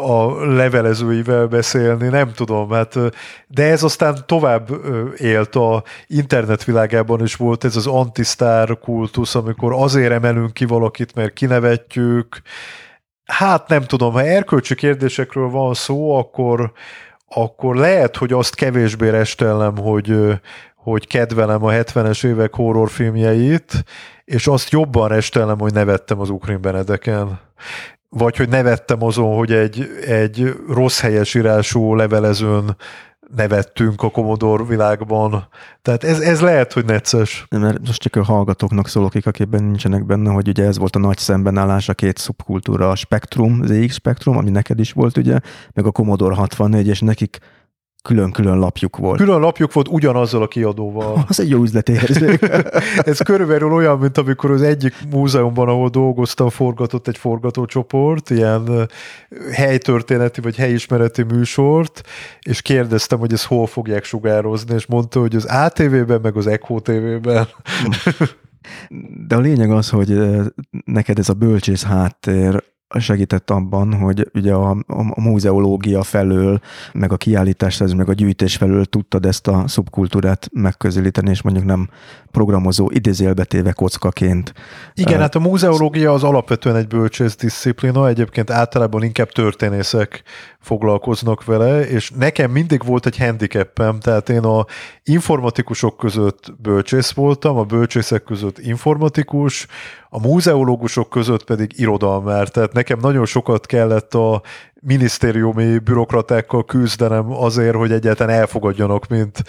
a levelezőivel beszélni, nem tudom, hát de ez aztán tovább élt a internet világában is volt ez az antisztár kultusz, amikor azért emelünk ki valakit, mert kinevetjük, Hát nem tudom, ha erkölcsi kérdésekről van szó, akkor, akkor lehet, hogy azt kevésbé restellem, hogy, hogy kedvelem a 70-es évek horrorfilmjeit, és azt jobban restellem, hogy nevettem az Ukrin Benedeken. Vagy hogy nevettem azon, hogy egy, egy rossz helyesírású levelezőn nevettünk a Commodore világban. Tehát ez, ez lehet, hogy necces. Mert most csak a hallgatóknak szólok, akik akikben nincsenek benne, hogy ugye ez volt a nagy szembenállás a két szubkultúra, a Spectrum, ZX Spectrum, ami neked is volt ugye, meg a Commodore 64, és nekik külön-külön lapjuk volt. Külön lapjuk volt ugyanazzal a kiadóval. Az egy jó üzleti érzék. Ez körülbelül olyan, mint amikor az egyik múzeumban, ahol dolgoztam, forgatott egy forgatócsoport, ilyen helytörténeti vagy helyismereti műsort, és kérdeztem, hogy ezt hol fogják sugározni, és mondta, hogy az ATV-ben, meg az Echo TV-ben. De a lényeg az, hogy neked ez a bölcsész háttér segített abban, hogy ugye a, a, múzeológia felől, meg a kiállítás, ez meg a gyűjtés felől tudtad ezt a szubkultúrát megközelíteni, és mondjuk nem programozó idézélbetéve kockaként. Igen, hát a múzeológia az alapvetően egy bölcsész disziplina, egyébként általában inkább történészek foglalkoznak vele, és nekem mindig volt egy handicapem, tehát én a informatikusok között bölcsész voltam, a bölcsészek között informatikus, a múzeológusok között pedig irodalmár, tehát nekem nagyon sokat kellett a minisztériumi bürokratákkal küzdenem azért, hogy egyáltalán elfogadjanak, mint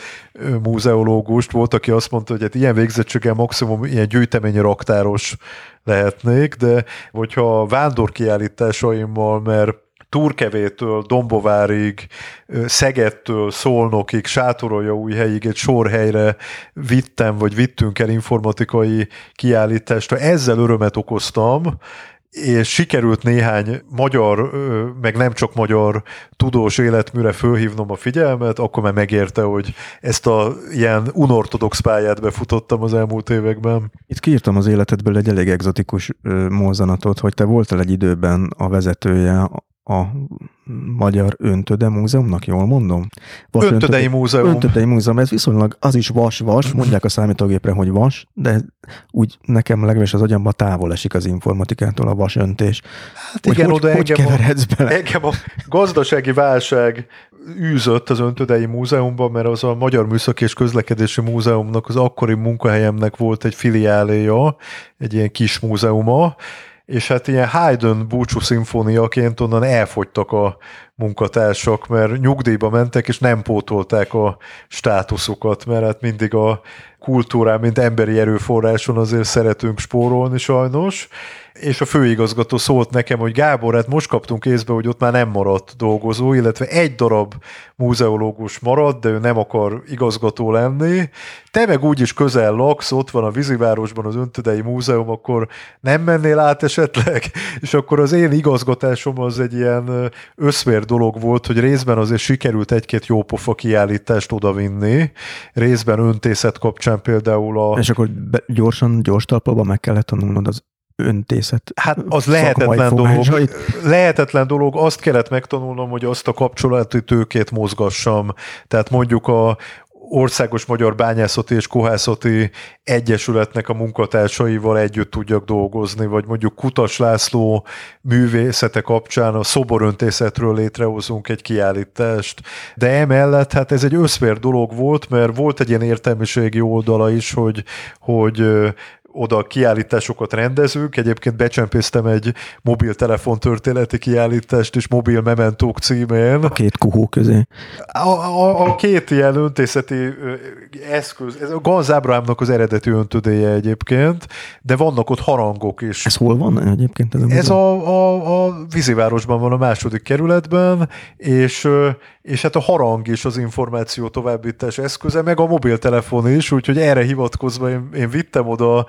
múzeológust. Volt, aki azt mondta, hogy hát ilyen végzettséggel maximum ilyen gyűjteményi raktáros lehetnék, de hogyha vándorkiállításaimmal, mert Turkevétől Dombovárig, Szegedtől Szolnokig, Sátoroljaújhelyig egy sor vittem, vagy vittünk el informatikai kiállítást. Ezzel örömet okoztam, és sikerült néhány magyar, meg nem csak magyar tudós életműre fölhívnom a figyelmet, akkor már megérte, hogy ezt a ilyen unortodox pályát befutottam az elmúlt években. Itt kiírtam az életedből egy elég egzotikus mozzanatot, hogy te voltál egy időben a vezetője a Magyar Öntöde Múzeumnak, jól mondom? Vas Öntödei Múzeum. Öntödei Múzeum, ez viszonylag, az is vas-vas, mondják a számítógépre, hogy vas, de úgy nekem legalábbis az agyamba távol esik az informatikától a vasöntés. Hát igen, hogy, oda hogy engem, a, bele? engem a gazdasági válság űzött az Öntödei Múzeumban, mert az a Magyar Műszaki és Közlekedési Múzeumnak az akkori munkahelyemnek volt egy filiáléja, egy ilyen kis múzeuma, és hát ilyen Haydn búcsú szimfóniaként onnan elfogytak a munkatársak, mert nyugdíjba mentek, és nem pótolták a státuszukat, mert hát mindig a kultúrán, mint emberi erőforráson azért szeretünk spórolni sajnos, és a főigazgató szólt nekem, hogy Gábor, hát most kaptunk észbe, hogy ott már nem maradt dolgozó, illetve egy darab múzeológus maradt, de ő nem akar igazgató lenni. Te meg úgyis közel laksz, ott van a Vízivárosban az Öntödei Múzeum, akkor nem mennél át esetleg? És akkor az én igazgatásom az egy ilyen összmér dolog volt, hogy részben azért sikerült egy-két jópofa kiállítást odavinni, részben öntészet kapcsán például a... És akkor gyorsan, gyors talpalban meg kellett tanulnod az öntészet. Hát az lehetetlen dolog. Lehetetlen dolog, azt kellett megtanulnom, hogy azt a kapcsolati tőkét mozgassam. Tehát mondjuk a Országos Magyar Bányászati és Kohászati Egyesületnek a munkatársaival együtt tudjak dolgozni, vagy mondjuk Kutas László művészete kapcsán a szoboröntészetről létrehozunk egy kiállítást. De emellett hát ez egy összvér dolog volt, mert volt egy ilyen értelmiségi oldala is, hogy, hogy oda kiállításokat rendezünk. Egyébként becsempésztem egy mobiltelefon történeti kiállítást és mobil mementók címén. A két kuhó közé. A, a, a két ilyen öntészeti eszköz, ez a Ganz Ábrahámnak az eredeti öntödéje egyébként, de vannak ott harangok is. Ez hol van egyébként? Ez a, ez a, a, a vízivárosban van a második kerületben, és és hát a harang is az információ továbbítás eszköze, meg a mobiltelefon is, úgyhogy erre hivatkozva én, én vittem oda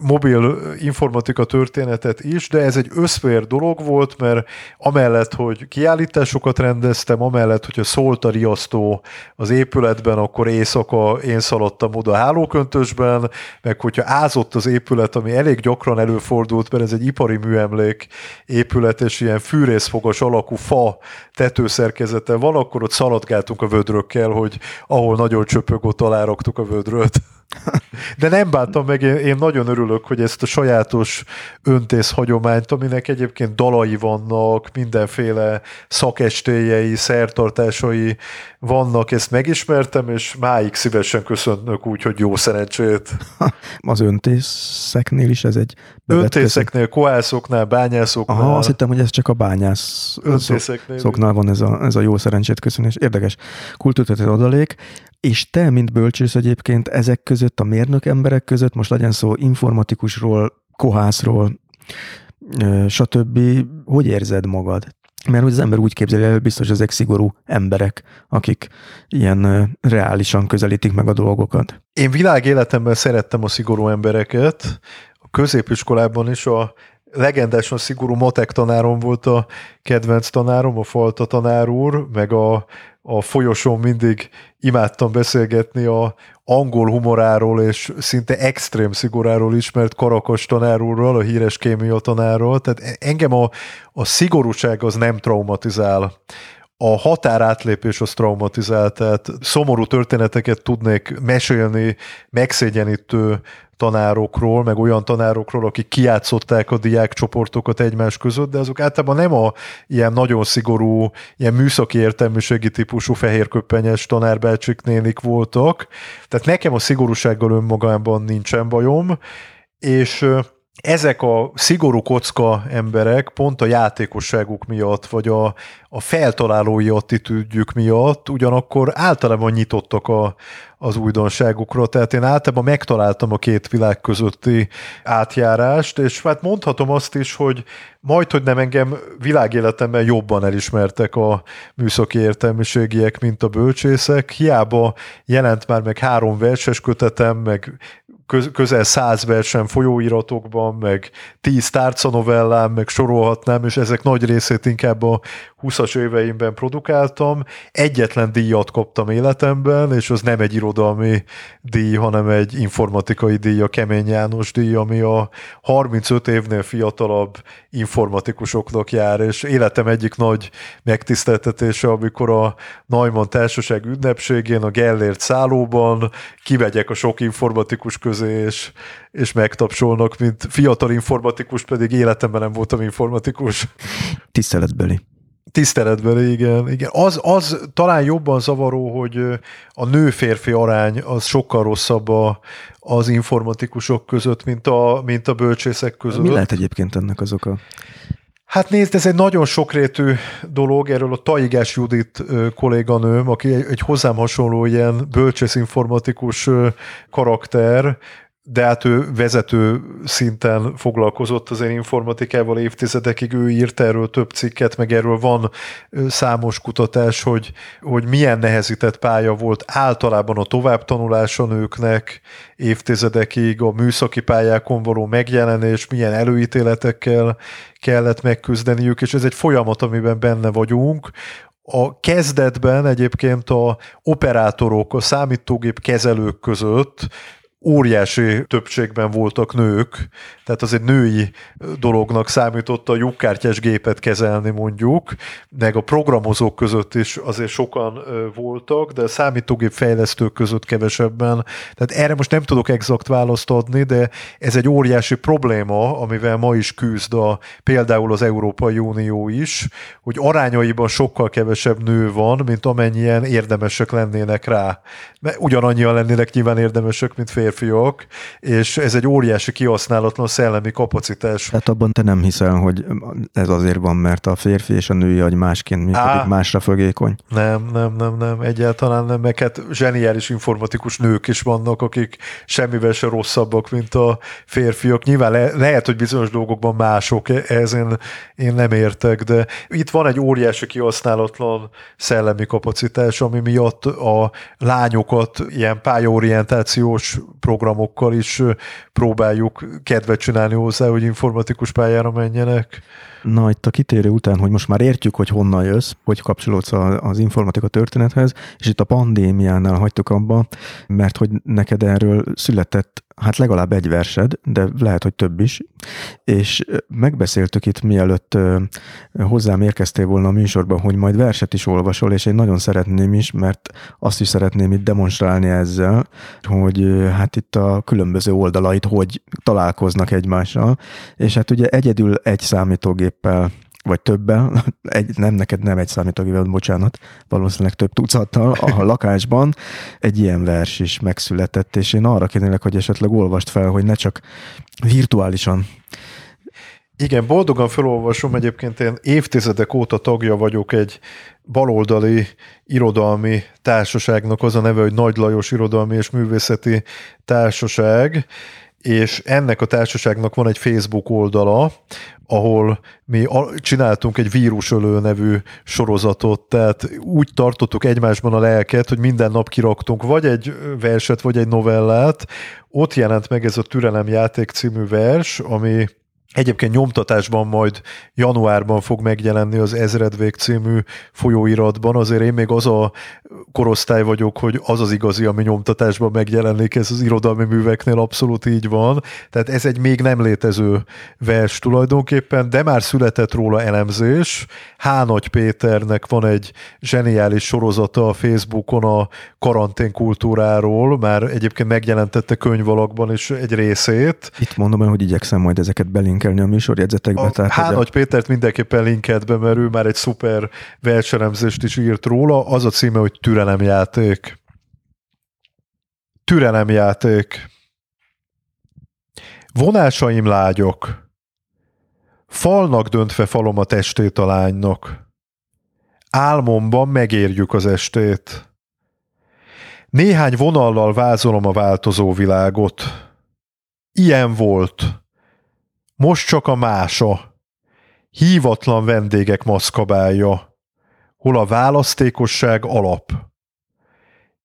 mobil informatika történetet is, de ez egy összfér dolog volt, mert amellett, hogy kiállításokat rendeztem, amellett, hogyha szólt a riasztó az épületben, akkor éjszaka én szaladtam oda a hálóköntösben, meg hogyha ázott az épület, ami elég gyakran előfordult, mert ez egy ipari műemlék épület, és ilyen fűrészfogas alakú fa tetőszerkezete van, akkor ott szaladgáltunk a vödrökkel, hogy ahol nagyon csöpög, ott aláraktuk a vödröt. De nem bántam meg, én, én nagyon örülök, hogy ezt a sajátos öntész hagyományt, aminek egyébként dalai vannak, mindenféle szakestéjei, szertartásai vannak, ezt megismertem, és máig szívesen köszönök úgy, hogy jó szerencsét. Az öntészeknél is ez egy Öntészeknél, koászoknál, bányászoknál. Aha, azt hittem, hogy ez csak a bányászoknál van ez a, ez a jó szerencsét köszönés. Érdekes kultúrtörténet adalék. És te, mint bölcsész egyébként ezek között, a mérnök emberek között, most legyen szó informatikusról, kohászról, stb. Hogy érzed magad? Mert hogy az ember úgy képzeli el, biztos ezek szigorú emberek, akik ilyen reálisan közelítik meg a dolgokat. Én világéletemben szerettem a szigorú embereket. A középiskolában is a legendásan szigorú matek tanárom volt a kedvenc tanárom, a Falta tanár úr, meg a, a folyosón mindig imádtam beszélgetni a angol humoráról és szinte extrém szigoráról ismert Karakas tanár a híres kémia tanárról. Tehát engem a, a szigorúság az nem traumatizál a határátlépés az traumatizál, tehát szomorú történeteket tudnék mesélni, megszégyenítő tanárokról, meg olyan tanárokról, akik kiátszották a diákcsoportokat egymás között, de azok általában nem a ilyen nagyon szigorú, ilyen műszaki értelmiségi típusú fehérköppenyes tanárbácsik nénik voltak. Tehát nekem a szigorúsággal önmagában nincsen bajom, és ezek a szigorú kocka emberek pont a játékosságuk miatt, vagy a, a feltalálói attitűdjük miatt ugyanakkor általában nyitottak a, az újdonságukra, tehát én általában megtaláltam a két világ közötti átjárást, és hát mondhatom azt is, hogy majd, hogy nem engem világéletemben jobban elismertek a műszaki értelmiségiek, mint a bölcsészek. Hiába jelent már meg három verses kötetem, meg közel száz versen folyóiratokban, meg tíz tárcanovellám, meg sorolhatnám, és ezek nagy részét inkább a 20-as éveimben produkáltam. Egyetlen díjat kaptam életemben, és az nem egy irodalmi díj, hanem egy informatikai díj, a Kemény János díj, ami a 35 évnél fiatalabb informatikusoknak jár, és életem egyik nagy megtiszteltetése, amikor a Neumann Társaság ünnepségén a Gellért szállóban kivegyek a sok informatikus közé, és, és megtapsolnak, mint fiatal informatikus, pedig életemben nem voltam informatikus. Tiszteletbeli. Tiszteletbeli, igen. igen. Az, az talán jobban zavaró, hogy a nő-férfi arány az sokkal rosszabb a, az informatikusok között, mint a, mint a bölcsészek között. Mi lehet egyébként ennek az oka? Hát nézd, ez egy nagyon sokrétű dolog, erről a Taigás Judit kolléganőm, aki egy, hozzám hasonló ilyen bölcsész informatikus karakter, de hát ő vezető szinten foglalkozott az én informatikával évtizedekig, ő írt erről több cikket, meg erről van számos kutatás, hogy, hogy milyen nehezített pálya volt általában a továbbtanulás a nőknek évtizedekig, a műszaki pályákon való megjelenés, milyen előítéletekkel kellett megküzdeniük, és ez egy folyamat, amiben benne vagyunk. A kezdetben egyébként a operátorok, a számítógép kezelők között óriási többségben voltak nők, tehát az egy női dolognak számított a lyukkártyás gépet kezelni mondjuk, meg a programozók között is azért sokan voltak, de a számítógép fejlesztők között kevesebben. Tehát erre most nem tudok exakt választ adni, de ez egy óriási probléma, amivel ma is küzd a, például az Európai Unió is, hogy arányaiban sokkal kevesebb nő van, mint amennyien érdemesek lennének rá. Mert ugyanannyian lennének nyilván érdemesek, mint férfiak, és ez egy óriási kihasználatlan szellemi kapacitás. Tehát abban te nem hiszel, hogy ez azért van, mert a férfi és a női agy másként működik, másra fogékony? Nem, nem, nem, nem, egyáltalán nem, meg hát zseniális informatikus nők is vannak, akik semmivel se rosszabbak, mint a férfiak. Nyilván le, lehet, hogy bizonyos dolgokban mások, ez én, én nem értek, de itt van egy óriási kihasználatlan szellemi kapacitás, ami miatt a lányokat ilyen pályaorientációs programokkal is próbáljuk kedvet csinálni hozzá, hogy informatikus pályára menjenek. Na, itt a kitérő után, hogy most már értjük, hogy honnan jössz, hogy kapcsolódsz az informatika történethez, és itt a pandémiánál hagytuk abba, mert hogy neked erről született hát legalább egy versed, de lehet, hogy több is, és megbeszéltük itt, mielőtt hozzám érkeztél volna a műsorban, hogy majd verset is olvasol, és én nagyon szeretném is, mert azt is szeretném itt demonstrálni ezzel, hogy hát itt a különböző oldalait hogy találkoznak egymással, és hát ugye egyedül egy számítógéppel vagy többel, egy, nem neked nem egy számítógéppel, bocsánat, valószínűleg több tucattal a lakásban egy ilyen vers is megszületett, és én arra kérnélek, hogy esetleg olvast fel, hogy ne csak virtuálisan. Igen, boldogan felolvasom, egyébként én évtizedek óta tagja vagyok egy baloldali irodalmi társaságnak, az a neve, hogy Nagy Lajos Irodalmi és Művészeti Társaság, és ennek a társaságnak van egy Facebook oldala, ahol mi csináltunk egy vírusölő nevű sorozatot, tehát úgy tartottuk egymásban a lelket, hogy minden nap kiraktunk vagy egy verset, vagy egy novellát. Ott jelent meg ez a Türelem játék című vers, ami Egyébként nyomtatásban majd januárban fog megjelenni az Ezredvég című folyóiratban, azért én még az a korosztály vagyok, hogy az az igazi, ami nyomtatásban megjelenik, ez az irodalmi műveknél abszolút így van, tehát ez egy még nem létező vers tulajdonképpen, de már született róla elemzés. H. Nagy Péternek van egy zseniális sorozata a Facebookon a karanténkultúráról, már egyébként megjelentette könyvalakban is egy részét. Itt mondom el, hogy igyekszem majd ezeket belinkelni linkelni a műsorjegyzetekbe. A tehát H. Nagy Pétert mindenképpen linkelt be, mert ő már egy szuper verselemzést is írt róla. Az a címe, hogy Türelemjáték. Türelemjáték. Vonásaim lágyok, falnak döntve falom a testét a lánynak. Álmomban megérjük az estét. Néhány vonallal vázolom a változó világot. Ilyen volt. Most csak a mása. Hívatlan vendégek maszkabálja. Hol a választékosság alap.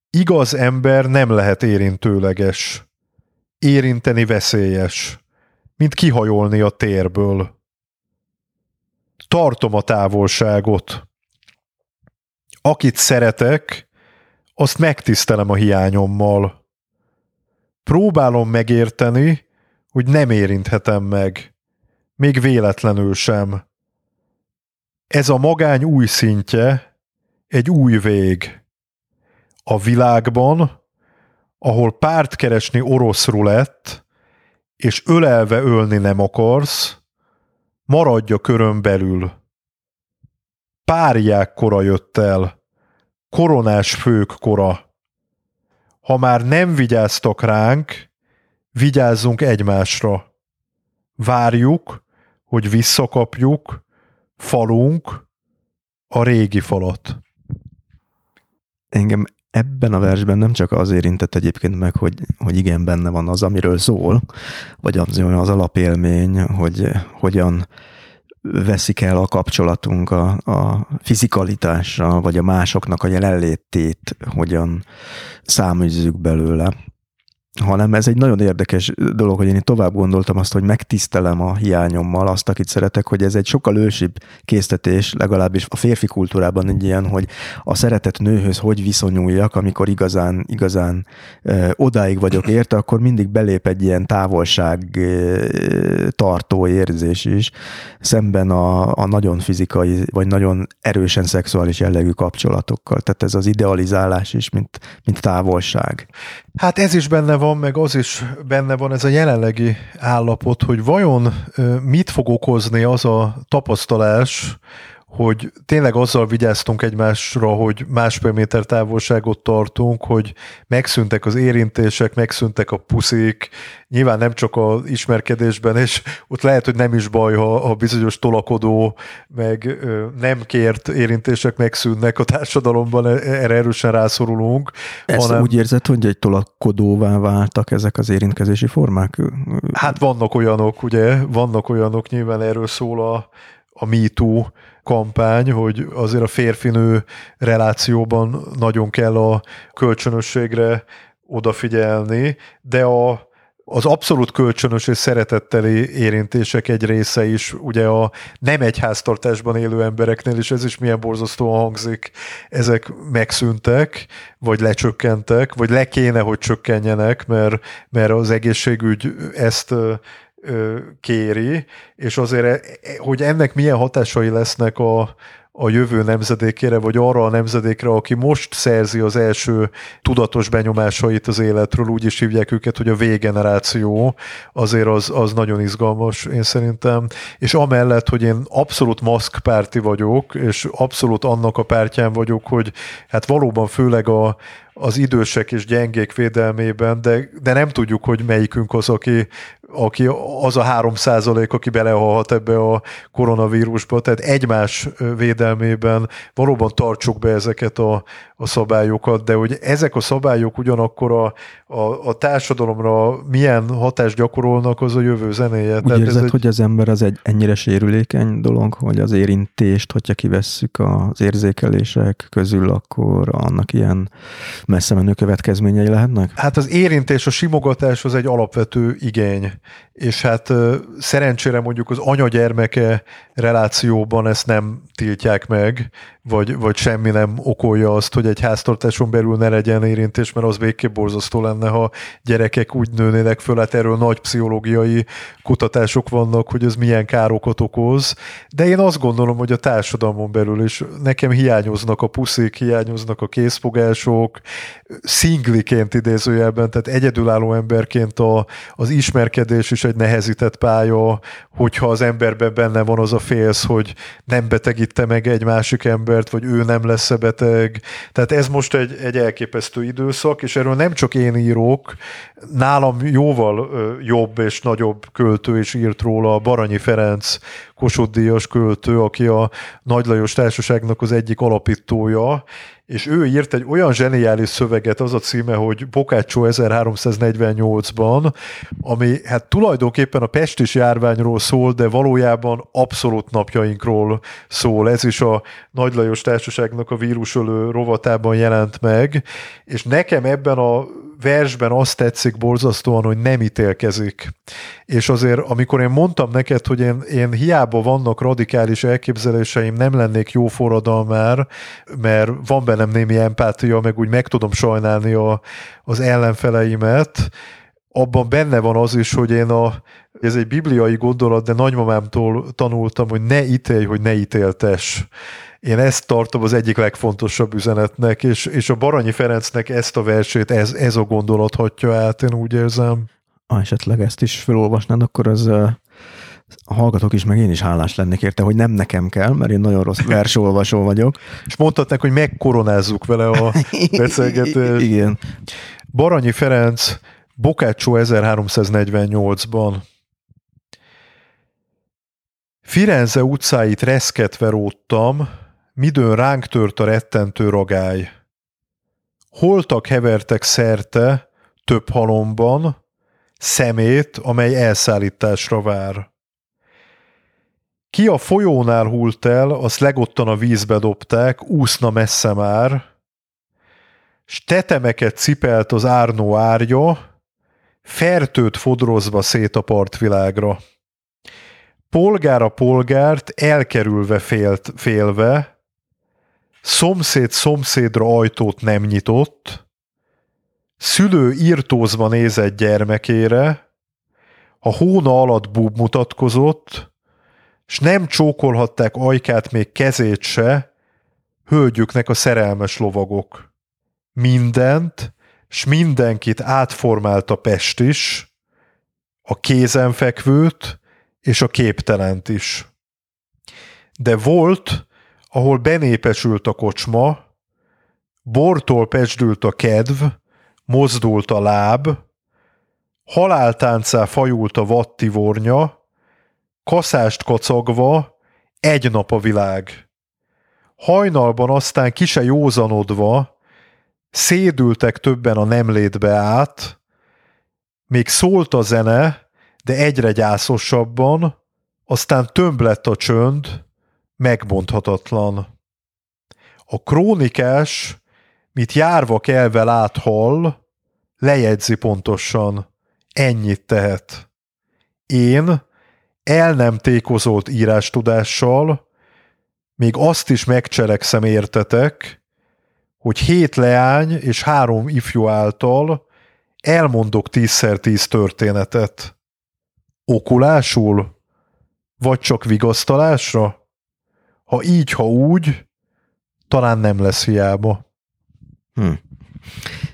Igaz ember nem lehet érintőleges. Érinteni veszélyes, mint kihajolni a térből. Tartom a távolságot. Akit szeretek, azt megtisztelem a hiányommal. Próbálom megérteni, hogy nem érinthetem meg, még véletlenül sem. Ez a magány új szintje, egy új vég. A világban, ahol párt keresni orosz rulett, és ölelve ölni nem akarsz, maradj a körön belül. Párják kora jött el, koronás fők kora. Ha már nem vigyáztak ránk, vigyázzunk egymásra. Várjuk, hogy visszakapjuk falunk a régi falat. Engem ebben a versben nem csak az érintett egyébként meg, hogy, hogy igen, benne van az, amiről szól, vagy az, az alapélmény, hogy hogyan veszik el a kapcsolatunk a, a fizikalitással, vagy a másoknak a jelenlétét, hogyan száműzzük belőle, hanem ez egy nagyon érdekes dolog, hogy én itt tovább gondoltam azt, hogy megtisztelem a hiányommal azt, akit szeretek, hogy ez egy sokkal ősibb késztetés, legalábbis a férfi kultúrában egy ilyen, hogy a szeretett nőhöz hogy viszonyuljak, amikor igazán, igazán ö, odáig vagyok érte, akkor mindig belép egy ilyen távolság tartó érzés is, szemben a, a nagyon fizikai, vagy nagyon erősen szexuális jellegű kapcsolatokkal. Tehát ez az idealizálás is, mint, mint távolság. Hát ez is benne van, meg az is benne van ez a jelenlegi állapot, hogy vajon mit fog okozni az a tapasztalás, hogy tényleg azzal vigyáztunk egymásra, hogy másfél méter távolságot tartunk, hogy megszűntek az érintések, megszűntek a puszik, nyilván nem csak az ismerkedésben, és ott lehet, hogy nem is baj, ha a bizonyos tolakodó, meg nem kért érintések megszűnnek a társadalomban, e, erre erősen rászorulunk. Ezt hanem... úgy érzed, hogy egy tolakodóvá váltak ezek az érintkezési formák? Hát vannak olyanok, ugye, vannak olyanok, nyilván erről szól a, a MeToo kampány, hogy azért a férfinő relációban nagyon kell a kölcsönösségre odafigyelni, de a, az abszolút kölcsönös és szeretetteli érintések egy része is, ugye a nem egy háztartásban élő embereknél is, ez is milyen borzasztóan hangzik, ezek megszűntek, vagy lecsökkentek, vagy le kéne, hogy csökkenjenek, mert, mert az egészségügy ezt kéri, és azért, e, e, hogy ennek milyen hatásai lesznek a, a jövő nemzedékére, vagy arra a nemzedékre, aki most szerzi az első tudatos benyomásait az életről, úgy is hívják őket, hogy a V-generáció, azért az, az nagyon izgalmas, én szerintem. És amellett, hogy én abszolút maszkpárti vagyok, és abszolút annak a pártján vagyok, hogy hát valóban főleg a, az idősek és gyengék védelmében, de, de nem tudjuk, hogy melyikünk az, aki aki az a három százalék, aki belehalhat ebbe a koronavírusba, tehát egymás védelmében valóban tartsuk be ezeket a, a szabályokat, de hogy ezek a szabályok ugyanakkor a, a, a társadalomra milyen hatást gyakorolnak, az a jövő zenéje. Úgy Tehát érzed, ez egy... hogy az ember az egy ennyire sérülékeny dolog, hogy az érintést, hogyha kivesszük az érzékelések közül, akkor annak ilyen messze menő következményei lehetnek? Hát az érintés, a simogatás az egy alapvető igény és hát szerencsére mondjuk az anya-gyermeke relációban ezt nem tiltják meg, vagy, vagy semmi nem okolja azt, hogy egy háztartáson belül ne legyen érintés, mert az végképp borzasztó lenne, ha gyerekek úgy nőnének föl, hát erről nagy pszichológiai kutatások vannak, hogy ez milyen károkat okoz, de én azt gondolom, hogy a társadalmon belül is nekem hiányoznak a puszik, hiányoznak a készfogások, szingliként idézőjelben, tehát egyedülálló emberként a, az ismerkedés is egy nehezített pálya, hogyha az emberben benne van az a félsz, hogy nem betegítte meg egy másik ember, szeptembert, vagy ő nem lesz beteg. Tehát ez most egy, egy elképesztő időszak, és erről nem csak én írok, nálam jóval jobb és nagyobb költő is írt róla, Baranyi Ferenc, Kossuth Díjas költő, aki a Nagy Lajos Társaságnak az egyik alapítója, és ő írt egy olyan zseniális szöveget, az a címe, hogy Bokácsó 1348-ban, ami hát tulajdonképpen a pestis járványról szól, de valójában abszolút napjainkról szól. Ez is a Nagy Lajos Társaságnak a vírusölő rovatában jelent meg, és nekem ebben a versben azt tetszik borzasztóan, hogy nem ítélkezik. És azért, amikor én mondtam neked, hogy én, én hiába vannak radikális elképzeléseim, nem lennék jó forradalmár, mert van bennem némi empátia, meg úgy meg tudom sajnálni a, az ellenfeleimet, abban benne van az is, hogy én a, ez egy bibliai gondolat, de nagymamámtól tanultam, hogy ne ítélj, hogy ne ítéltes. Én ezt tartom az egyik legfontosabb üzenetnek, és, és a Baranyi Ferencnek ezt a versét, ez, ez a gondolat hatja át, én úgy érzem. Ha esetleg ezt is felolvasnád, akkor az a hallgatók is, meg én is hálás lennék érte, hogy nem nekem kell, mert én nagyon rossz versolvasó vagyok. És mondhatnak, hogy megkoronázzuk vele a beszélgetést. Igen. Baranyi Ferenc, Bokácsó 1348-ban. Firenze utcáit reszketve róttam, midőn ránk tört a rettentő ragály. Holtak hevertek szerte, több halomban, szemét, amely elszállításra vár. Ki a folyónál hult el, azt legottan a vízbe dobták, úszna messze már, s tetemeket cipelt az árnó árja, fertőt fodrozva szét a partvilágra. A polgárt elkerülve félt, félve, szomszéd szomszédra ajtót nem nyitott, szülő írtózva nézett gyermekére, a hóna alatt búb mutatkozott, s nem csókolhatták ajkát még kezét se, hölgyüknek a szerelmes lovagok. Mindent, s mindenkit átformált a Pest is, a kézenfekvőt és a képtelent is. De volt, ahol benépesült a kocsma, bortól pesdült a kedv, mozdult a láb, haláltáncá fajult a vattivornya, kaszást kacagva, egy nap a világ. Hajnalban aztán kise józanodva, szédültek többen a nemlétbe át, még szólt a zene, de egyre gyászosabban, aztán tömb lett a csönd, megbonthatatlan. A krónikás, mit járva kelve lát hall, lejegyzi pontosan, ennyit tehet. Én, el nem tékozolt írástudással, még azt is megcselekszem értetek, hogy hét leány és három ifjú által elmondok tízszer tíz történetet. Okulásul? Vagy csak vigasztalásra? Ha így, ha úgy, talán nem lesz hiába. Hm.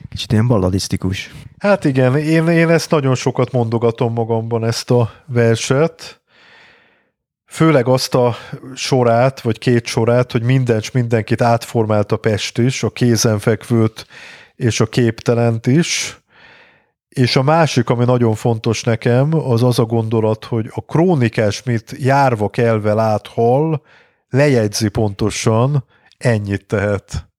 Kicsit ilyen balladisztikus. Hát igen, én, én ezt nagyon sokat mondogatom magamban, ezt a verset. Főleg azt a sorát, vagy két sorát, hogy minden mindenkit átformált a Pest is, a kézenfekvőt és a képtelent is. És a másik, ami nagyon fontos nekem, az az a gondolat, hogy a krónikás mit járva kelve lát, hall, lejegyzi pontosan, ennyit tehet.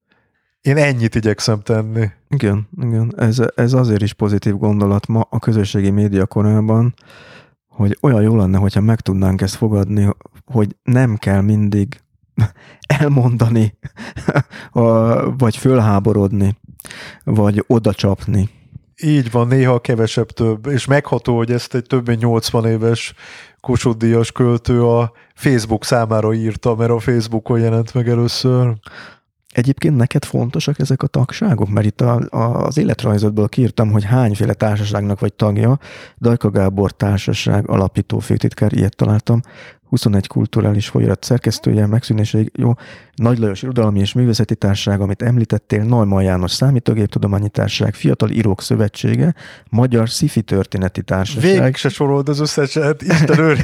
Én ennyit igyekszem tenni. Igen, igen. Ez, ez azért is pozitív gondolat ma a közösségi média korában, hogy olyan jó lenne, hogyha meg tudnánk ezt fogadni, hogy nem kell mindig elmondani, vagy fölháborodni, vagy odacsapni. Így van, néha kevesebb több, és megható, hogy ezt egy több mint 80 éves Kossuth Díjas költő a Facebook számára írta, mert a Facebookon jelent meg először. Egyébként neked fontosak ezek a tagságok? Mert itt a, a, az életrajzodból kiírtam, hogy hányféle társaságnak vagy tagja. Dajka Gábor társaság alapító főtitkár, ilyet találtam. 21 kulturális folyarat szerkesztője, megszűnéséig jó. Nagy Lajos Irodalmi és Művészeti Társaság, amit említettél, Neumann János Számítógéptudományi Társaság, Fiatal Írók Szövetsége, Magyar Szifi Történeti Társaság. Végig se sorold az összeset, Isten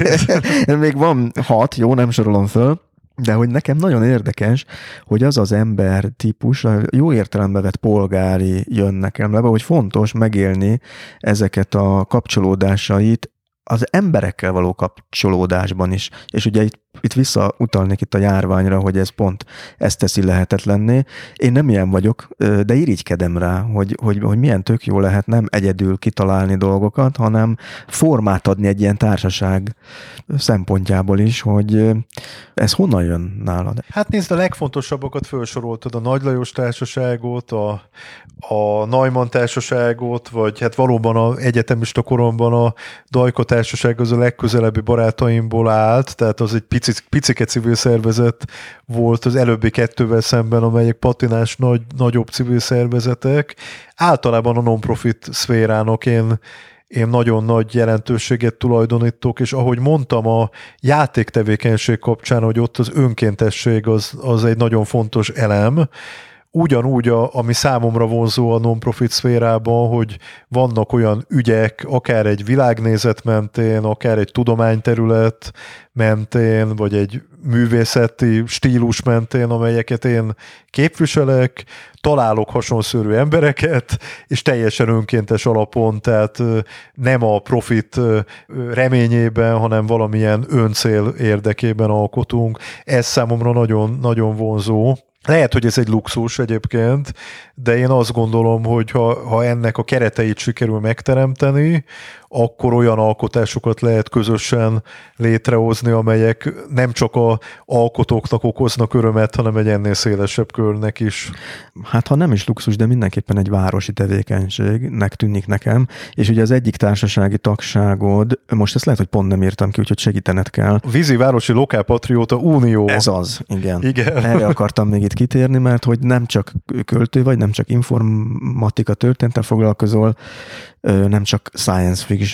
Még van hat, jó, nem sorolom föl. De hogy nekem nagyon érdekes, hogy az az ember típus, a jó értelembe vett polgári jön nekem le, hogy fontos megélni ezeket a kapcsolódásait az emberekkel való kapcsolódásban is. És ugye itt, itt visszautalnék itt a járványra, hogy ez pont ezt teszi lehetetlenné. Én nem ilyen vagyok, de irigykedem rá, hogy, hogy, hogy milyen tök jó lehet nem egyedül kitalálni dolgokat, hanem formát adni egy ilyen társaság szempontjából is, hogy ez honnan jön nálad? Hát nézd, a legfontosabbakat felsoroltad, a Nagy Lajos társaságot, a, a Neumann társaságot, vagy hát valóban a egyetemista koromban a Dajka társaság az a legközelebbi barátaimból állt, tehát az egy pici, picike civil szervezet volt az előbbi kettővel szemben, amelyek patinás nagy, nagyobb civil szervezetek. Általában a non-profit szférának én én nagyon nagy jelentőséget tulajdonítok, és ahogy mondtam a játéktevékenység kapcsán, hogy ott az önkéntesség az, az egy nagyon fontos elem, ugyanúgy, a, ami számomra vonzó a non-profit szférában, hogy vannak olyan ügyek, akár egy világnézet mentén, akár egy tudományterület mentén, vagy egy művészeti stílus mentén, amelyeket én képviselek, találok hasonszörű embereket, és teljesen önkéntes alapon, tehát nem a profit reményében, hanem valamilyen öncél érdekében alkotunk. Ez számomra nagyon, nagyon vonzó. Lehet, hogy ez egy luxus egyébként, de én azt gondolom, hogy ha, ha ennek a kereteit sikerül megteremteni, akkor olyan alkotásokat lehet közösen létrehozni, amelyek nem csak a alkotóknak okoznak örömet, hanem egy ennél szélesebb körnek is. Hát ha nem is luxus, de mindenképpen egy városi tevékenységnek tűnik nekem, és ugye az egyik társasági tagságod, most ezt lehet, hogy pont nem írtam ki, úgyhogy segítened kell. Vízi Városi Lokálpatrióta Unió. Ez az, igen. igen. Erre akartam még itt kitérni, mert hogy nem csak költő vagy, nem csak informatika történettel foglalkozol, nem csak science fiction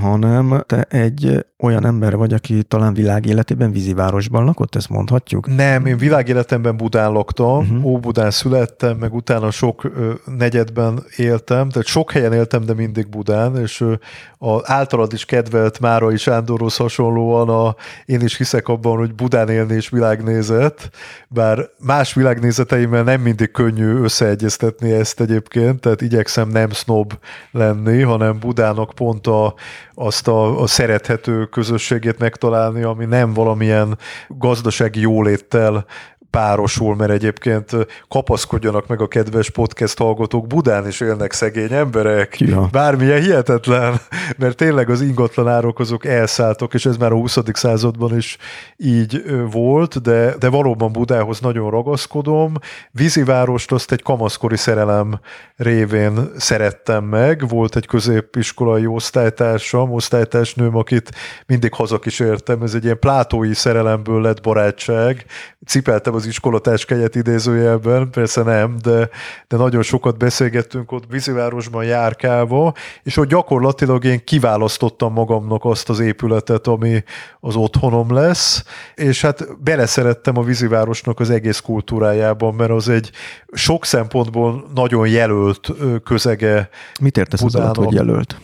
hanem te egy olyan ember vagy, aki talán világéletében vízivárosban lakott, ezt mondhatjuk? Nem, én világéletemben Budán laktam, uh-huh. Óbudán születtem, meg utána sok ö, negyedben éltem, tehát sok helyen éltem, de mindig Budán, és ö, a általad is kedvelt Márai Sándorhoz hasonlóan a, én is hiszek abban, hogy Budán élni és világnézet, bár más világnézeteimmel nem mindig könnyű összeegyeztetni ezt egyébként, tehát igyekszem nem snob lenni, hanem Budának pont a, azt a, a szerethető közösségét megtalálni, ami nem valamilyen gazdasági jóléttel párosul, mert egyébként kapaszkodjanak meg a kedves podcast hallgatók, Budán is élnek szegény emberek, ja. bármilyen hihetetlen, mert tényleg az ingatlan árok azok elszálltok, és ez már a 20. században is így volt, de, de valóban Budához nagyon ragaszkodom. Vízivárost azt egy kamaszkori szerelem révén szerettem meg, volt egy középiskolai osztálytársam, osztálytársnőm, akit mindig hazakísértem, ez egy ilyen plátói szerelemből lett barátság, cipeltem az iskolatáskáját idézőjelben, persze nem, de, de nagyon sokat beszélgettünk ott vízivárosban járkálva, és hogy gyakorlatilag én kiválasztottam magamnak azt az épületet, ami az otthonom lesz, és hát beleszerettem a vízivárosnak az egész kultúrájában, mert az egy sok szempontból nagyon jelölt közege. Mit értesz az alatt, hogy jelölt?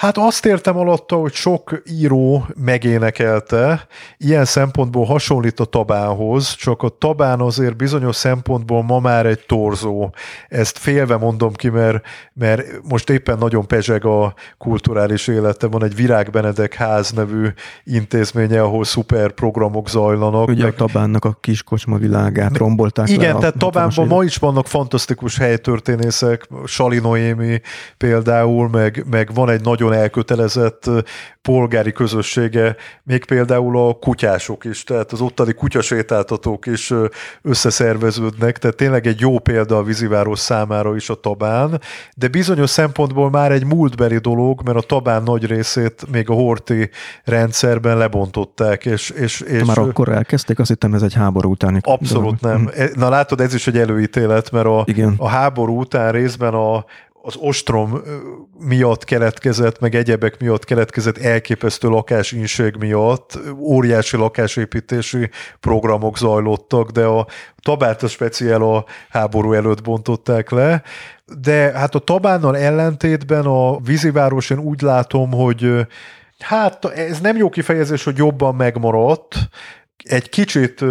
Hát azt értem alatta, hogy sok író megénekelte, ilyen szempontból hasonlít a Tabánhoz, csak a Tabán azért bizonyos szempontból ma már egy torzó. Ezt félve mondom ki, mert, mert most éppen nagyon pezseg a kulturális élete. Van egy Virág Benedek ház nevű intézménye, ahol szuper programok zajlanak. Ugye meg... a Tabánnak a kiskocsma világát rombolták Igen, tehát Tabánban ma is vannak fantasztikus helytörténészek, Sali Noémi például, meg, meg van egy nagyon nagyon elkötelezett polgári közössége, még például a kutyások is, tehát az ottani kutyasétáltatók is összeszerveződnek, tehát tényleg egy jó példa a víziváros számára is a Tabán, de bizonyos szempontból már egy múltbeli dolog, mert a Tabán nagy részét még a Horti rendszerben lebontották. És, és, és már akkor elkezdték, azt hittem ez egy háború utáni Abszolút dolog. nem. E, na látod, ez is egy előítélet, mert a, Igen. a háború után részben a, az ostrom miatt keletkezett, meg egyebek miatt keletkezett elképesztő lakásinség miatt. Óriási lakásépítési programok zajlottak, de a Tabát a speciál a háború előtt bontották le, de hát a Tabánnal ellentétben a víziváros én úgy látom, hogy hát ez nem jó kifejezés, hogy jobban megmaradt, egy kicsit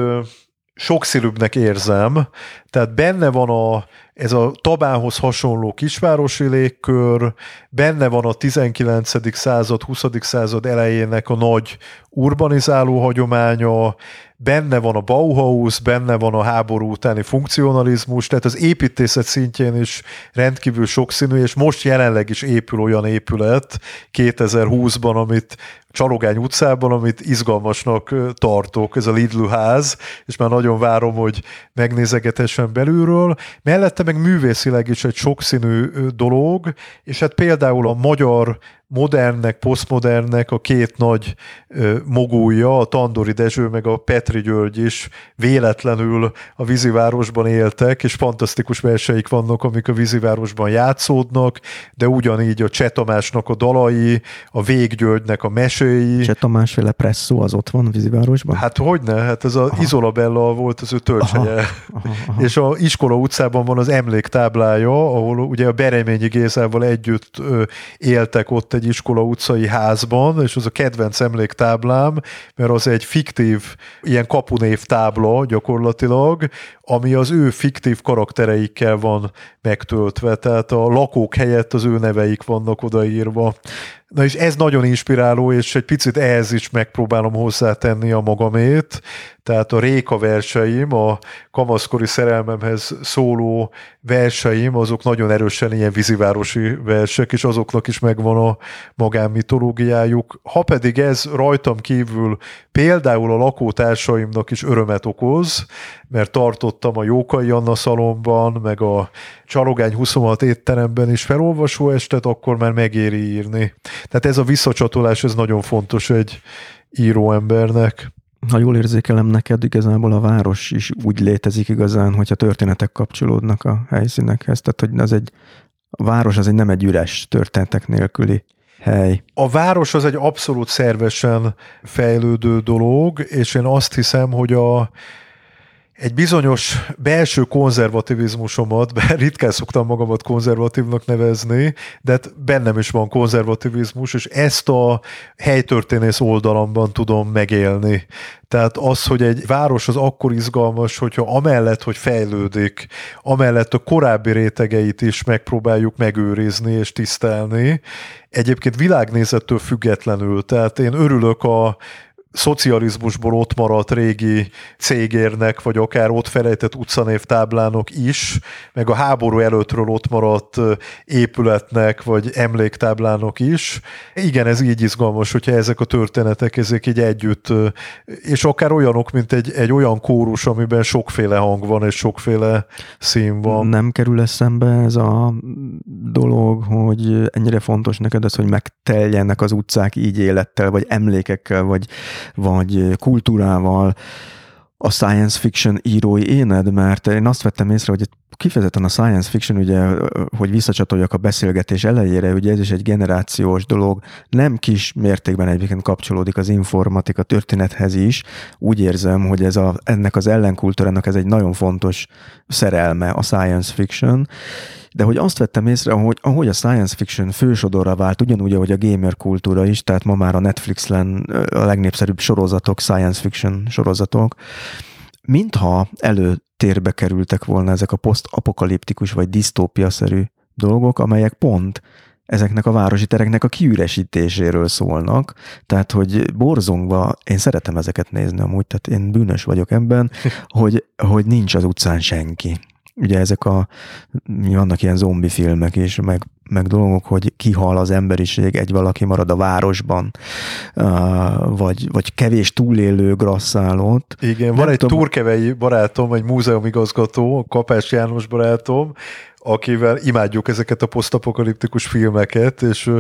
sokszínűbbnek érzem, tehát benne van a, ez a Tabához hasonló kisvárosi légkör, benne van a 19. század, 20. század elejének a nagy urbanizáló hagyománya, benne van a Bauhaus, benne van a háború utáni funkcionalizmus, tehát az építészet szintjén is rendkívül sokszínű, és most jelenleg is épül olyan épület 2020-ban, amit Csalogány utcában, amit izgalmasnak tartok, ez a Lidl ház, és már nagyon várom, hogy megnézegetesen belülről. Mellette meg művészileg is egy sokszínű dolog, és hát például a magyar modernnek, posztmodernnek a két nagy ö, mogója, a Tandori Dezső meg a Petri György is véletlenül a vízivárosban éltek, és fantasztikus verseik vannak, amik a vízivárosban játszódnak, de ugyanígy a Cseh Tamásnak a dalai, a Vég Györgynek a meséi. Cseh Tamásféle presszó az ott van a vízivárosban? Hát hogyne, hát ez az Izola Bella volt az ő töltseje. és a Iskola utcában van az emléktáblája, ahol ugye a Bereményi Gézával együtt éltek ott egy iskola utcai házban, és az a kedvenc emléktáblám, mert az egy fiktív ilyen kapunév tábla gyakorlatilag, ami az ő fiktív karaktereikkel van megtöltve, tehát a lakók helyett az ő neveik vannak odaírva. Na és ez nagyon inspiráló, és egy picit ehhez is megpróbálom hozzátenni a magamét, tehát a réka verseim, a kamaszkori szerelmemhez szóló verseim, azok nagyon erősen ilyen vízivárosi versek, és azoknak is megvan a magánmitológiájuk. Ha pedig ez rajtam kívül például a lakótársaimnak is örömet okoz, mert tartottam a Jókai Anna szalomban, meg a Csalogány 26 étteremben is felolvasó estet, akkor már megéri írni. Tehát ez a visszacsatolás, ez nagyon fontos egy íróembernek. Ha jól érzékelem neked, igazából a város is úgy létezik igazán, hogyha történetek kapcsolódnak a helyszínekhez. Tehát, hogy az egy, a város az egy nem egy üres történetek nélküli hely. A város az egy abszolút szervesen fejlődő dolog, és én azt hiszem, hogy a, egy bizonyos belső konzervativizmusomat, bár ritkán szoktam magamat konzervatívnak nevezni, de hát bennem is van konzervativizmus, és ezt a helytörténész oldalamban tudom megélni. Tehát az, hogy egy város az akkor izgalmas, hogyha amellett, hogy fejlődik, amellett a korábbi rétegeit is megpróbáljuk megőrizni és tisztelni, egyébként világnézettől függetlenül. Tehát én örülök a szocializmusból ott maradt régi cégérnek, vagy akár ott felejtett utcanévtáblának is, meg a háború előttről ott maradt épületnek, vagy emléktáblának is. Igen, ez így izgalmas, hogyha ezek a történetek, ezek így együtt, és akár olyanok, mint egy, egy olyan kórus, amiben sokféle hang van, és sokféle szín van. Nem kerül eszembe ez a dolog, hogy ennyire fontos neked az, hogy megteljenek az utcák így élettel, vagy emlékekkel, vagy vagy kultúrával a science fiction írói éned, mert én azt vettem észre, hogy kifejezetten a science fiction, ugye, hogy visszacsatoljak a beszélgetés elejére, ugye ez is egy generációs dolog, nem kis mértékben egyébként kapcsolódik az informatika történethez is. Úgy érzem, hogy ez a, ennek az ellenkultúrának ez egy nagyon fontos szerelme a science fiction, de hogy azt vettem észre, hogy ahogy a science fiction fősodorra vált, ugyanúgy, ahogy a gamer kultúra is, tehát ma már a Netflixen a legnépszerűbb sorozatok, science fiction sorozatok, mintha előtérbe kerültek volna ezek a posztapokaliptikus vagy disztópia-szerű dolgok, amelyek pont ezeknek a városi tereknek a kiüresítéséről szólnak, tehát hogy borzongva, én szeretem ezeket nézni amúgy, tehát én bűnös vagyok ebben, hogy, hogy nincs az utcán senki. Ugye ezek a, vannak ilyen zombi filmek is, meg, meg dolgok, hogy kihal az emberiség, egy valaki marad a városban, vagy, vagy kevés túlélő grasszálót. Igen, van egy tudom, turkevei barátom, egy múzeumigazgató, Kapás János barátom, akivel imádjuk ezeket a posztapokaliptikus filmeket, és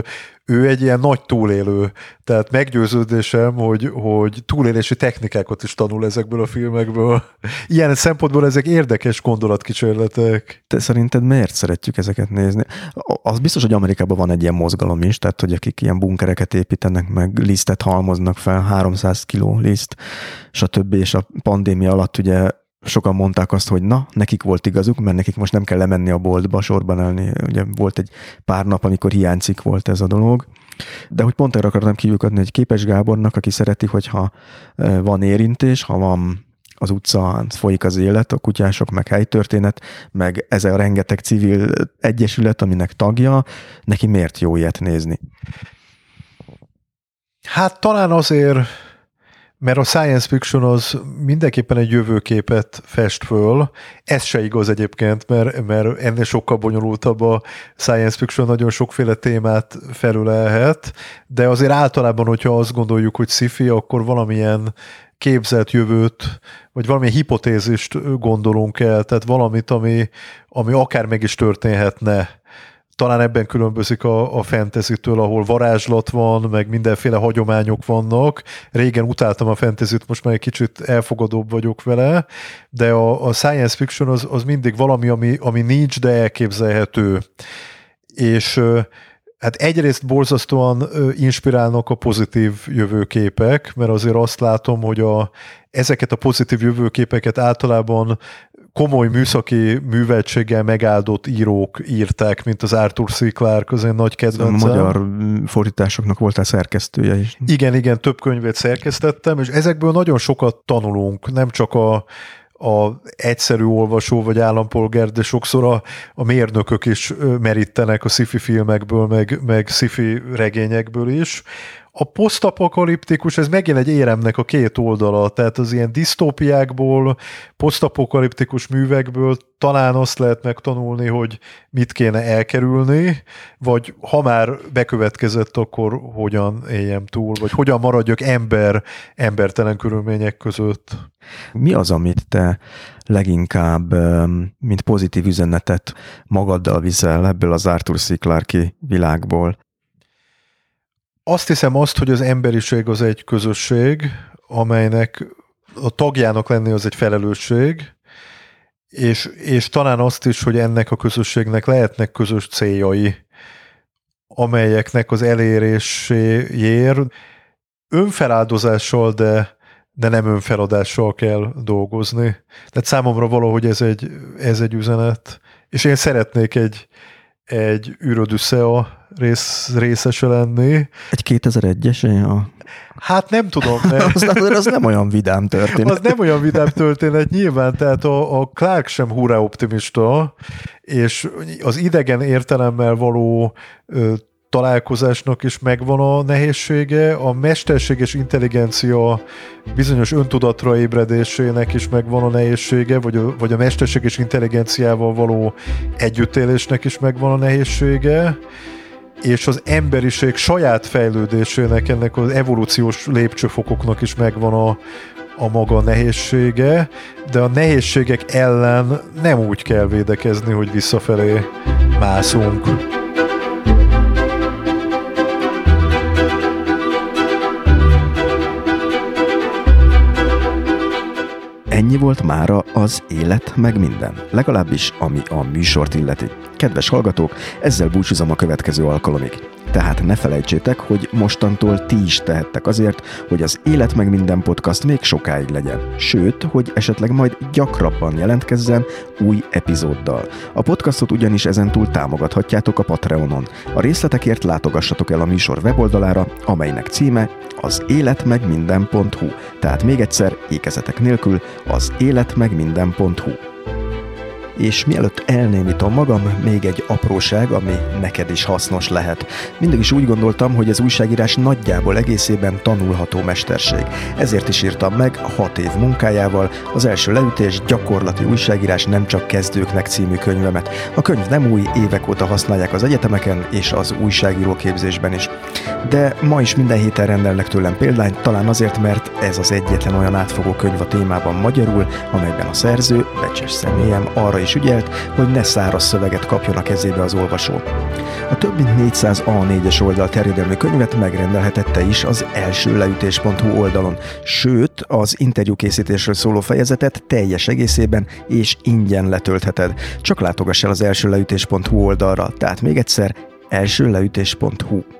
ő egy ilyen nagy túlélő. Tehát meggyőződésem, hogy, hogy túlélési technikákat is tanul ezekből a filmekből. Ilyen szempontból ezek érdekes gondolatkísérletek. Te szerinted miért szeretjük ezeket nézni? Az biztos, hogy Amerikában van egy ilyen mozgalom is, tehát hogy akik ilyen bunkereket építenek, meg lisztet halmoznak fel, 300 kiló liszt, stb. És a pandémia alatt ugye sokan mondták azt, hogy na, nekik volt igazuk, mert nekik most nem kell lemenni a boltba, sorban állni. Ugye volt egy pár nap, amikor hiányzik volt ez a dolog. De hogy pont erre akartam kiukadni, hogy képes Gábornak, aki szereti, hogyha van érintés, ha van az utcán folyik az élet, a kutyások, meg helytörténet, meg ez a rengeteg civil egyesület, aminek tagja, neki miért jó ilyet nézni? Hát talán azért, mert a science fiction az mindenképpen egy jövőképet fest föl. Ez se igaz egyébként, mert, mert ennél sokkal bonyolultabb a science fiction, nagyon sokféle témát felülelhet, de azért általában, hogyha azt gondoljuk, hogy sci akkor valamilyen képzelt jövőt, vagy valami hipotézist gondolunk el, tehát valamit, ami, ami akár meg is történhetne. Talán ebben különbözik a, a fantasy-től, ahol varázslat van, meg mindenféle hagyományok vannak. Régen utáltam a fantasy most már egy kicsit elfogadóbb vagyok vele, de a, a science fiction az, az mindig valami, ami, ami nincs, de elképzelhető. És Hát egyrészt borzasztóan inspirálnak a pozitív jövőképek, mert azért azt látom, hogy a, ezeket a pozitív jövőképeket általában komoly műszaki műveltséggel megáldott írók írták, mint az Arthur C. Clarke, az én nagy kedvencem. A magyar fordításoknak voltál szerkesztője is. Igen, igen, több könyvet szerkesztettem, és ezekből nagyon sokat tanulunk, nem csak a a egyszerű olvasó vagy állampolgár, de sokszor a, a mérnökök is merítenek a sci-fi filmekből, meg, meg sci-fi regényekből is. A posztapokaliptikus, ez megint egy éremnek a két oldala, tehát az ilyen disztópiákból, posztapokaliptikus művekből talán azt lehet megtanulni, hogy mit kéne elkerülni, vagy ha már bekövetkezett, akkor hogyan éljem túl, vagy hogyan maradjak ember embertelen körülmények között. Mi az, amit te leginkább, mint pozitív üzenetet magaddal viszel ebből az Arthur C. Clarke világból? Azt hiszem azt, hogy az emberiség az egy közösség, amelynek a tagjának lenni az egy felelősség, és, és talán azt is, hogy ennek a közösségnek lehetnek közös céljai, amelyeknek az eléréséért önfeláldozással, de, de nem önfeladással kell dolgozni. Tehát számomra valahogy ez egy, ez egy üzenet, és én szeretnék egy, egy űrödüsszea rész, részese lenni. Egy 2001-es? A... Hát nem tudom. Mert... az, az, az nem olyan vidám történet. Az nem olyan vidám történet, nyilván, tehát a, a Clark sem hurrá optimista, és az idegen értelemmel való ö, találkozásnak is megvan a nehézsége, a mesterséges intelligencia bizonyos öntudatra ébredésének is megvan a nehézsége, vagy a, vagy a mesterséges intelligenciával való együttélésnek is megvan a nehézsége, és az emberiség saját fejlődésének, ennek az evolúciós lépcsőfokoknak is megvan a, a maga nehézsége, de a nehézségek ellen nem úgy kell védekezni, hogy visszafelé mászunk. Ennyi volt mára az élet meg minden, legalábbis ami a műsort illeti. Kedves hallgatók, ezzel búcsúzom a következő alkalomig. Tehát ne felejtsétek, hogy mostantól ti is tehettek azért, hogy az Élet meg minden podcast még sokáig legyen. Sőt, hogy esetleg majd gyakrabban jelentkezzen új epizóddal. A podcastot ugyanis ezentúl támogathatjátok a Patreonon. A részletekért látogassatok el a műsor weboldalára, amelynek címe az életmegminden.hu. Tehát még egyszer, ékezetek nélkül, az életmegminden.hu és mielőtt elnémítom magam, még egy apróság, ami neked is hasznos lehet. Mindig is úgy gondoltam, hogy az újságírás nagyjából egészében tanulható mesterség. Ezért is írtam meg hat év munkájával az első leütés gyakorlati újságírás nem csak kezdőknek című könyvemet. A könyv nem új, évek óta használják az egyetemeken és az újságíró képzésben is. De ma is minden héten rendelnek tőlem példányt, talán azért, mert ez az egyetlen olyan átfogó könyv a témában magyarul, amelyben a szerző, becses személyem arra is is ügyelt, hogy ne száraz szöveget kapjon a kezébe az olvasó. A több mint 400 A4-es oldal terjedelmű könyvet megrendelhetette is az első leütés.hu oldalon, sőt, az interjúkészítésről szóló fejezetet teljes egészében és ingyen letöltheted. Csak látogass el az első leütés.hu oldalra, tehát még egyszer elsőleütés.hu.